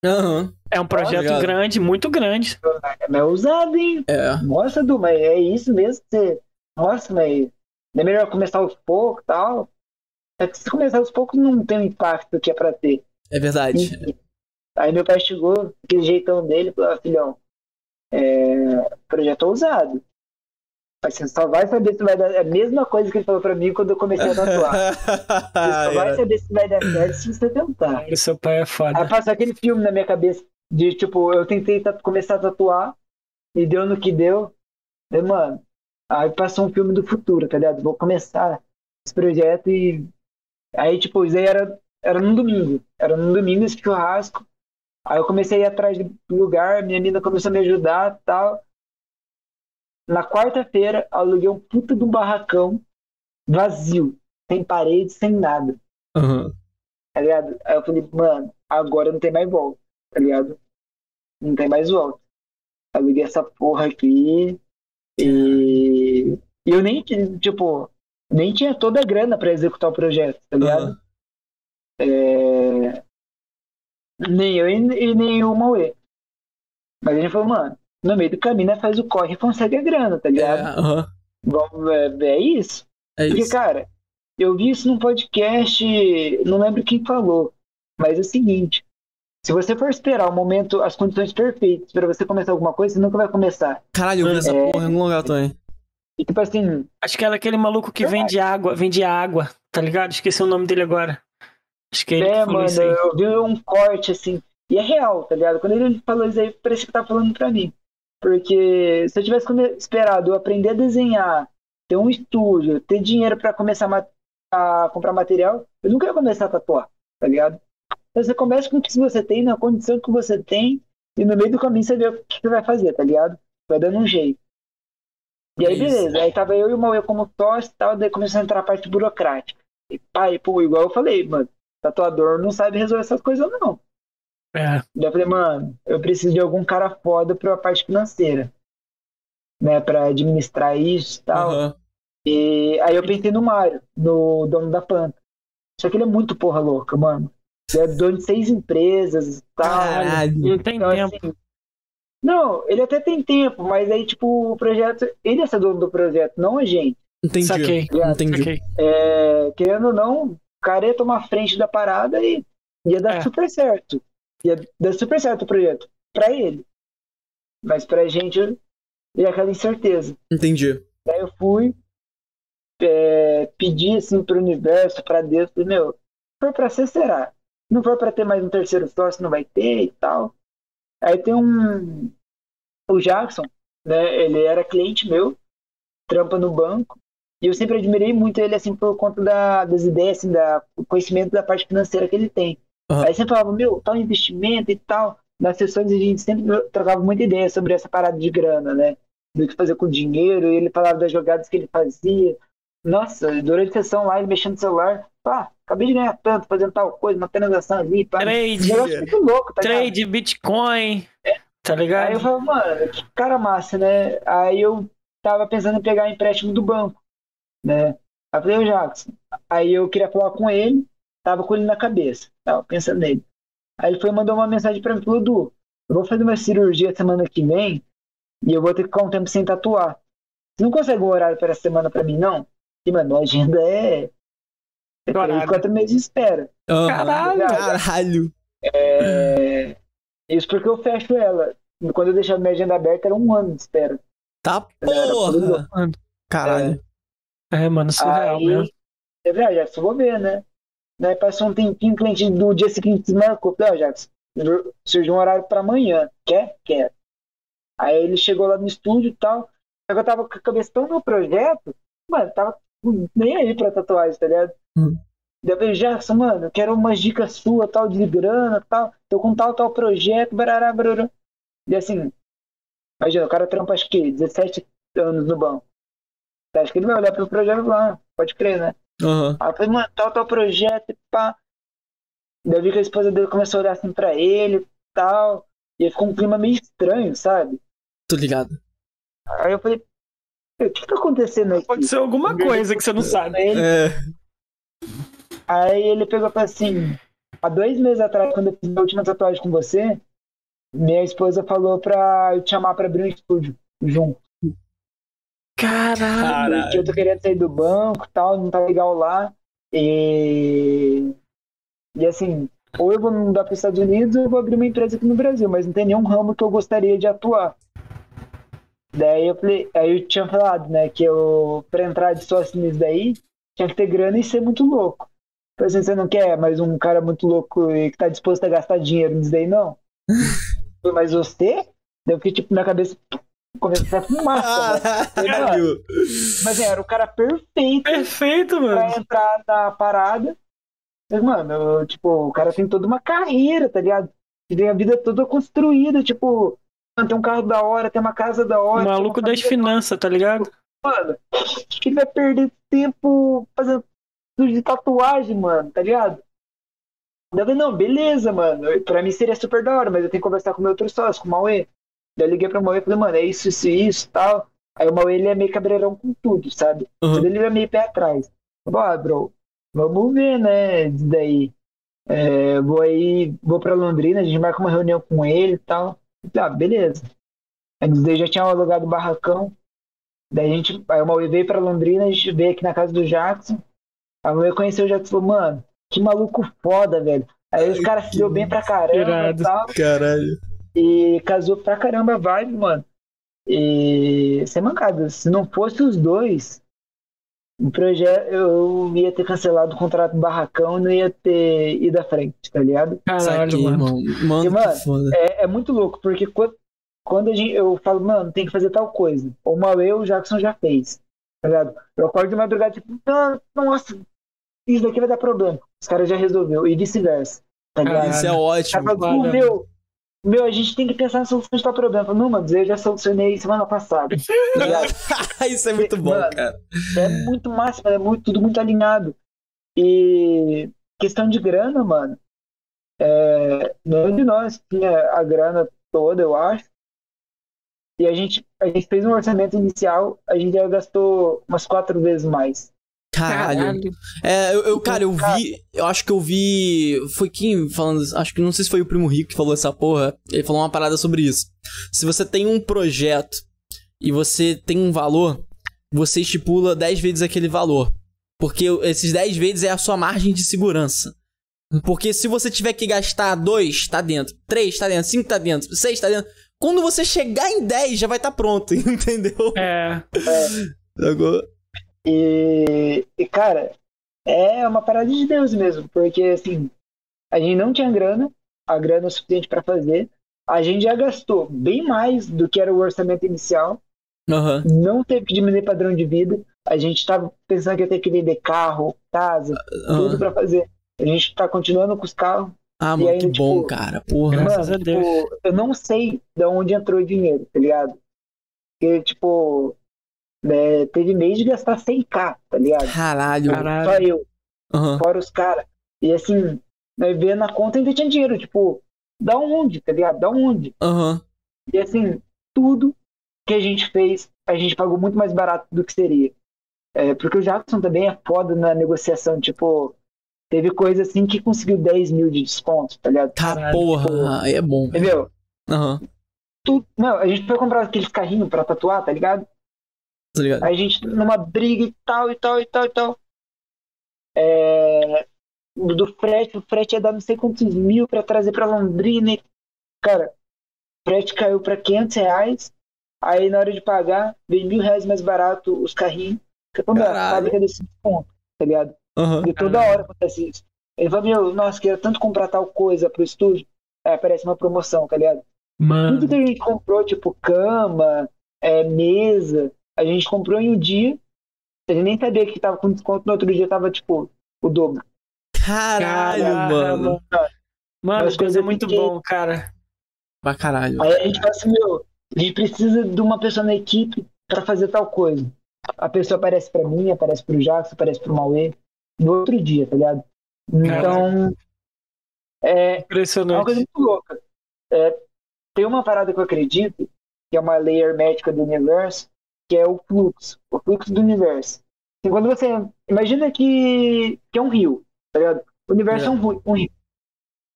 Uhum. É um projeto Olha, grande, muito grande. É ousado, hein? É. Nossa, Du, mas é isso mesmo? Você... Nossa, mas é melhor começar aos poucos e tal. É que se começar aos poucos não tem o impacto que é pra ter. É verdade. Aí meu pai chegou, aquele jeitão dele, falou, ah, filhão, é... projeto ousado. Você só vai saber se vai dar. É a mesma coisa que ele falou pra mim quando eu comecei a tatuar. Você só vai saber se vai dar certo se você tentar. O seu pai é foda. Aí passou aquele filme na minha cabeça de tipo, eu tentei começar a tatuar e deu no que deu. E, mano, aí passou um filme do futuro, tá ligado? Vou começar esse projeto e. Aí, tipo, isso aí era, era num domingo. Era num domingo esse churrasco. Aí eu comecei a ir atrás do lugar, minha menina começou a me ajudar e tal. Na quarta-feira, aluguei um puta de um barracão vazio, sem parede, sem nada. Uhum. Tá ligado? Aí eu falei, mano, agora não tem mais volta, tá ligado? Não tem mais volta. Aluguei essa porra aqui e, e eu nem, tipo, nem tinha toda a grana pra executar o projeto, tá ligado? Uhum. É... Nem eu e, nem o Mauê. Mas a gente falou, mano, no meio do caminho, né, faz o corre e consegue a grana, tá ligado? É, uhum. é, é isso. É Porque, isso. cara, eu vi isso num podcast, não lembro quem falou, mas é o seguinte: se você for esperar o momento, as condições perfeitas para você começar alguma coisa, você nunca vai começar. Caralho, eu vi essa é... porra em algum lugar também. E tipo assim. Acho que era aquele maluco que vende água, vende água, tá ligado? Esqueci o nome dele agora. Acho que é ele É, mano, eu vi um corte assim. E é real, tá ligado? Quando ele falou isso aí, parecia que tá falando pra mim. Porque se eu tivesse esperado eu aprender a desenhar, ter um estúdio, ter dinheiro para começar a comprar material, eu nunca ia começar a tatuar, tá ligado? Então você começa com o que você tem, na condição que você tem, e no meio do caminho você vê o que você vai fazer, tá ligado? Vai dando um jeito. E aí, beleza. Aí tava eu e o Mauê como tosse e tal, daí começou a entrar a parte burocrática. E pai, pô, igual eu falei, mano, tatuador não sabe resolver essas coisas, não. É. Daí eu falei, mano, eu preciso de algum cara foda pra parte financeira. Né, pra administrar isso e tal. Uhum. E aí eu pensei no Mário, no dono da planta. Só que ele é muito porra louca, mano. Ele é dono de seis empresas e tal. Caralho, não tem então, tempo. Assim, não, ele até tem tempo, mas aí, tipo, o projeto. Ele é dono do projeto, não a gente. Entendi. Saquei. Entendi. É, querendo ou não, o cara ia tomar frente da parada e ia dar é. super certo. Ia dar super certo o projeto. Pra ele. Mas pra gente, e aquela incerteza. Entendi. Daí eu fui, é, pedi assim pro universo, pra Deus, falei, meu, for pra ser, será. Se não for pra ter mais um terceiro sócio, não vai ter e tal. Aí tem um. O Jackson, né? Ele era cliente meu, trampa no banco. E eu sempre admirei muito ele, assim, por conta da, das ideias, assim, da, do conhecimento da parte financeira que ele tem. Uhum. Aí sempre falava, meu, tal investimento e tal. Nas sessões a gente sempre trocava muita ideia sobre essa parada de grana, né? Do que fazer com o dinheiro. E ele falava das jogadas que ele fazia. Nossa, durante a sessão lá, ele mexendo no celular. Pá, acabei de ganhar tanto, fazendo tal coisa, uma transação ali. Pá. Trade. muito louco, tá Trade, ligado? Bitcoin. É. Tá ligado? Aí eu falava, mano, que cara massa, né? Aí eu tava pensando em pegar empréstimo do banco, né? Aí eu falei, o Jackson. Aí eu queria falar com ele Tava com ele na cabeça, tava pensando nele. Aí ele foi mandou uma mensagem pra mim, falou, Du, eu vou fazer uma cirurgia semana que vem e eu vou ter que ficar um tempo sem tatuar. Você não consegue um horário para essa semana pra mim, não? E, mano, a agenda é. É três, quatro meses de espera. Oh, caralho! Caralho! É... Isso porque eu fecho ela. Quando eu deixava minha agenda aberta, era um ano de espera. Tá porra! Caralho. É, é mano, surreal Aí, mesmo. É verdade, já vou ver, né? Daí passou um tempinho, o cliente do dia seguinte desmarcou. Falei, ó, Jacques, surgiu um horário pra amanhã. Quer? Quer. Aí ele chegou lá no estúdio e tal. Eu tava com a cabeça tão no projeto, mano, tava nem aí pra tatuagem, tá ligado? Hum. Daí eu falei, Jackson, mano, eu quero umas dicas suas, tal, de grana, tal. Tô com tal, tal projeto, barará, barará. E assim, imagina, o cara trampa acho que 17 anos no banco. Acho que ele vai olhar pro projeto lá, pode crer, né? Uhum. Aí eu falei, mano, tal, tal projeto e pá. Daí eu vi que a esposa dele começou a olhar assim pra ele e tal. E aí ficou um clima meio estranho, sabe? Tô ligado. Aí eu falei, o que tá acontecendo aqui? Pode ser alguma coisa que você não sabe. Ele... É. Aí ele pegou pra assim, há dois meses atrás, quando eu fiz a última tatuagem com você, minha esposa falou pra eu te chamar pra abrir um estúdio junto. Caralho! Eu tô querendo sair do banco e tal, não tá legal lá. E. E assim, ou eu vou mudar para os Estados Unidos ou eu vou abrir uma empresa aqui no Brasil, mas não tem nenhum ramo que eu gostaria de atuar. Daí eu falei, aí eu tinha falado, né, que eu, pra entrar de sócio nisso daí, tinha que ter grana e ser muito louco. Falei assim, você não quer mais um cara muito louco e que tá disposto a gastar dinheiro nisso daí, não? mas você? Daí eu fiquei, tipo, na cabeça, começou a fumar. Caralho! Mas era o cara perfeito. Perfeito, mano. Pra entrar na parada. Mas, mano, eu, tipo, o cara tem toda uma carreira, tá ligado? E tem a vida toda construída, tipo, tem um carro da hora, tem uma casa da hora. O maluco das finanças, tá ligado? Mano, acho que ele vai perder tempo fazendo de tatuagem, mano, tá ligado? Não, beleza, mano. Pra mim seria super da hora, mas eu tenho que conversar com o meu outro sócio, com o Mauê. Daí eu liguei pro Mauê e falei, mano, é isso, isso, isso tal. Aí o Mauê ele é meio cabreirão com tudo, sabe? Uhum. Ele é meio pé atrás. Falei, ah, bro, vamos ver, né? Daí. É, vou aí, vou pra Londrina, a gente marca uma reunião com ele e tal. Ah, beleza. Aí daí já tinha alugado o barracão. Daí a gente, aí o Mauê veio pra Londrina, a gente veio aqui na casa do Jackson. Aí o Mauê conheceu o Jackson e falou, mano, que maluco foda, velho. Aí os caras se deu bem pra caramba e tal. Caralho. E casou pra caramba a vibe, mano. E sem mancada, se não fosse os dois, o projeto eu ia ter cancelado o contrato do barracão e não ia ter ido à frente, tá ligado? Caralho, aqui, mano. Mano, e, mano é, é, muito louco, porque quando, quando a gente, eu falo, mano, tem que fazer tal coisa. Ou mal eu, o Jackson já fez. Tá ligado? Eu acordo de madrugada, tipo, nossa, isso daqui vai dar problema. Os caras já resolveu. E vice-versa. Tá ligado? Isso é ótimo. Falo, meu, meu, a gente tem que pensar na solução de tal problema. Não, mano, eu já solucionei semana passada. Isso é muito bom, mano, cara. É muito massa, é muito, tudo muito alinhado. E questão de grana, mano. É, nenhum de nós tinha a grana toda, eu acho. E a gente, a gente fez um orçamento inicial, a gente já gastou umas quatro vezes mais. Caralho. Caralho. É, eu, eu, cara, eu vi. Eu acho que eu vi. Foi quem falando. Acho que não sei se foi o Primo Rico que falou essa porra. Ele falou uma parada sobre isso. Se você tem um projeto e você tem um valor, você estipula 10 vezes aquele valor. Porque esses 10 vezes é a sua margem de segurança. Porque se você tiver que gastar 2, tá dentro. 3, tá dentro. 5, tá dentro. 6, tá dentro. Quando você chegar em 10, já vai estar tá pronto, entendeu? É. é. Agora. E, e, cara, é uma parada de Deus mesmo, porque assim, a gente não tinha grana, a grana é suficiente para fazer. A gente já gastou bem mais do que era o orçamento inicial. Uhum. Não teve que diminuir padrão de vida. A gente tava pensando que ia ter que vender carro, casa, uhum. tudo para fazer. A gente tá continuando com os carros. Ah, mano, aí, que tipo, bom, cara. Porra. Graças mano, a Deus. Tipo, eu não sei de onde entrou o dinheiro, tá ligado? Porque, tipo, é, teve mês de gastar 100k, tá ligado? Caralho. Só eu. Uhum. Fora os caras. E assim, né, ver na conta ainda tinha dinheiro. Tipo, da onde, tá ligado? Da onde? Uhum. E assim, tudo que a gente fez, a gente pagou muito mais barato do que seria. É, porque o Jackson também é foda na negociação. Tipo, teve coisa assim que conseguiu 10 mil de desconto, tá ligado? Tá, porra, tipo, aí é bom. Entendeu? Aham. Uhum. Não, a gente foi comprar aqueles carrinhos pra tatuar, tá ligado? Tá ligado? Aí a gente numa briga e tal, e tal, e tal, e tal. É... Do frete, o frete ia dar não sei quantos mil pra trazer pra Londrina. E... Cara, o frete caiu pra 500 reais. Aí na hora de pagar, veio mil reais mais barato os carrinhos. Que quando a fábrica desse desconto, tá ligado? Uhum. E toda hora acontece isso. Ele falou, meu, nossa, queria tanto comprar tal coisa pro estúdio. aí aparece uma promoção, tá ligado? Mano. Tudo que a gente comprou, tipo cama, é, mesa, a gente comprou em um dia. A gente nem sabia que tava com desconto, no outro dia tava, tipo, o dobro. Caralho, mano. Mano, as coisas é muito que... bom, cara. Pra caralho. Aí a gente fala assim, meu, a gente precisa de uma pessoa na equipe pra fazer tal coisa. A pessoa aparece pra mim, aparece pro Jackson, aparece pro Mauê. No outro dia, tá ligado? Então. É, Impressionante. é uma coisa muito louca. É, tem uma parada que eu acredito, que é uma lei hermética do universo, que é o fluxo. O fluxo do universo. Assim, quando você. Imagina que, que é um rio, tá ligado? O universo é, é um, um, rio.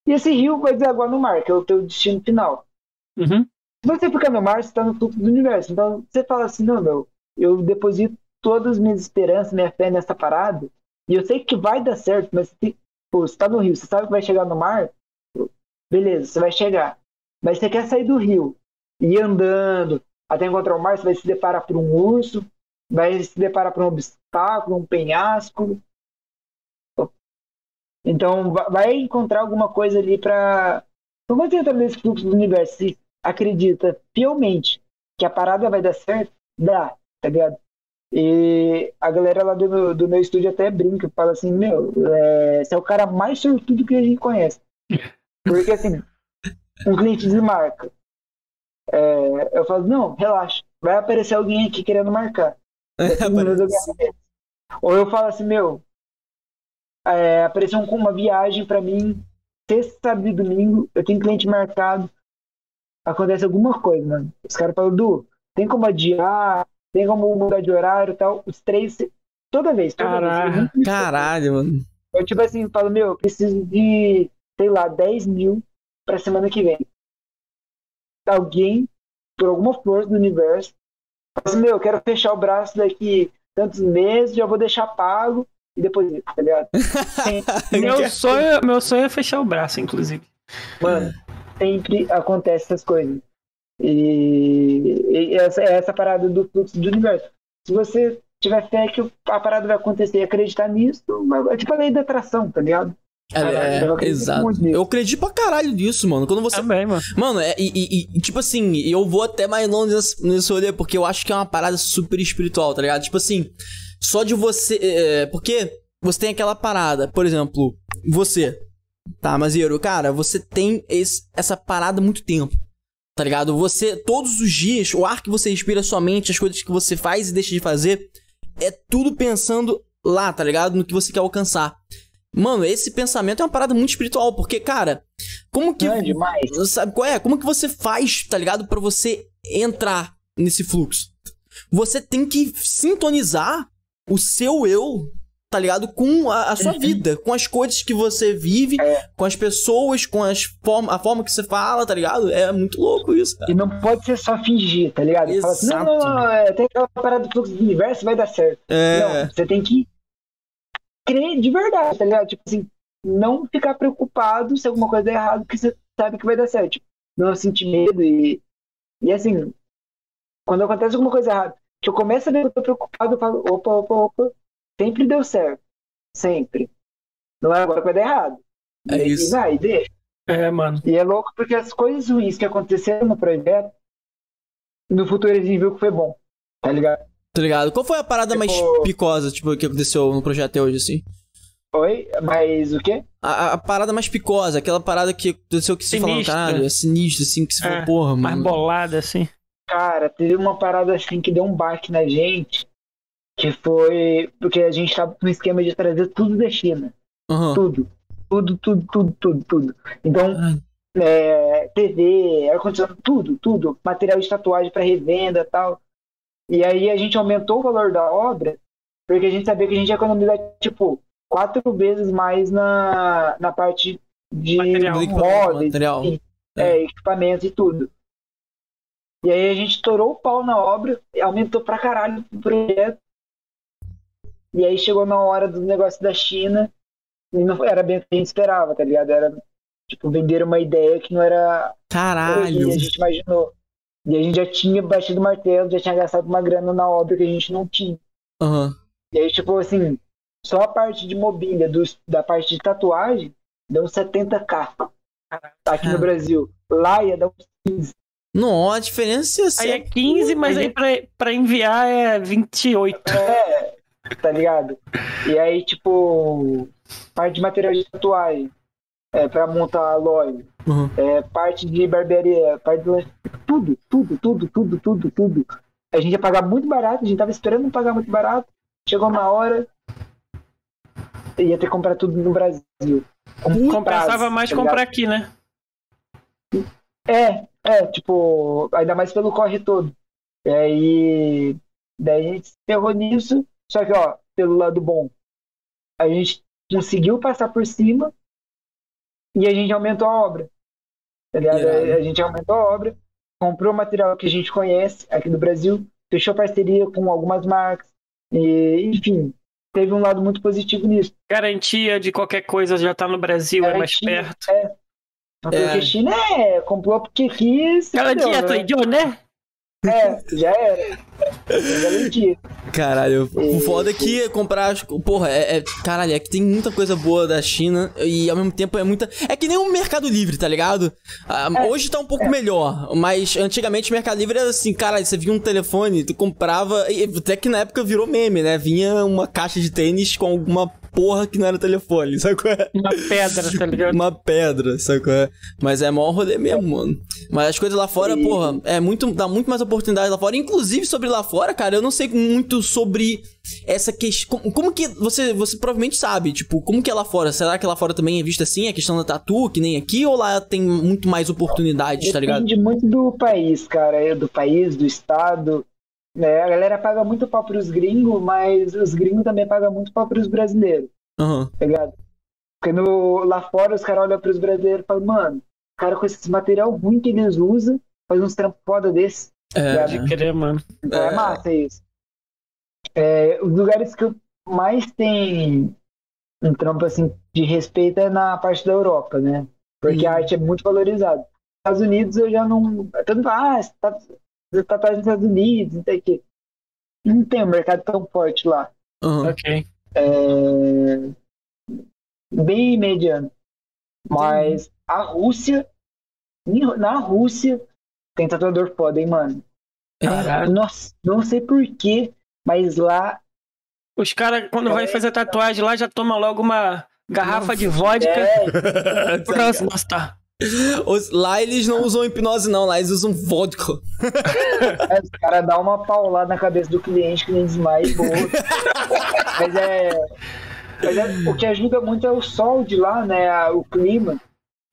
E esse rio vai desaguar no mar, que é o teu destino final. Uhum. Se você ficar no mar, você está no fluxo do universo. Então você fala assim, não, meu, eu deposito todas as minhas esperanças, minha fé nessa parada, e eu sei que vai dar certo, mas você, pô, você tá no rio, você sabe que vai chegar no mar, beleza, você vai chegar. Mas você quer sair do rio, ir andando até encontrar o mar, você vai se deparar por um urso, vai se deparar por um obstáculo, um penhasco. Então vai encontrar alguma coisa ali para. Não vai entrar nesse fluxo do universo. Se acredita fielmente que a parada vai dar certo, dá, tá ligado? E a galera lá do, do meu estúdio até brinca, fala assim, meu, é, você é o cara mais sortudo que a gente conhece. Porque assim, um cliente desmarca. É, eu falo, não, relaxa, vai aparecer alguém aqui querendo marcar. Ou eu falo assim, meu, é, apareceu uma viagem para mim, sexta, sábado e domingo, eu tenho cliente marcado, acontece alguma coisa, mano. Os caras falam, Du, tem como adiar, tem como mudar de horário e tal. Os três, toda vez, toda Caralho. vez. Caralho, mano. Eu, tipo assim, falo, meu, eu preciso de, sei lá, 10 mil pra semana que vem. Alguém, por alguma força do universo, fala assim, meu, eu quero fechar o braço daqui tantos meses, já vou deixar pago e depois, tá ligado? meu, sonho, meu sonho é fechar o braço, inclusive. Mano, sempre acontece essas coisas. E, e essa, é essa parada do fluxo do universo. Se você tiver fé que a parada vai acontecer e acreditar nisso, é tipo a lei da atração, tá ligado? É, é eu exato. Eu acredito pra caralho nisso, mano. Quando você. Também, mano. Mano, é, e, e, tipo assim, eu vou até mais longe nesse, nesse rolê, porque eu acho que é uma parada super espiritual, tá ligado? Tipo assim, só de você. É, porque você tem aquela parada, por exemplo, você. Tá, Mazeiro, cara, você tem esse, essa parada há muito tempo. Tá ligado? Você, todos os dias, o ar que você respira sua mente, as coisas que você faz e deixa de fazer, é tudo pensando lá, tá ligado? No que você quer alcançar. Mano, esse pensamento é uma parada muito espiritual, porque, cara, como que. É demais. Sabe qual é? Como que você faz, tá ligado? para você entrar nesse fluxo? Você tem que sintonizar o seu eu tá ligado? Com a, a sua uhum. vida, com as coisas que você vive, é. com as pessoas, com as forma, a forma que você fala, tá ligado? É muito louco isso, cara. E não pode ser só fingir, tá ligado? Exato. Assim, não, não, não, é, tem aquela parada do fluxo do universo, vai dar certo. É. Não, você tem que crer de verdade, tá ligado? Tipo assim, não ficar preocupado se alguma coisa der errado, porque você sabe que vai dar certo. Tipo, não sentir medo e. E assim, quando acontece alguma coisa errada, que eu começo a ver que eu tô preocupado, eu falo, opa, opa, opa, sempre deu certo. Sempre. Não é agora que vai dar errado. É e isso. Vai, deixa. É, mano. E é louco porque as coisas ruins que aconteceram no projeto, no futuro eles viram que foi bom. Tá ligado? Tá ligado? Qual foi a parada tipo... mais picosa, tipo, que aconteceu no projeto até hoje, assim? Oi? Mas o quê? A, a, parada mais picosa, aquela parada que aconteceu que você falou, caralho, é sinistro, assim, que você é, falou, porra, mano. Mais bolada, assim. Cara, teve uma parada assim que deu um baque na gente que foi porque a gente estava com um esquema de trazer tudo da China. Uhum. Tudo. Tudo, tudo, tudo, tudo, tudo. Então, é, TV, ar-condicionado, tudo, tudo. Material de tatuagem para revenda tal. E aí a gente aumentou o valor da obra, porque a gente sabia que a gente ia economizar, tipo, quatro vezes mais na, na parte de material, móveis, material. E, é. É, equipamentos e tudo. E aí a gente estourou o pau na obra, aumentou pra caralho o projeto. E aí chegou na hora do negócio da China e não era bem o que a gente esperava, tá ligado? Era, tipo, vender uma ideia que não era Caralho! Que a gente imaginou. E a gente já tinha batido o martelo, já tinha gastado uma grana na obra que a gente não tinha. Uhum. E aí, tipo assim, só a parte de mobília, do, da parte de tatuagem, deu 70k. aqui no Brasil. Lá ia dar uns 15. Não, a diferença é Aí é 15, mas aí pra, pra enviar é 28. É, tá ligado? E aí, tipo, parte de material de tatuagem, é, pra montar a loja, uhum. é, parte de barbearia, parte de tudo, tudo, tudo, tudo, tudo, tudo. A gente ia pagar muito barato, a gente tava esperando pagar muito barato, chegou na hora, ia ter que comprar tudo no Brasil. Compensava mais tá comprar aqui, né? É, é, tipo, ainda mais pelo corre todo. E aí, daí a gente se ferrou nisso, só que, ó, pelo lado bom, a gente conseguiu passar por cima e a gente aumentou a obra. Tá yeah. A gente aumentou a obra, comprou material que a gente conhece aqui do Brasil, fechou parceria com algumas marcas, e, enfim, teve um lado muito positivo nisso. Garantia de qualquer coisa já tá no Brasil, Garantia, é mais perto. É. Porque é. China é, comprou porque quis. Garantia, tu idiota, né? É, já era. Caralho, o foda é que comprar. Porra, é, é, Caralho, é que tem muita coisa boa da China e ao mesmo tempo é muita. É que nem o um Mercado Livre, tá ligado? Ah, é, hoje tá um pouco é. melhor, mas antigamente o Mercado Livre era assim, cara, você via um telefone, tu comprava. E até que na época virou meme, né? Vinha uma caixa de tênis com alguma porra que não era telefone, sabe qual é? Uma pedra, tá ligado? Uma pedra, sabe qual é? Mas é maior rolê mesmo, mano. Mas as coisas lá fora, e... porra, é muito, dá muito mais oportunidade lá fora. Inclusive, sobre lá fora, cara, eu não sei muito sobre essa questão. Como, como, que você, você provavelmente sabe, tipo, como que é lá fora? Será que lá fora também é vista assim, a questão da tatu, que nem aqui, ou lá tem muito mais oportunidades, Depende tá ligado? Depende muito do país, cara, do país, do estado. É, a galera paga muito pau pros gringos, mas os gringos também pagam muito pau pros brasileiros. Uhum. Tá ligado? Porque no, lá fora os caras olham pros brasileiros e falam, mano, o cara com esse material ruim que eles usam, faz uns trampos foda desse. É, de querer, mano. Então é. é massa isso. É, os lugares que mais tem um trampo assim de respeito é na parte da Europa, né? Porque a arte é muito valorizada. Estados Unidos eu já não. Tanto, ah, tá, você tá nos Estados Unidos, não tem que. Não tem um mercado tão forte lá. Uhum. Ok. É... Bem mediano. Mas Sim. a Rússia. Na Rússia tem tatuador foda, hein, mano? Caralho. Nossa, não sei porquê, mas lá. Os caras, quando é... vai fazer tatuagem lá, já toma logo uma garrafa de vodka. É. Próximo, nossa, tá. Os, lá eles não usam hipnose, não, lá eles usam vodka. É, os caras dão uma paulada na cabeça do cliente que nem desmaia e mas, é, mas é. O que ajuda muito é o sol de lá, né? O clima.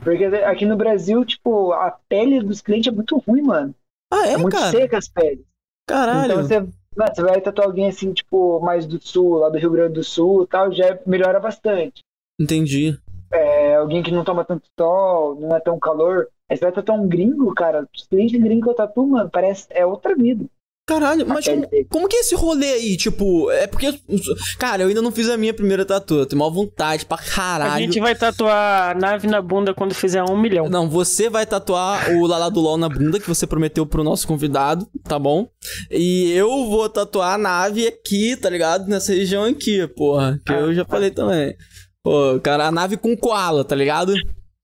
Porque aqui no Brasil, tipo, a pele dos clientes é muito ruim, mano. Ah, é? É muito cara? seca as peles. Caralho. Então você, você vai tatuar alguém assim, tipo, mais do sul, lá do Rio Grande do Sul e tal, já melhora bastante. Entendi é, alguém que não toma tanto sol, não é tão calor. Aí você vai tatuar um gringo, cara. Os clientes gringos que eu tatuo, mano, parece. É outra vida. Caralho, mas como, como, que é esse rolê aí? Tipo, é porque. Cara, eu ainda não fiz a minha primeira tatu. Eu tenho maior vontade pra caralho. A gente vai tatuar a nave na bunda quando fizer um milhão. Não, você vai tatuar o Lala do LOL na bunda que você prometeu pro nosso convidado, tá bom? E eu vou tatuar a nave aqui, tá ligado? Nessa região aqui, porra. Que ah, eu já falei também. Pô, cara, a nave com koala, tá ligado?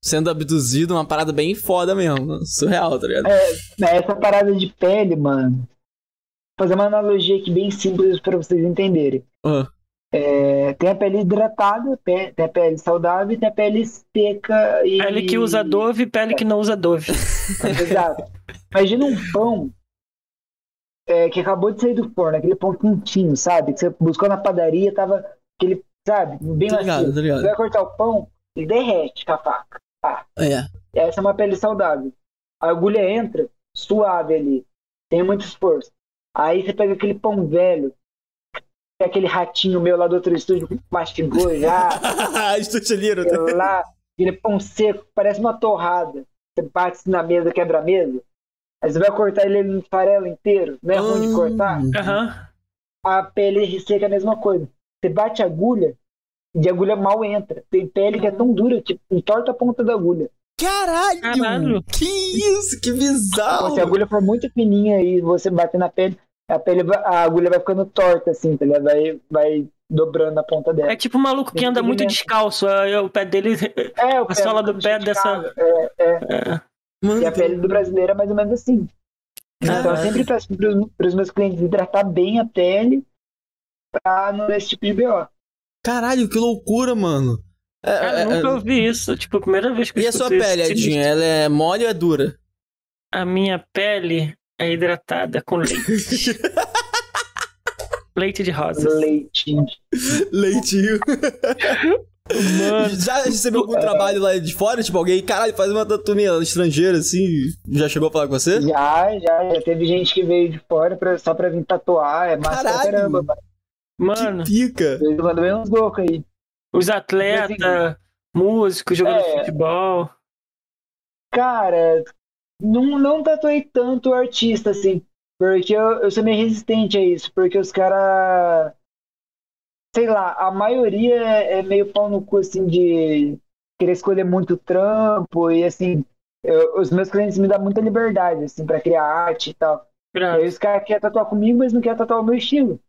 Sendo abduzido, uma parada bem foda mesmo. Surreal, tá ligado? É, né, essa parada de pele, mano. Vou fazer uma analogia aqui bem simples pra vocês entenderem. Uhum. É, tem a pele hidratada, tem a pele saudável e tem a pele seca e. Pele que usa Dove e pele que não usa Dove. Exato. Imagina um pão é, que acabou de sair do forno, aquele pão quentinho, sabe? Que você buscou na padaria, tava aquele sabe? Bem tá ligado, tá ligado. Você vai cortar o pão, ele derrete com a faca. Ah. É. Essa é uma pele saudável. A agulha entra suave ali, tem muito esforço. Aí você pega aquele pão velho, aquele ratinho meu lá do outro estúdio mastigou já. Estúdio tá lá, aquele pão seco, parece uma torrada. Você bate na mesa, quebra a mesa. Aí você vai cortar ele no farelo inteiro, não é hum. ruim de cortar? Uhum. A pele seca é a mesma coisa. Você bate a agulha e a agulha mal entra. Tem pele que é tão dura que entorta a ponta da agulha. Caralho! Caralho. Que isso? Que bizarro! Se a agulha for muito fininha e você bater na pele, a pele, a agulha vai ficando torta, assim, tá ligado? Vai, vai dobrando a ponta dela. É tipo um maluco que anda muito descalço, o pé dele. É, o a sola do pé dessa. É, é. é. E a pele do brasileiro é mais ou menos assim. Então eu sempre peço para os meus clientes hidratar bem a pele pra ter esse tipo de BO. Caralho, que loucura, mano. É, Cara, eu nunca ouvi isso. Tipo, a primeira vez que eu E a sua pele, Edinho? Ela é mole ou é dura? A minha pele é hidratada com leite. leite de rosas. Leitinho. Leitinho. Mano. Já recebeu algum trabalho lá de fora? Tipo, alguém, caralho, faz uma tatuagem estrangeira assim? Já chegou a falar com você? Já, já. Já teve gente que veio de fora pra, só pra vir tatuar. É massa caralho. caramba, mano. Mano. Que pica. Uns loucos aí. Os atletas, assim, músicos, jogadores é, de futebol. Cara, não, não tatuei tanto artista, assim. Porque eu, eu sou meio resistente a isso. Porque os caras. Sei lá, a maioria é, é meio pau no cu, assim, de querer escolher muito trampo. E, assim, eu, os meus clientes me dão muita liberdade, assim, pra criar arte e tal. E aí os caras querem tatuar comigo, mas não querem tatuar o meu estilo.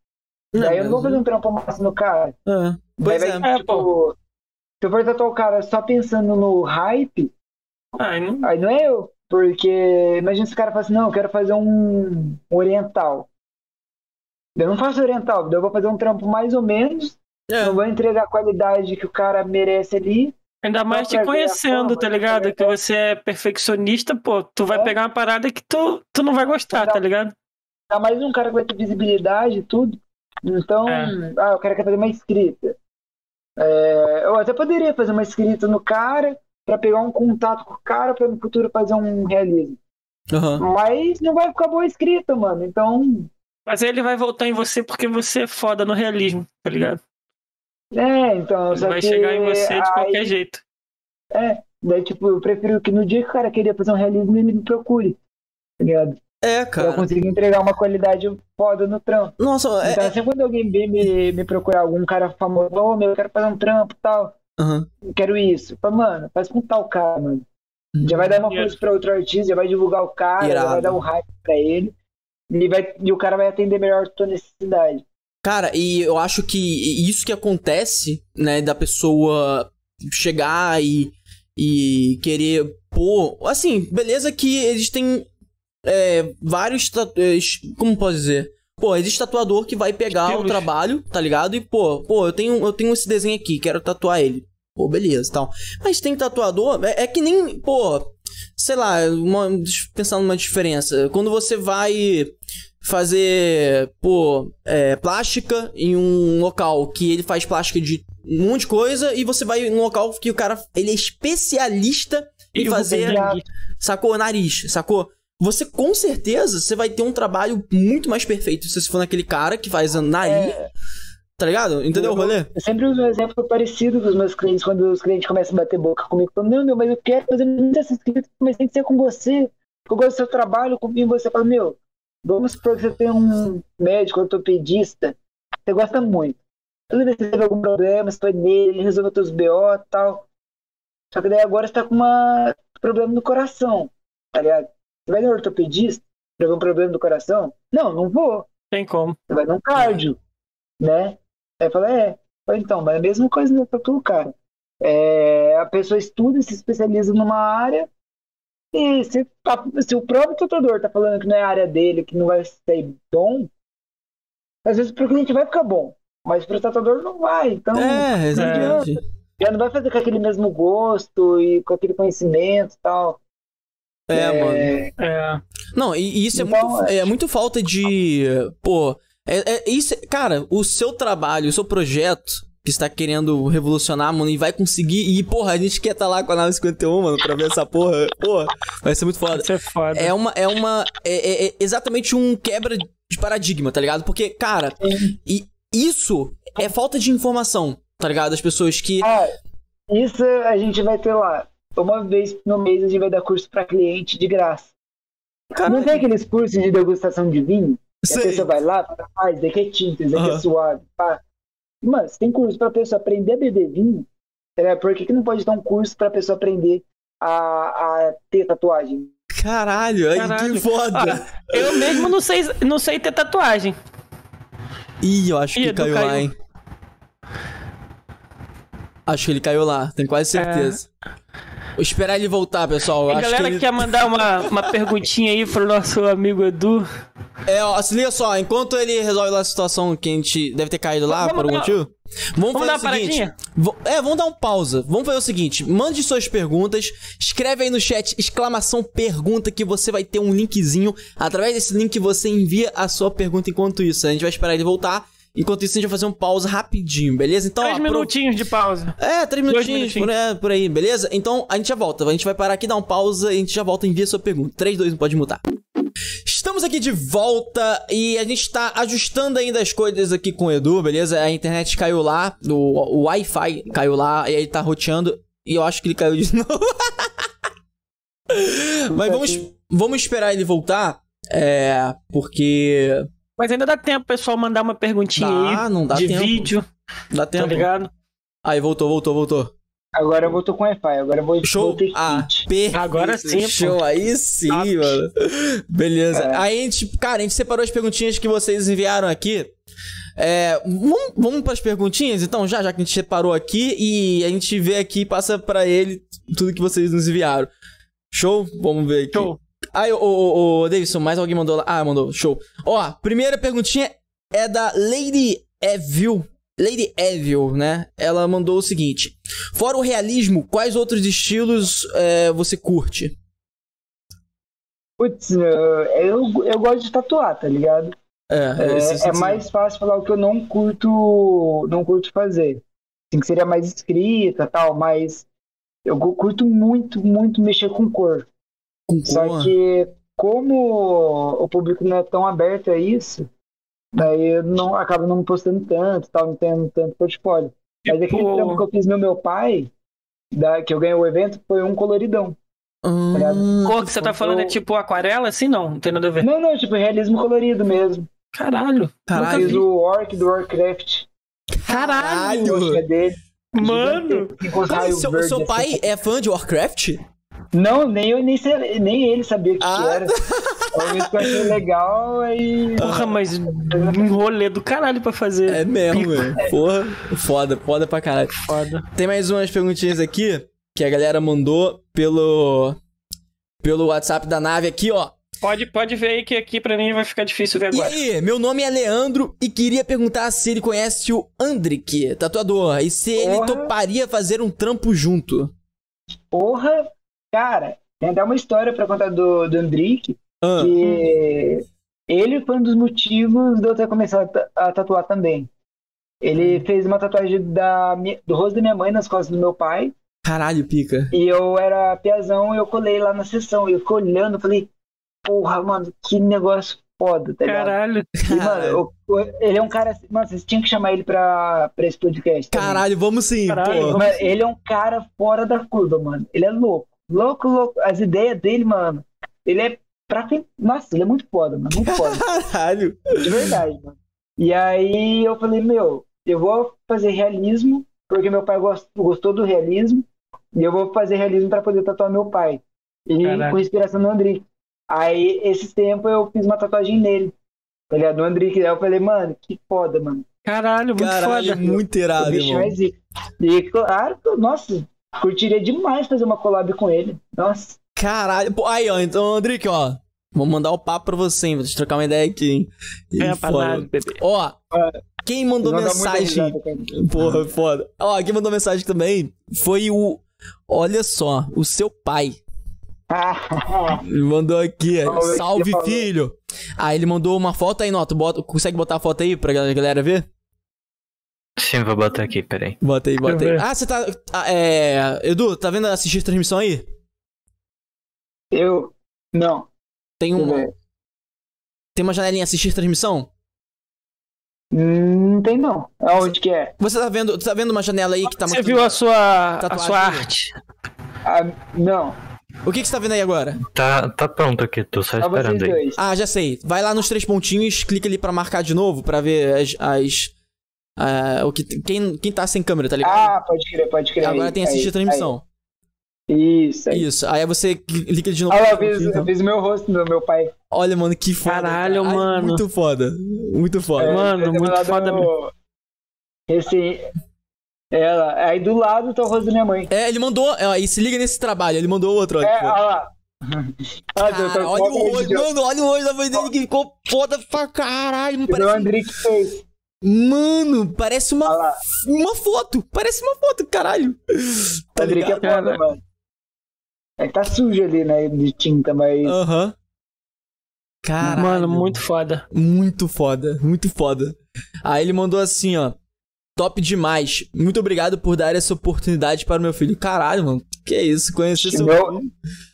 Não, Daí eu não vou fazer um trampo massa no cara. Ah, pois Daí vai, é, tipo, se eu for tatuar o cara só pensando no hype, aí não, aí não é eu. Porque imagina se o cara fala assim, não, eu quero fazer um oriental. Eu não faço oriental, eu vou fazer um trampo mais ou menos. É. Não vou entregar a qualidade que o cara merece ali. Ainda mais te conhecendo, tá ligado? Que você é perfeccionista, pô, tu vai é. pegar uma parada que tu, tu não vai gostar, tá ligado? Ainda mais um cara que vai ter visibilidade e tudo. Então, é. ah, o cara quer fazer uma escrita. É, eu até poderia fazer uma escrita no cara para pegar um contato com o cara para no futuro fazer um realismo. Uhum. Mas não vai ficar boa escrita, mano. Então. Mas ele vai voltar em você porque você é foda no realismo, tá ligado? É, então. Ele vai chegar em você de aí, qualquer jeito. É, daí tipo, eu prefiro que no dia que o cara queria fazer um realismo, ele me procure. Tá ligado? É, cara. Eu consigo entregar uma qualidade foda no trampo. Nossa, é, então, é... assim, quando alguém vem me, me procurar, algum cara famoso, ô oh, meu, eu quero fazer um trampo e tal. Uhum. Quero isso. Fala, mano, faz com tal cara, mano. Uhum. Já vai dar uma coisa pra outro artista, já vai divulgar o cara, Irado. já vai dar um hype pra ele. E, vai, e o cara vai atender melhor a tua necessidade. Cara, e eu acho que isso que acontece, né, da pessoa chegar e, e querer pôr. Assim, beleza que eles têm é, vários. É, como posso dizer? Pô, existe tatuador que vai pegar Estilos. o trabalho, tá ligado? E, pô, pô, eu tenho, eu tenho esse desenho aqui, quero tatuar ele. Pô, beleza, tal. Mas tem tatuador, é, é que nem, pô, sei lá, uma, pensar numa diferença. Quando você vai fazer, pô, é, plástica em um local que ele faz plástica de um monte de coisa e você vai em um local que o cara, ele é especialista em fazer, sacou? Nariz, sacou? Você com certeza você vai ter um trabalho muito mais perfeito se você for naquele cara que faz nariz. É... Tá ligado? Entendeu o rolê? Eu sempre uso um exemplo parecido com os meus clientes, quando os clientes começam a bater boca comigo, falando, não, meu, mas eu quero fazer muitas inscritas, mas tem que ser com você. Eu gosto do seu trabalho, comigo você fala, meu, vamos supor que você tem um médico ortopedista, você gosta muito. Toda vez que você teve algum problema, você foi nele, ele resolveu teus BO e tal. Só que daí agora você tá com um problema no coração, tá ligado? Você vai no ortopedista pra ver um problema do coração? Não, não vou. Tem como. Você vai no cardio, né? Aí fala, é. Então, mas é a mesma coisa no tatu, cara. É, a pessoa estuda, se especializa numa área, e se, se o próprio tatuador tá falando que não é a área dele, que não vai ser bom, às vezes pro cliente vai ficar bom, mas pro tatuador não vai. Então, é, exatamente. Já não vai fazer com aquele mesmo gosto e com aquele conhecimento e tal. É, é, mano. É. Não, e, isso é então, é, muito, é muito falta de. Pô. É, é, isso, cara, o seu trabalho, o seu projeto que está querendo revolucionar, mano, e vai conseguir. E, porra, a gente quer estar tá lá com a nave 51, mano, pra ver essa porra. Porra, vai ser muito foda. Vai ser foda. É uma. É uma. É, é, é exatamente um quebra de paradigma, tá ligado? Porque, cara, e isso é falta de informação, tá ligado? As pessoas que. Ah, isso a gente vai ter lá uma vez no mês a gente vai dar curso para cliente de graça. Caralho. Não tem aqueles cursos de degustação de vinho? Sei. A pessoa vai lá, faz, daqui é tinta, daqui uhum. é suave. Pá. Mano, se tem curso pra pessoa aprender a beber vinho, é, por que, que não pode dar um curso pra pessoa aprender a, a ter tatuagem? Caralho, Caralho. que foda! Ah, eu mesmo não sei, não sei ter tatuagem. Ih, eu acho que caiu lá, hein? Acho que ele caiu lá, tenho quase certeza. É. Vou esperar ele voltar, pessoal. A galera que ele... quer mandar uma, uma perguntinha aí pro nosso amigo Edu. É, ó, se liga só, enquanto ele resolve lá a situação que a gente deve ter caído lá vamos por algum motivo. Vamos, vamos fazer dar o seguinte. É, vamos dar um pausa. Vamos fazer o seguinte: mande suas perguntas, escreve aí no chat exclamação pergunta que você vai ter um linkzinho. Através desse link você envia a sua pergunta enquanto isso. A gente vai esperar ele voltar. Enquanto isso, a gente vai fazer um pausa rapidinho, beleza? Então, três ó, minutinhos pro... de pausa. É, três minutinhos, minutinhos. Por, é, por, aí, beleza? Então, a gente já volta. A gente vai parar aqui, dar um pausa e a gente já volta e envia sua pergunta. 3, 2, 1, pode mutar. Estamos aqui de volta e a gente tá ajustando ainda as coisas aqui com o Edu, beleza? A internet caiu lá, o, o Wi-Fi caiu lá e aí tá roteando e eu acho que ele caiu de novo. Mas vamos, vamos esperar ele voltar, é, porque mas ainda dá tempo, pessoal, mandar uma perguntinha dá, aí não dá de tempo. vídeo. Dá tá tempo. Tá ligado? Aí, voltou, voltou, voltou. Agora eu voltou com Wi-Fi, agora eu vou, Show. vou ah, perfeito. Agora sim, Show, pô. aí sim, mano. Beleza. É. Aí a gente, cara, a gente separou as perguntinhas que vocês enviaram aqui. É, vamos, vamos para as perguntinhas, então, já, já que a gente separou aqui e a gente vê aqui e passa para ele tudo que vocês nos enviaram. Show? Vamos ver aqui. Show. Aí, ô, ô, ô, Davidson, mais alguém mandou lá? Ah, mandou, show. Ó, primeira perguntinha é da Lady Evil. Lady Evil, né? Ela mandou o seguinte: Fora o realismo, quais outros estilos é, você curte? Putz, eu, eu gosto de tatuar, tá ligado? É, é, é mais fácil falar o que eu não curto, não curto fazer. Assim, que seria mais escrita tal, mas eu curto muito, muito mexer com cor. Só que como o público não é tão aberto a isso, daí eu não acabo não postando tanto, tal, não tendo tanto portfólio. Mas aquele Pô. trampo que eu fiz no meu pai, da, que eu ganhei o evento, foi um coloridão. Hum, tá Cor que você tá falando é tipo aquarela, assim não? Não tem nada a ver. Não, não, tipo realismo colorido mesmo. Caralho. Caralho. Eu fiz o Orc do Warcraft. Caralho. É dele. Mano. Cara, seu, seu pai assim. é fã de Warcraft? Não, nem eu nem, nem ele sabia o que, ah. que era. Talvez que eu achei legal e. Porra, mas um rolê do caralho pra fazer. É mesmo, velho. Porra, foda, foda pra caralho. Foda. Tem mais umas perguntinhas aqui que a galera mandou pelo. pelo WhatsApp da nave aqui, ó. Pode, pode ver aí que aqui pra mim vai ficar difícil ver agora. E aí, meu nome é Leandro e queria perguntar se ele conhece o Andrick, tatuador, e se Porra. ele toparia fazer um trampo junto. Porra, Cara, tem até uma história para contar do, do Andrick, ah. que ele foi um dos motivos de eu ter começado a tatuar também. Ele hum. fez uma tatuagem da, do rosto da minha mãe nas costas do meu pai. Caralho, pica. E eu era piazão e eu colei lá na sessão. E eu fiquei olhando, falei, porra, mano, que negócio foda, tá ligado? Caralho. E, mano, ele é um cara. Mano, vocês tinham que chamar ele pra, pra esse podcast. Caralho, também. vamos sim. Caralho, mano, ele é um cara fora da curva, mano. Ele é louco. Louco, louco. As ideias dele, mano. Ele é pra quem. Nossa, ele é muito foda, mano. Muito foda. Caralho. De verdade, mano. E aí eu falei, meu, eu vou fazer realismo, porque meu pai gostou do realismo, e eu vou fazer realismo para poder tatuar meu pai. E Caralho. com inspiração no André. Aí, esse tempo, eu fiz uma tatuagem nele. Tá ligado? No André. Aí eu falei, mano, que foda, mano. Caralho, muito Caralho, foda. muito irado, mano. E, claro, nossa, Curtiria demais fazer uma collab com ele. Nossa. Caralho. Pô, aí, ó. Então, Andrique, ó. Vou mandar o papo pra você, hein? Vou te trocar uma ideia aqui, hein? E é, nada, bebê. Ó, quem mandou mensagem. Porra, foda. Ó, quem mandou mensagem também foi o. Olha só, o seu pai. ele mandou aqui, salve filho. Aí ah, ele mandou uma foto aí, Nota. Bota, consegue botar a foto aí pra galera ver? Sim, vou botar aqui, peraí. Bota aí, bota aí. Ah, você tá. Ah, é. Edu, tá vendo assistir a transmissão aí? Eu. Não. Tem um. Tem uma janelinha assistir transmissão? Não tem não. Aonde que é? Você tá vendo, tá vendo uma janela aí que tá Você viu a sua, a sua arte? Ah, não. O que, que você tá vendo aí agora? Tá, tá pronto aqui, tô só esperando aí. Ah, já sei. Vai lá nos três pontinhos, clica ali pra marcar de novo, pra ver as, as Uh, o que, quem, quem tá sem câmera, tá ligado? Ah, pode crer, pode crer. Agora aí, tem assistir a transmissão. Aí. Isso, aí. Isso, aí você clica de novo. Olha lá, eu fiz, então. eu fiz meu rosto do meu pai. Olha, mano, que foda. Caralho, cara. mano. Ai, muito foda. Muito foda. É, mano, muito foda. Esse. Ela, aí do lado tá o rosto da minha mãe. É, ele mandou, aí se liga nesse trabalho, ele mandou outro. É, olha lá. Ah, Cara, olha o olho, mano, olha o olho da mãe dele que ficou foda pra caralho. Parece... O André que fez. Mano, parece uma, uma foto. Parece uma foto, caralho. Tá André que é foda, mano. É que tá sujo ali, né, de tinta, mas... Aham. Uhum. Caralho. Mano, muito foda. Muito foda, muito foda. Aí ele mandou assim, ó. Top demais. Muito obrigado por dar essa oportunidade para o meu filho. Caralho, mano. Que isso, conhecer seu meu... filho.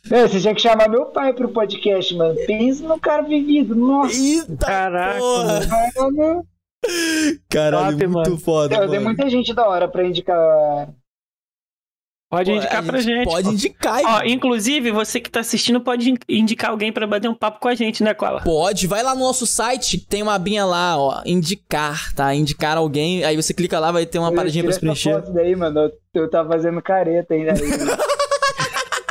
É, você tinha que chamar meu pai pro podcast, mano. Pensa no cara vivido. Nossa. Eita, Caraca. Porra. Caralho, Top, muito mano. foda. Eu, dei muita gente da hora pra indicar Pode Pô, indicar pra gente. Pode indicar. Ó, inclusive, você que tá assistindo pode indicar alguém para bater um papo com a gente, né, Cola? Pode. Vai lá no nosso site, tem uma abinha lá, ó. Indicar, tá? Indicar alguém. Aí você clica lá, vai ter uma eu paradinha pra se preencher. Foto daí, mano. Eu, eu tava fazendo careta ainda.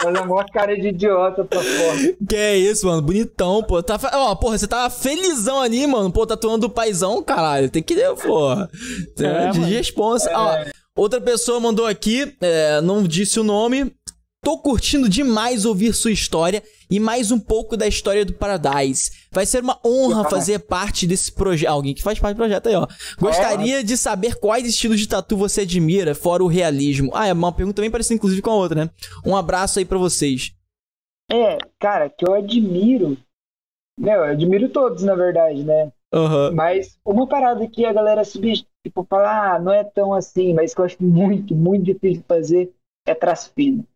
Fazendo uma cara de idiota pra fora. Que é isso, mano. Bonitão, pô. Tá, ó, porra, você tava felizão ali, mano. Pô, tatuando o paizão, caralho. Tem que, porra. É, de responsa. É. Ó, Outra pessoa mandou aqui, é, não disse o nome. Tô curtindo demais ouvir sua história e mais um pouco da história do Paradise. Vai ser uma honra fazer parte desse projeto. Alguém que faz parte do projeto aí, ó. Gostaria de saber quais estilos de tatu você admira, fora o realismo. Ah, é uma pergunta bem parecida, inclusive, com a outra, né? Um abraço aí para vocês. É, cara, que eu admiro. Meu, eu admiro todos, na verdade, né? Uhum. Mas uma parada que a galera subestima tipo, falar, ah, não é tão assim, mas que eu acho muito, muito difícil de fazer é traço fino.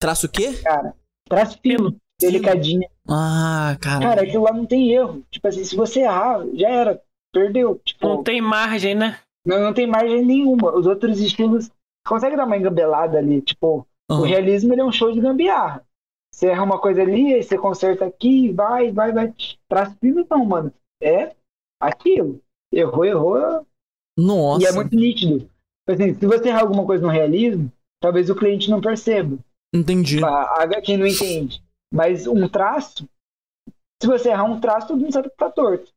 Traço o quê? Cara, traço fino, delicadinho. Ah, cara. Cara, aquilo lá não tem erro. Tipo assim, se você errar, já era. Perdeu. Tipo, não tem margem, né? Não, não tem margem nenhuma. Os outros estilos consegue dar uma engambelada ali. Tipo, uhum. o realismo ele é um show de gambiarra. Você erra uma coisa ali, aí você conserta aqui, vai, vai, vai. Traço fino não, mano. É aquilo. Errou, errou, nossa. E é muito nítido. Tipo assim, se você errar alguma coisa no realismo, talvez o cliente não perceba. Entendi. A HQ não entende. Mas um traço, se você errar um traço, todo mundo sabe que tá torto.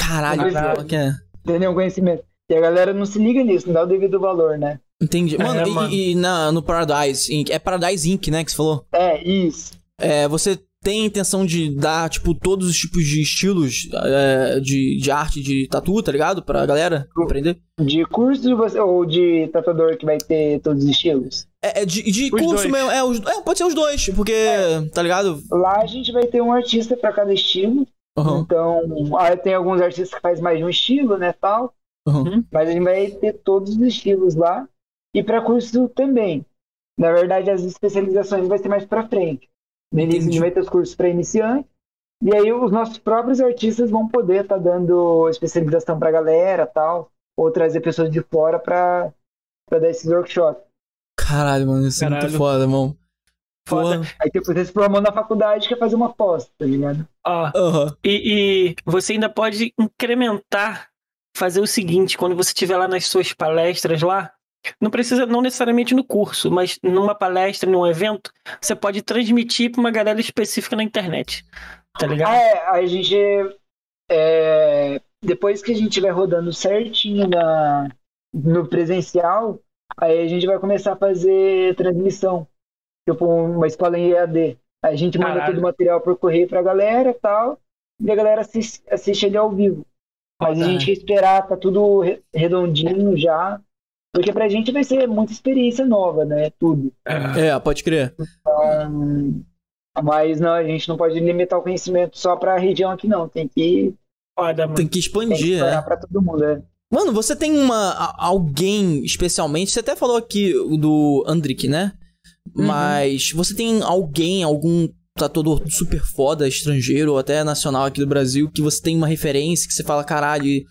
Caralho, Caralho. que é. Entendeu? Conhecimento. E a galera não se liga nisso, não dá o devido valor, né? Entendi. Mano, é, e, mano. e, na, no Paradise Inc. É Paradise Inc., né, que você falou? É, isso. É, você tem a intenção de dar, tipo, todos os tipos de estilos é, de, de arte de tatu, tá ligado? Pra galera aprender? De curso ou de tatuador que vai ter todos os estilos? É, é de, de curso dois. mesmo. É, os, é, pode ser os dois, porque, é. tá ligado? Lá a gente vai ter um artista pra cada estilo. Uhum. Então, aí tem alguns artistas que faz mais de um estilo, né, tal. Uhum. Mas a gente vai ter todos os estilos lá. E para curso também. Na verdade, as especializações vai ser mais para frente. No início a gente vai ter os cursos para iniciante. E aí os nossos próprios artistas vão poder estar tá dando especialização para a galera tal. Ou trazer pessoas de fora para dar esses workshops. Caralho, mano, isso Caralho. é muito foda, mano. Foda. Aí depois você se formou na faculdade quer fazer uma pós, tá ligado? Ó, uhum. e, e você ainda pode incrementar, fazer o seguinte, quando você estiver lá nas suas palestras lá, não precisa, não necessariamente no curso, mas numa palestra, num evento, você pode transmitir para uma galera específica na internet. Tá ligado? É, a gente. É, depois que a gente vai rodando certinho na, no presencial, aí a gente vai começar a fazer transmissão. Tipo, uma escola em EAD. Aí a gente manda Caralho. todo o material por correio pra galera e tal. E a galera assiste, assiste ele ao vivo. Mas a gente quer esperar, tá tudo redondinho já. Porque pra gente vai ser muita experiência nova, né? Tudo. É, pode crer. Então, mas não, a gente não pode limitar o conhecimento só pra região aqui, não. Tem que. Foda, tem que expandir, tem que é. pra todo mundo, é. Mano, você tem uma. alguém especialmente. Você até falou aqui do Andrick, né? Uhum. Mas você tem alguém, algum tatuador super foda, estrangeiro ou até nacional aqui do Brasil, que você tem uma referência, que você fala, caralho,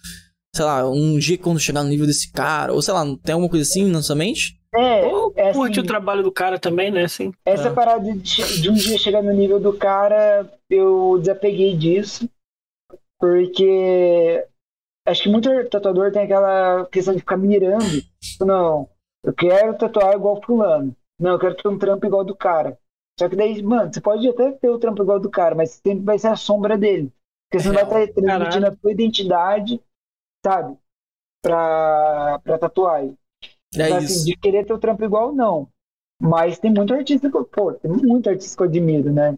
sei lá, um dia quando chegar no nível desse cara, ou sei lá, tem alguma coisa assim na sua mente? É, ou é curte assim, o trabalho do cara também, né? Assim, essa é. parada de, de um dia chegar no nível do cara, eu desapeguei disso, porque acho que muito tatuador tem aquela questão de ficar mirando. Não, eu quero tatuar igual fulano. Não, eu quero ter um trampo igual do cara. Só que daí, mano, você pode até ter o trampo igual do cara, mas sempre vai ser a sombra dele. Porque você é, não vai estar transmitindo a sua identidade sabe? Pra, pra tatuagem. É então, isso. Assim, de querer ter o trampo igual, não. Mas tem muito artista que, pô, tem muito artista que eu admiro, né?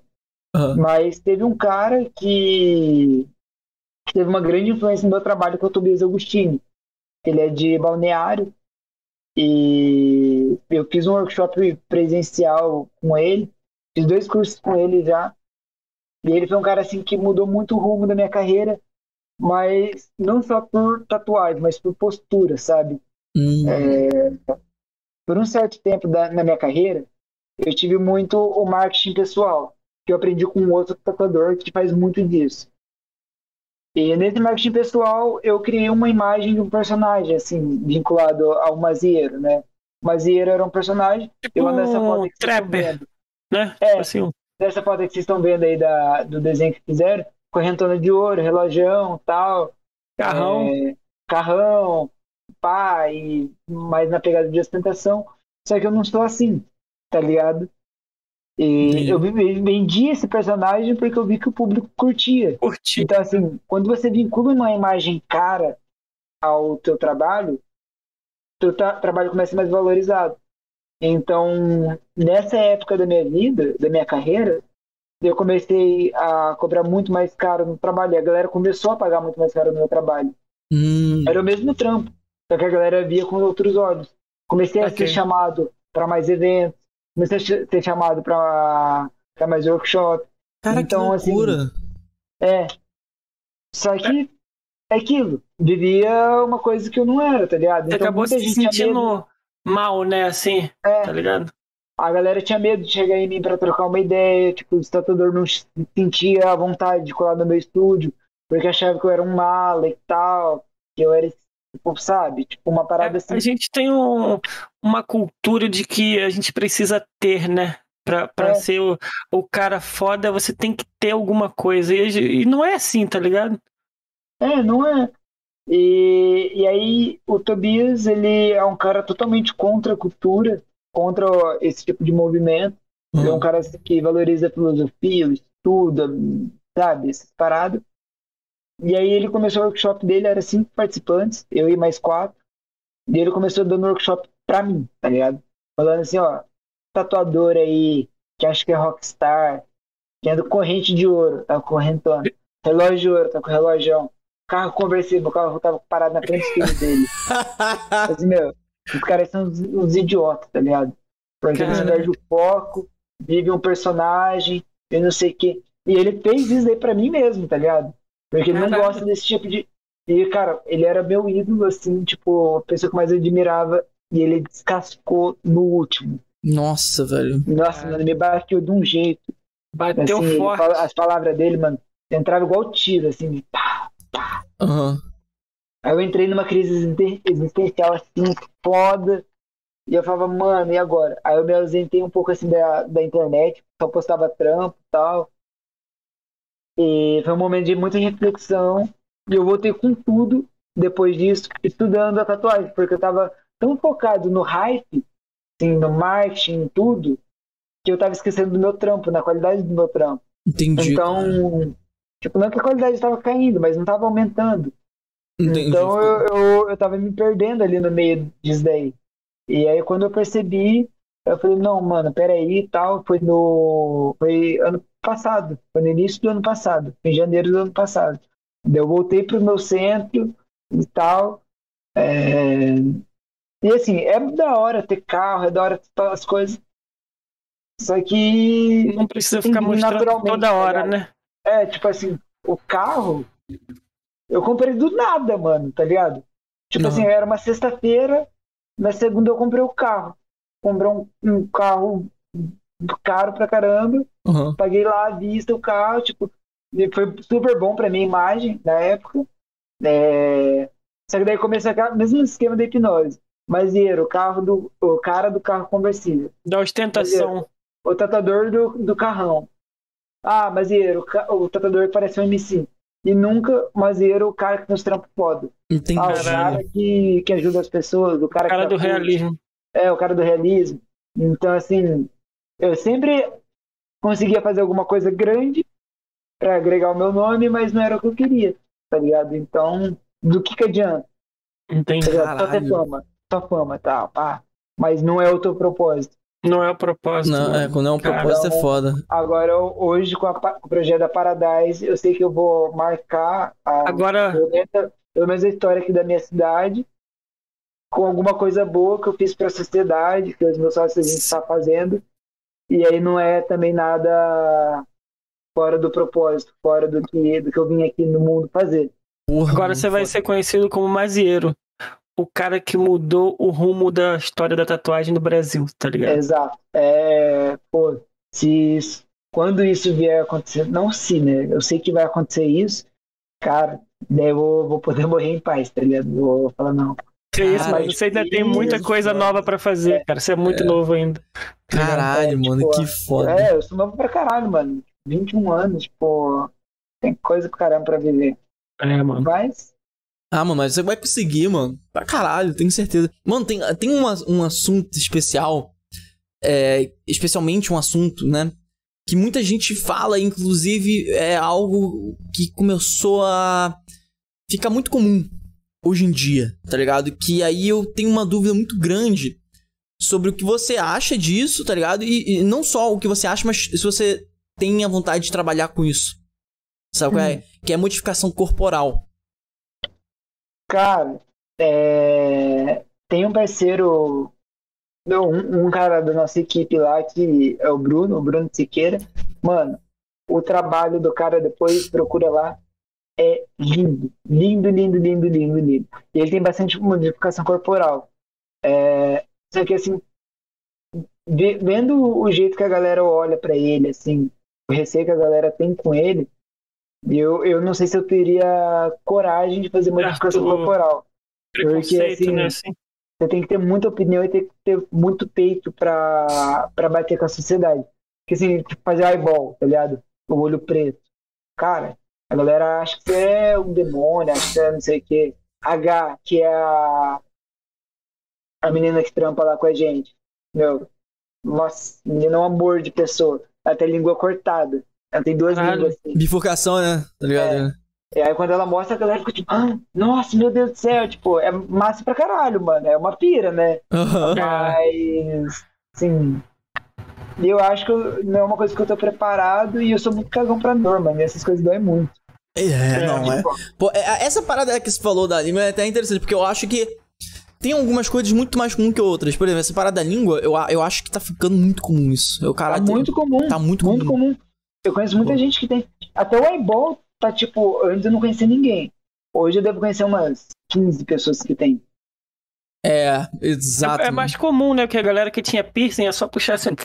Uhum. Mas teve um cara que, que, teve uma grande influência no meu trabalho, que é o Tobias Agostini. Ele é de Balneário e eu fiz um workshop presencial com ele, fiz dois cursos com ele já. E ele foi um cara assim que mudou muito o rumo da minha carreira, mas não só por tatuagem, mas por postura, sabe? Hum. É, por um certo tempo da, na minha carreira, eu tive muito o marketing pessoal, que eu aprendi com um outro tatuador que faz muito disso. E nesse marketing pessoal, eu criei uma imagem de um personagem, assim, vinculado ao Mazieiro, né? O Mazieiro era um personagem, tipo eu essa foto que trapper, né? É, tipo assim. dessa foto que vocês estão vendo aí da, do desenho que fizeram, correntona de ouro, relojão, tal. Carrão. É, carrão, pá, e mais na pegada de ostentação. Só que eu não sou assim, tá ligado? E eu vendi esse personagem porque eu vi que o público curtia. Curti. Então, assim, quando você vincula uma imagem cara ao teu trabalho, teu tra trabalho começa a ser mais valorizado. Então, nessa época da minha vida, da minha carreira, eu comecei a cobrar muito mais caro no trabalho. E a galera começou a pagar muito mais caro no meu trabalho. Hum. Era o mesmo trampo, só que a galera via com outros olhos. Comecei okay. a ser chamado para mais eventos, comecei a ser chamado para mais workshop. Cara, então, que loucura. Assim, é. Só que é aquilo. Vivia uma coisa que eu não era, tá ligado? Você então, acabou se sentindo mal, né? Assim, é. tá ligado? A galera tinha medo de chegar em mim para trocar uma ideia. Tipo, o tatuador não sentia a vontade de colar no meu estúdio, porque achava que eu era um mala e tal. Que eu era Tipo, sabe? Tipo, uma parada assim. A gente tem um, uma cultura de que a gente precisa ter, né? Pra, pra é. ser o, o cara foda, você tem que ter alguma coisa. E, e não é assim, tá ligado? É, não é. E, e aí o Tobias, ele é um cara totalmente contra a cultura, contra esse tipo de movimento. Uhum. É um cara que valoriza a filosofia, estuda, sabe, essas paradas. E aí ele começou o workshop dele, era cinco participantes, eu e mais quatro. E ele começou dando workshop pra mim, tá ligado? Falando assim, ó, tatuador aí, que acha que é rockstar, que é do corrente de ouro, tá com correntona. Relógio de ouro, tá com relógio. Carro conversível, o carro tava parado na frente do dele. assim, meu, os caras são uns, uns idiotas, tá ligado? Porque eles perdem o foco, vive um personagem, e não sei o quê. E ele fez isso aí pra mim mesmo, tá ligado? Porque ele não gosta desse tipo de. E, cara, ele era meu ídolo, assim, tipo, a pessoa que mais eu admirava. E ele descascou no último. Nossa, velho. Nossa, mano, me bateu de um jeito. Bateu assim, forte. as palavras dele, mano, entrava igual tiro, assim, de pá, pá. Uhum. Aí eu entrei numa crise existencial, assim, foda. E eu falava, mano, e agora? Aí eu me ausentei um pouco, assim, da, da internet, só postava trampo e tal. E foi um momento de muita reflexão. E eu voltei com tudo depois disso, estudando a tatuagem, porque eu tava tão focado no hype, assim, no marketing, tudo, que eu tava esquecendo do meu trampo, na qualidade do meu trampo. Entendi. Então, tipo, não é que a qualidade estava caindo, mas não estava aumentando. Entendi. Então eu, eu, eu tava me perdendo ali no meio disso daí. E aí quando eu percebi, eu falei, não, mano, peraí e tal. Foi no. Foi ano passado, foi no início do ano passado, em janeiro do ano passado. Eu voltei pro meu centro e tal. É... E assim, é da hora ter carro, é da hora ter as coisas. Só que. Não precisa ficar mostrando toda tá hora, né? É, tipo assim, o carro. Eu comprei do nada, mano, tá ligado? Tipo assim, era uma sexta-feira, na segunda eu comprei o carro. Comprei um, um carro caro pra caramba. Uhum. Paguei lá à vista o carro, tipo, foi super bom pra minha imagem na época. É... Só que daí começou o mesmo esquema da hipnose. Mas era o carro do. O cara do carro conversível. Da ostentação. O tatuador do, do carrão. Ah, mas era o, o tatuador que parece um MC. E nunca, mas era o cara que nos trampa foda. Entendi. Ah, o cara que, que ajuda as pessoas, o cara, o cara do realismo. É, o cara do realismo. Então, assim, eu sempre conseguia fazer alguma coisa grande para agregar o meu nome, mas não era o que eu queria, tá ligado? Então, do que que adianta? Entendi. Tá Só ter fama. só fama, tá, pá. Mas não é o teu propósito. Não é o propósito. Não, é, quando é um propósito é foda. Agora, hoje, com, a, com, o projeto da Paradise, eu sei que eu vou marcar a, Agora... pelo menos a história aqui da minha cidade com alguma coisa boa que eu fiz para a sociedade, que os meus sócios a gente está fazendo. E aí não é também nada fora do propósito, fora do que, do que eu vim aqui no mundo fazer. Porra, Agora você vai ser conhecido como Mazieiro o cara que mudou o rumo da história da tatuagem no Brasil, tá ligado? Exato. É, pô, se quando isso vier a acontecer, não se, né? Eu sei que vai acontecer isso, cara, daí eu vou, vou poder morrer em paz, tá ligado? Eu vou falar, não. Que isso, mas você ainda tem muita coisa nova para fazer, é, cara. Você é muito é. novo ainda. Caralho, é, mano, tipo, que foda. É, eu sou novo pra caralho, mano. 21 anos, tipo, tem coisa pra caramba pra viver. É, mano. Mas ah, mano, mas você vai conseguir, mano. Pra caralho, tenho certeza. Mano, tem, tem uma, um assunto especial. É, especialmente um assunto, né? Que muita gente fala, inclusive é algo que começou a ficar muito comum hoje em dia, tá ligado? Que aí eu tenho uma dúvida muito grande sobre o que você acha disso, tá ligado? E, e não só o que você acha, mas se você tem a vontade de trabalhar com isso. Sabe hum. qual é? Hum. Que é modificação corporal. Cara, é... tem um parceiro, um, um, cara da nossa equipe lá, que é o Bruno, o Bruno Siqueira. Mano, o trabalho do cara depois, procura lá, é lindo. Lindo, lindo, lindo, lindo, lindo. E ele tem bastante modificação corporal. É... Só que assim, vendo o jeito que a galera olha para ele, assim, o receio que a galera tem com ele, eu, eu não sei se eu teria coragem de fazer modificação corporal. Porque assim, né, assim, você tem que ter muita opinião e tem que ter muito peito pra, pra bater com a sociedade. Porque assim, tipo, fazer eyeball, tá ligado? O olho preto. Cara, a galera acha que você é um demônio, acha que você é não sei o quê. H, que é a, a menina que trampa lá com a gente. Meu, nossa, menina é um amor de pessoa. Tem língua cortada. Ela tem duas Caralho. línguas assim. Bifurcação, né? Tá ligado? É. E aí quando ela mostra, a galera fica tipo, ah, nossa, meu Deus do céu, tipo, é massa pra caralho, mano. É uma pira, né? Uhum. Mas, assim. Eu acho que não é uma coisa que eu tô preparado e eu sou muito cagão pra norma, e essas coisas doem muito. É, é não, é. Tipo, Pô, é, essa parada que você falou da língua é até interessante, porque eu acho que tem algumas coisas muito mais comuns que outras. Por exemplo, essa parada da língua, eu, eu acho que tá ficando muito comum isso. Eu, cara, tá muito comum. Tá muito, muito comum. Comum. Eu conheço muita gente que tem. Até o eyeball tá tipo. Antes eu não conhecia ninguém. Hoje eu devo conhecer umas 15 pessoas que tem. É, exato. É, é mais comum, né? Que a galera que tinha piercing é só puxar assim.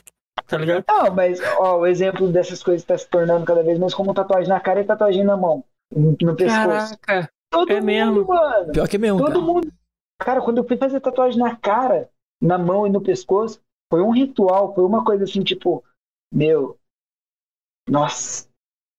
Tá ligado? Não, mas ó, o exemplo dessas coisas tá se tornando cada vez mais como tatuagem na cara e tatuagem na mão. No pescoço. Caraca. Todo é mundo, mesmo. mano. Pior que é mesmo. Todo cara. mundo. Cara, quando eu fui fazer tatuagem na cara, na mão e no pescoço, foi um ritual, foi uma coisa assim, tipo, meu, nossa,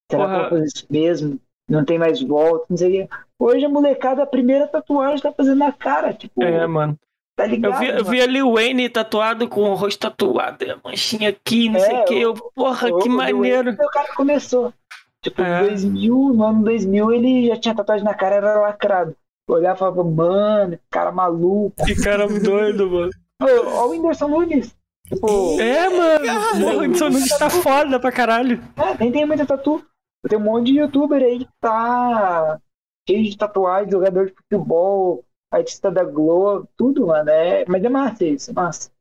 será Porra. que eu vou fazer isso mesmo? Não tem mais volta, não sei o quê. Hoje a molecada, a primeira tatuagem tá fazendo na cara, tipo. É, mano. Tá ligado? Eu vi, eu vi ali o Wayne tatuado com o rosto tatuado, a manchinha aqui, não é, sei o que. Eu, porra, eu, que maneiro. O cara começou. Tipo, é. em 2000, no ano 2000, ele já tinha tatuagem na cara, era lacrado. Eu olhava e falava, mano, cara maluco. Que cara doido, mano. Olha o Whindersson Nunes. Tipo, é, mano. O Whindersson Nunes tá foda pra caralho. É, nem tem muita tatu. Tem um monte de youtuber aí que tá cheio de tatuagem, jogador de futebol, artista da Globo, tudo, mano. É, mas é massa isso, é massa.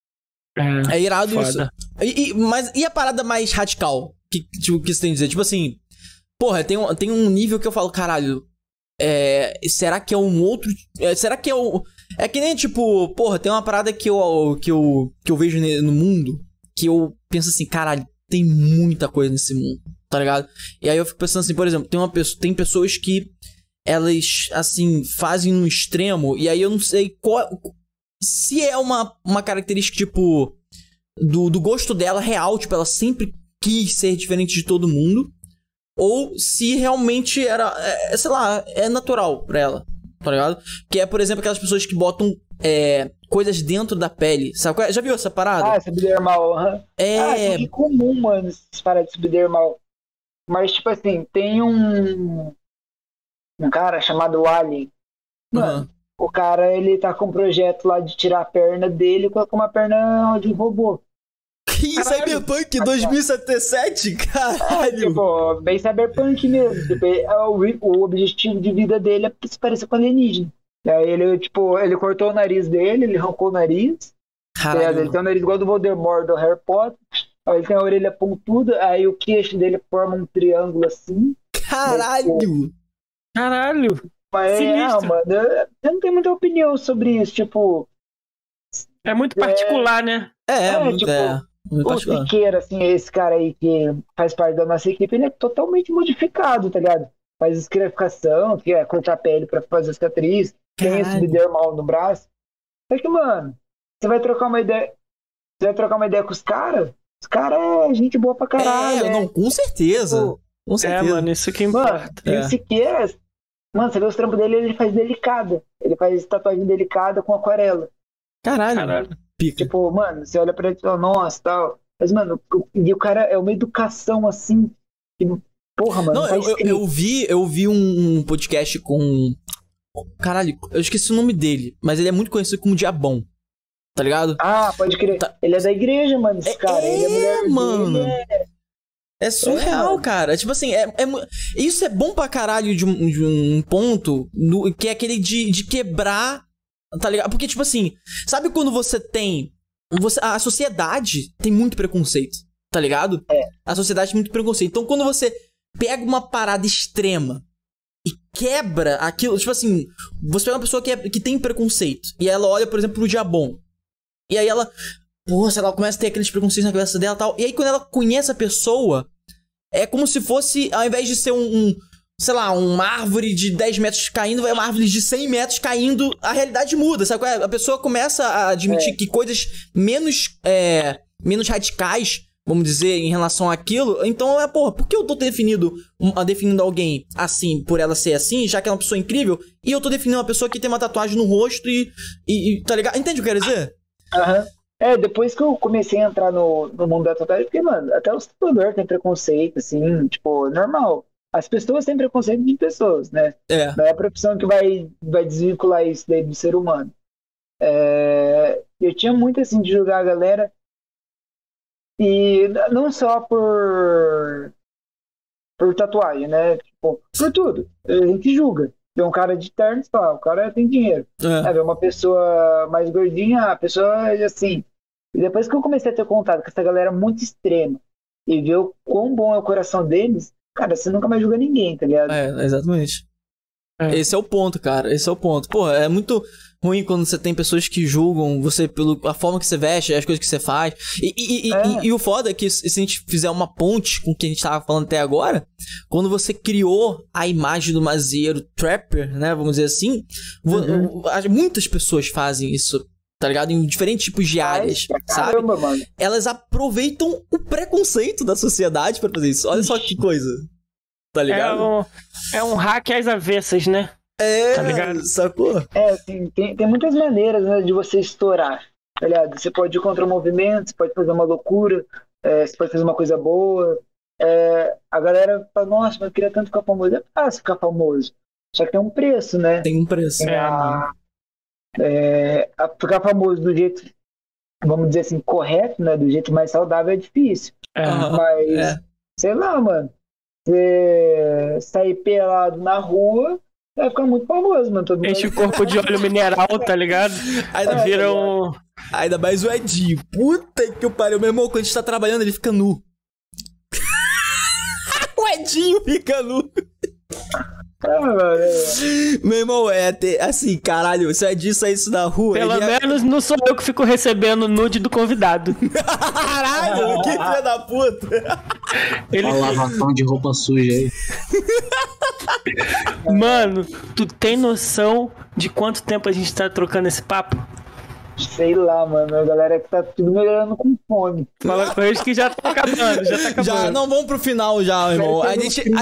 É, é irado foda. isso. E, e, mas e a parada mais radical? Que, tipo, que você tem a dizer? Tipo assim, porra, tem um, tem um nível que eu falo, caralho, é, será que é um outro. É, será que é o. É que nem tipo, porra, tem uma parada que eu, que eu, que eu vejo no mundo que eu penso assim, caralho, tem muita coisa nesse mundo, tá ligado? E aí eu fico pensando assim, por exemplo, tem uma pessoa, tem pessoas que elas assim fazem no extremo e aí eu não sei qual se é uma, uma característica tipo do, do gosto dela real, tipo, ela sempre quis ser diferente de todo mundo ou se realmente era, é, sei lá, é natural pra ela, tá ligado? Que é, por exemplo, aquelas pessoas que botam é, coisas dentro da pele, sabe? É? Já viu essa parada? Ah, subdermal, uhum. É... Ah, é comum, mano, essas paradas de subdermal. Mas, tipo assim, tem um... Um cara chamado Alien. Mano, uhum. o cara, ele tá com um projeto lá de tirar a perna dele e colocar uma perna de robô. Que Cyberpunk 2077? Caralho! É, tipo, bem Cyberpunk mesmo. Tipo, é o, o objetivo de vida dele é se parecer com alienígena. Aí ele, tipo, ele cortou o nariz dele, ele arrancou o nariz. Caralho. Ele tem o nariz igual do Voldemort do Harry Potter. Aí ele tem a orelha pontuda, aí o queixo dele forma um triângulo assim. Caralho! Caralho! Mas é, mano, eu não tenho muita opinião sobre isso, tipo. É muito particular, é... né? É, é, é tipo, é. O Siqueira, assim, esse cara aí que faz parte da nossa equipe, ele é totalmente modificado, tá ligado? Faz escraficação, que é cortar a pele pra fazer cicatriz, tem esse bidermal no braço. Só que, mano, você vai trocar uma ideia. Você vai trocar uma ideia com os caras? Os caras é gente boa pra caralho. É, é. não, com certeza. Pô, com é, certeza. É, mano, isso que importa. Mano, é. o Siqueira, mano, você vê os trampos dele, ele faz delicada. Ele faz tatuagem delicada com aquarela. Caralho. Caralho. Pica. Tipo, mano, você olha pra ele e fala, nossa, tal. Mas, mano, e o cara é uma educação assim. Que, porra, mano. Não, eu, eu, eu, vi, eu vi um podcast com. Caralho, eu esqueci o nome dele, mas ele é muito conhecido como Diabão. Tá ligado? Ah, pode crer. Tá. Ele é da igreja, mano, esse é, cara. É, ele é mulher mano. É... é surreal, é, cara. Tipo assim, é, é, isso é bom pra caralho de um, de um ponto no, que é aquele de, de quebrar Tá ligado? Porque, tipo assim, sabe quando você tem. Você, a sociedade tem muito preconceito, tá ligado? É. A sociedade tem muito preconceito. Então, quando você pega uma parada extrema e quebra aquilo, tipo assim, você pega uma pessoa que, é, que tem preconceito e ela olha, por exemplo, pro Diabon. E aí ela, poxa, ela começa a ter aqueles preconceitos na cabeça dela e tal. E aí, quando ela conhece a pessoa, é como se fosse, ao invés de ser um, um sei lá, uma árvore de 10 metros caindo, vai uma árvore de 100 metros caindo, a realidade muda, sabe? É? A pessoa começa a admitir é. que coisas menos, é, menos radicais, vamos dizer, em relação àquilo, então é, porra, por que eu tô definindo, definindo alguém assim, por ela ser assim, já que é uma pessoa incrível, e eu tô definindo uma pessoa que tem uma tatuagem no rosto e, e, e tá ligado? Entende o que eu quero dizer? Aham. Uhum. É, depois que eu comecei a entrar no, no mundo da tatuagem, porque, mano, até o tatuador tem preconceito, assim, tipo, normal as pessoas têm preconceito de pessoas, né? É. Não é a profissão que vai, vai desvincular isso daí do ser humano. É, eu tinha muito assim de julgar a galera e não só por por tatuagem, né? Tipo, por tudo. A gente julga. Tem um cara de terno e fala, o cara tem dinheiro. É. é uma pessoa mais gordinha, a pessoa é assim. E depois que eu comecei a ter contato com essa galera muito extrema e ver o quão bom é o coração deles, cara, você nunca mais julga ninguém, tá ligado? É, exatamente. É. Esse é o ponto, cara. Esse é o ponto. Pô, é muito ruim quando você tem pessoas que julgam você pela forma que você veste, as coisas que você faz. E, e, é. e, e, o foda é que se a gente fizer uma ponte com o que a gente tava falando até agora, quando você criou a imagem do Mazeiro Trapper, né? Vamos dizer assim, uhum. muitas pessoas fazem isso tá ligado? Em diferentes tipos de áreas, Ai, sabe? Caramba, mano. Elas aproveitam o preconceito da sociedade para fazer isso. Olha só que coisa. Tá ligado? É um, é um hack às avessas, né? É, tá ligado? sacou? É, assim, tem, tem muitas maneiras né, de você estourar, tá ligado? Você pode ir contra o movimento, você pode fazer uma loucura, é, você pode fazer uma coisa boa. É, a galera fala, nossa, mas eu queria tanto ficar famoso. É fácil ficar famoso. Só que tem um preço, né? Tem um preço. É, a, é, ficar famoso do jeito, vamos dizer assim, correto, né? Do jeito mais saudável é difícil. É, Mas, é. sei lá, mano. Você sair pelado na rua, vai ficar muito famoso, mano. Todo Enche o corpo de óleo mineral, tá ligado? Ainda é, vira um. Ainda mais o Edinho. Puta que pariu. Meu irmão, quando a gente tá trabalhando, ele fica nu. o Edinho fica nu. Meu irmão, é assim, caralho, se é disso, é isso na rua. Pelo é- menos é... não sou eu que fico recebendo nude do convidado. caralho, que filho da puta. Ele... Olha lavação de roupa suja aí. Mano, tu tem noção de quanto tempo a gente tá trocando esse papo? Sei lá, mano. A galera que tá tudo melhorando com fome. Fala com eles que já tá acabando, já tá acabando. Já, não, vamos pro final já, irmão. A gente. A,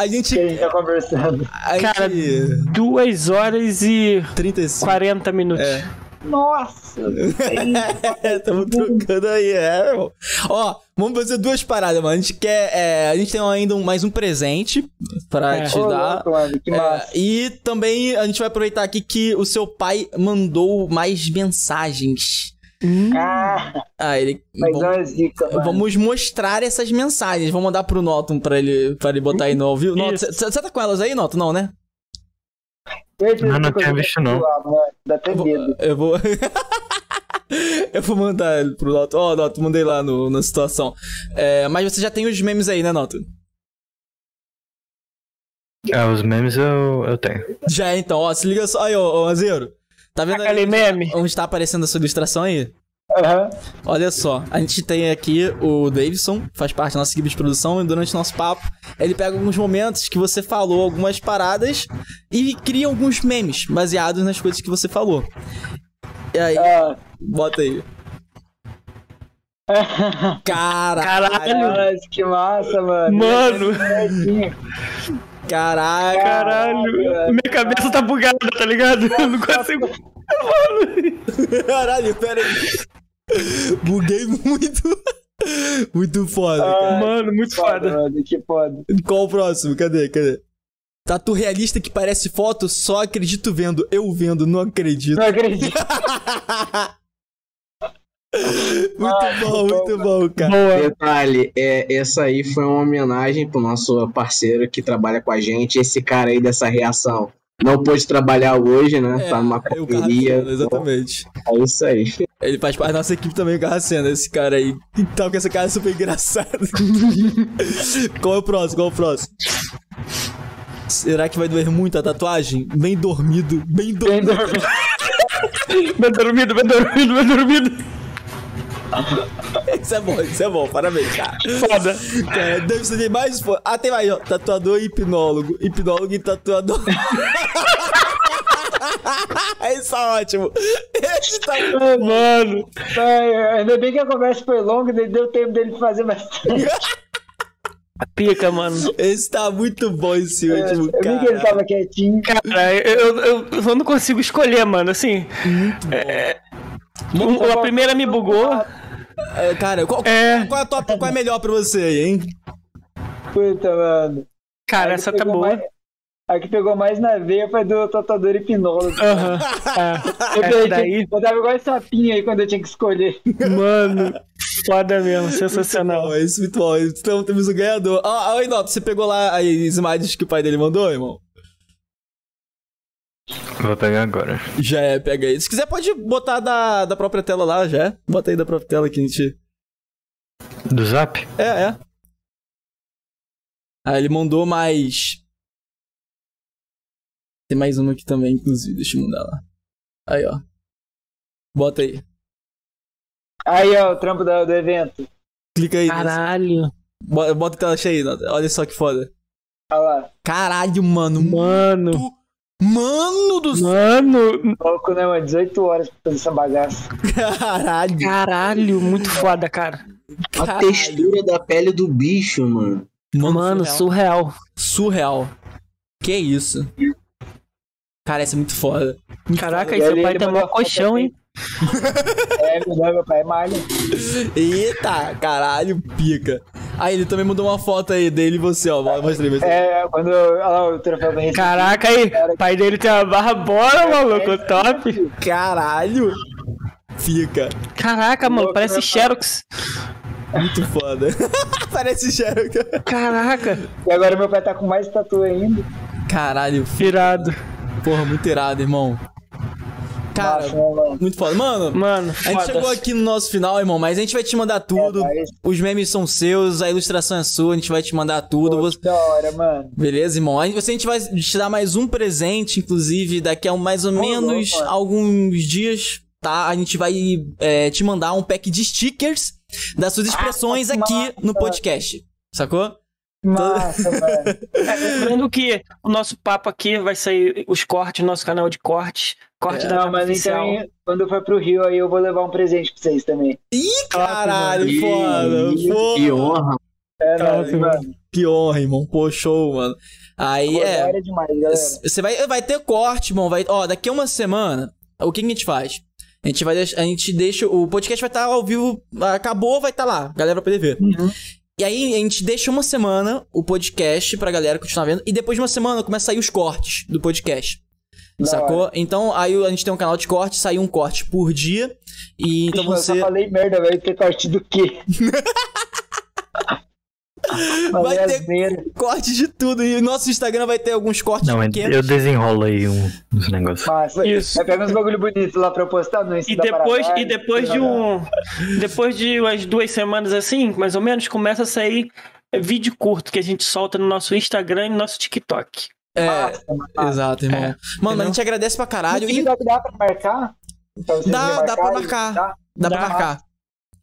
a gente. A gente tá conversando. A Cara, gente... duas horas e 35. 40 minutos. É. Nossa! Estamos trocando aí, é, irmão. Ó, vamos fazer duas paradas, mano. A gente quer. É, a gente tem ainda um, mais um presente pra é. te Ô, dar. Louco, é, e também a gente vai aproveitar aqui que o seu pai mandou mais mensagens. Hum. Ah, ah, ele. Vamos, zica, vamos mostrar essas mensagens. Vamos mandar pro Noton pra ele, pra ele botar aí no ao vivo. Você tá com elas aí, Noton? Não, né? Não, não tenho visto não. Dá até medo. Eu vou. eu vou mandar ele pro Noto. Ó, oh, Noto, mandei lá no, na situação. É, mas você já tem os memes aí, né, Noto? É, os memes eu, eu tenho. Já, então, ó, se liga só. Aí, ó, ó Azero. Tá vendo Aquele aí, meme? Onde tá aparecendo a sua ilustração aí? Uhum. Olha só, a gente tem aqui o Davidson, faz parte da nossa equipe de produção, e durante o nosso papo, ele pega alguns momentos que você falou, algumas paradas, e cria alguns memes baseados nas coisas que você falou. E aí, uh. bota aí. Caralho! Caralho, que massa, mano. Mano! Caralho! Caralho! Minha cabeça tá bugada, tá ligado? Eu não consigo. Mano! Caralho, pera aí. Buguei muito. Muito foda, ah, cara. Mano, muito foda. foda. Mano, que foda. Qual o próximo? Cadê? Cadê? Tatu realista que parece foto, só acredito vendo. Eu vendo, não acredito. Não acredito. muito ah, bom, muito bom, cara. Boa. Detalhe, é, essa aí foi uma homenagem pro nosso parceiro que trabalha com a gente. Esse cara aí dessa reação não pôde trabalhar hoje, né? É, tá numa correria. Exatamente. É isso aí. Ele faz parte da nossa equipe também, o Carracena, esse cara aí. Então, que essa cara é super engraçado. qual é o próximo? Qual é o próximo? Será que vai doer muito a tatuagem? Bem dormido, bem dormido. Bem dormido, bem dormido, bem dormido. Isso é bom, isso é bom, parabéns, cara. Foda. Cara, deve ser mais. Ah, tem mais, ó. Tatuador e hipnólogo. Hipnólogo e tatuador. Isso é ótimo. Esse tá muito Mano. ainda bem que a conversa foi longa, deu tempo dele fazer bastante. Pica, mano. Esse tá muito bom, esse é, último, eu cara. Eu vi que ele tava quietinho. Cara, eu, eu, eu não consigo escolher, mano, assim. Muito é, bom. a primeira me bugou. É, cara, qual é, qual, é top, qual é melhor pra você aí, hein? Puta, mano. Cara, essa tá boa. Mais, a que pegou mais na veia foi do tatuador hipnólogo. Aham. Uhum. É. Eu, daí... eu tava igual esse sapinho aí quando eu tinha que escolher. Mano, foda mesmo, sensacional. Muito bom, isso muito bom. Então temos o ganhador. Ah, oh, oh, você pegou lá as imagens que o pai dele mandou, irmão? Vou pegar agora. Já é, pega aí. Se quiser, pode botar da, da própria tela lá, já é. Bota aí da própria tela que a gente. Do zap? É, é. Ah, ele mandou mais. Tem mais uma aqui também, inclusive. Deixa eu mandar lá. Aí, ó. Bota aí. Aí, ó, o trampo do, do evento. Clica aí. Caralho. Bota, bota a tela cheia aí, olha só que foda. Olha lá. Caralho, mano. Mano. Muito Mano do céu. Mano. Pouco, né, mano? 18 horas pra fazer essa bagaça. Caralho. Caralho, muito foda, cara. A Caralho. textura da pele do bicho, mano. Mano, mano surreal. surreal. surreal. Que isso? Cara, isso é muito foda. Caraca, aí seu pai tá mó colchão, hein? é, meu pai é malha. Eita, caralho, pica. Aí ele também mandou uma foto aí dele e você, ó. Mostrei, mostrei. É, quando. Olha lá o troféu bem Caraca, aí. O pai dele tem uma barra bola, é, maluco. É, top. Caralho. Fica. Caraca, mano, parece Xerox. Muito foda. parece Xerox. Caraca. E agora meu pai tá com mais tatu ainda. Caralho. Irado. Porra, muito irado, irmão. Cara, muito foda. Mano, mano a gente chegou aqui no nosso final, irmão, mas a gente vai te mandar tudo. É, mas... Os memes são seus, a ilustração é sua, a gente vai te mandar tudo. Pô, você... Da hora, mano. Beleza, irmão? A gente vai te dar mais um presente, inclusive, daqui a mais ou Pô, menos louco, alguns dias, tá? A gente vai é, te mandar um pack de stickers das suas expressões ah, aqui massa. no podcast. Sacou? Massa, velho. É, lembrando que o nosso papo aqui vai sair os cortes no nosso canal de cortes. Corte é, da Não, mas oficial. então, quando eu for pro Rio, aí eu vou levar um presente pra vocês também. Ih, caralho, foda, foda. Que honra. É, Top, mano. Que honra, irmão. Pô, show, mano. Aí Pô, é. Você vai, vai ter corte, irmão. Vai, ó, daqui a uma semana, o que, que a gente faz? A gente vai deixar, a gente deixa, o podcast vai estar ao vivo, acabou, vai estar lá, a galera vai poder ver. Uhum. E aí a gente deixa uma semana o podcast pra galera continuar vendo, e depois de uma semana começa a sair os cortes do podcast. Da Sacou? hora. Então aí a gente tem um canal de corte, sai um corte por dia. E então Ixi, você. Eu só falei merda, vai ter corte do quê? Vai ter asneira. corte de tudo. E o nosso Instagram vai ter alguns cortes Não, pequenos. eu desenrolo aí um- uns negócios. Massa. Isso. Vai pegar uns bagulho bonito lá pra eu postar no Insta E depois, e depois de um. Depois de umas duas semanas assim, mais ou menos, começa a sair vídeo curto que a gente solta no nosso Instagram e no nosso TikTok. É, Massa, massa. exato, irmão. É, Mano, a gente agradece pra caralho. No E dá pra marcar? Vocês Dá, dá pra marcar. Dá? dá pra marcar.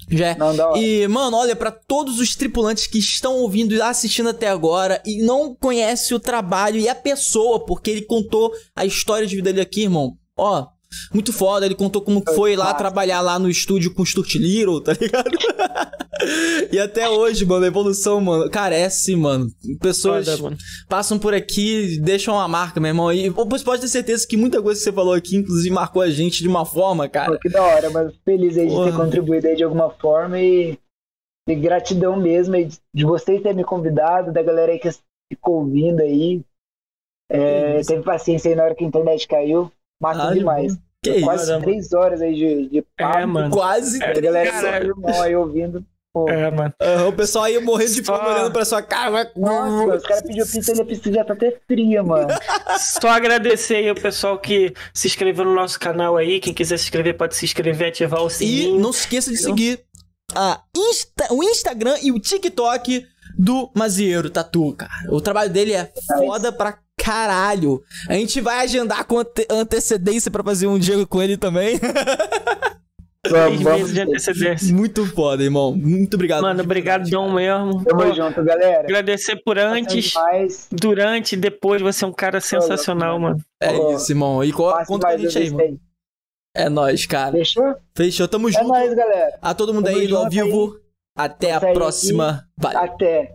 Já é. Não. E, mano, olha, pra todos os tripulantes que estão ouvindo e assistindo até agora e não conhece o trabalho e a pessoa, porque ele contou a história de vida dele aqui, irmão. Ó, muito foda, ele contou como foi lá trabalhar lá no estúdio com o Stuart Little, tá ligado? e até hoje, mano, a evolução, mano, carece, mano. Pessoas Foda, mano. passam por aqui, deixam uma marca, meu irmão. E você pode ter certeza que muita coisa que você falou aqui, inclusive, marcou a gente de uma forma, cara. Pô, que da hora, mas feliz aí de Porra. ter contribuído aí de alguma forma e, e gratidão mesmo aí de, de vocês terem me convidado, da galera aí que ficou ouvindo aí. É, teve paciência aí na hora que a internet caiu. Ah, demais. Que Quase isso, três horas aí de, de papo. É, mano. Quase É, A três galera Caralho. só irmão aí ouvindo. Pô, É, mano. Aham, o pessoal aí morrendo de fome Só- olhando pra sua cara. Vai... Nossa, os caras pediram pizza e a pizza já tá até fria, mano. Só agradecer aí o pessoal que se inscreveu no nosso canal aí. Quem quiser se inscrever, pode se inscrever, ativar o E sininho. não se esqueça de seguir a Insta- o Instagram e o TikTok do Mazieiro Tatu, cara. O trabalho dele é foda pra caralho. A gente vai agendar com ante- antecedência pra fazer um dia com ele também. Três Vamos, meses de antecedência. Muito foda, irmão. Muito obrigado. Mano, obrigadão mesmo. Tamo Pô, junto, galera. Agradecer por antes, durante e depois. Você é um cara sensacional, mano. É isso, irmão. E Passe conta com a gente aí, mano. É nóis, cara. Fechou? Fechou, tamo É junto. nóis, galera. A todo mundo Tamo aí no ao vivo. Até a aí. próxima. Valeu. Até.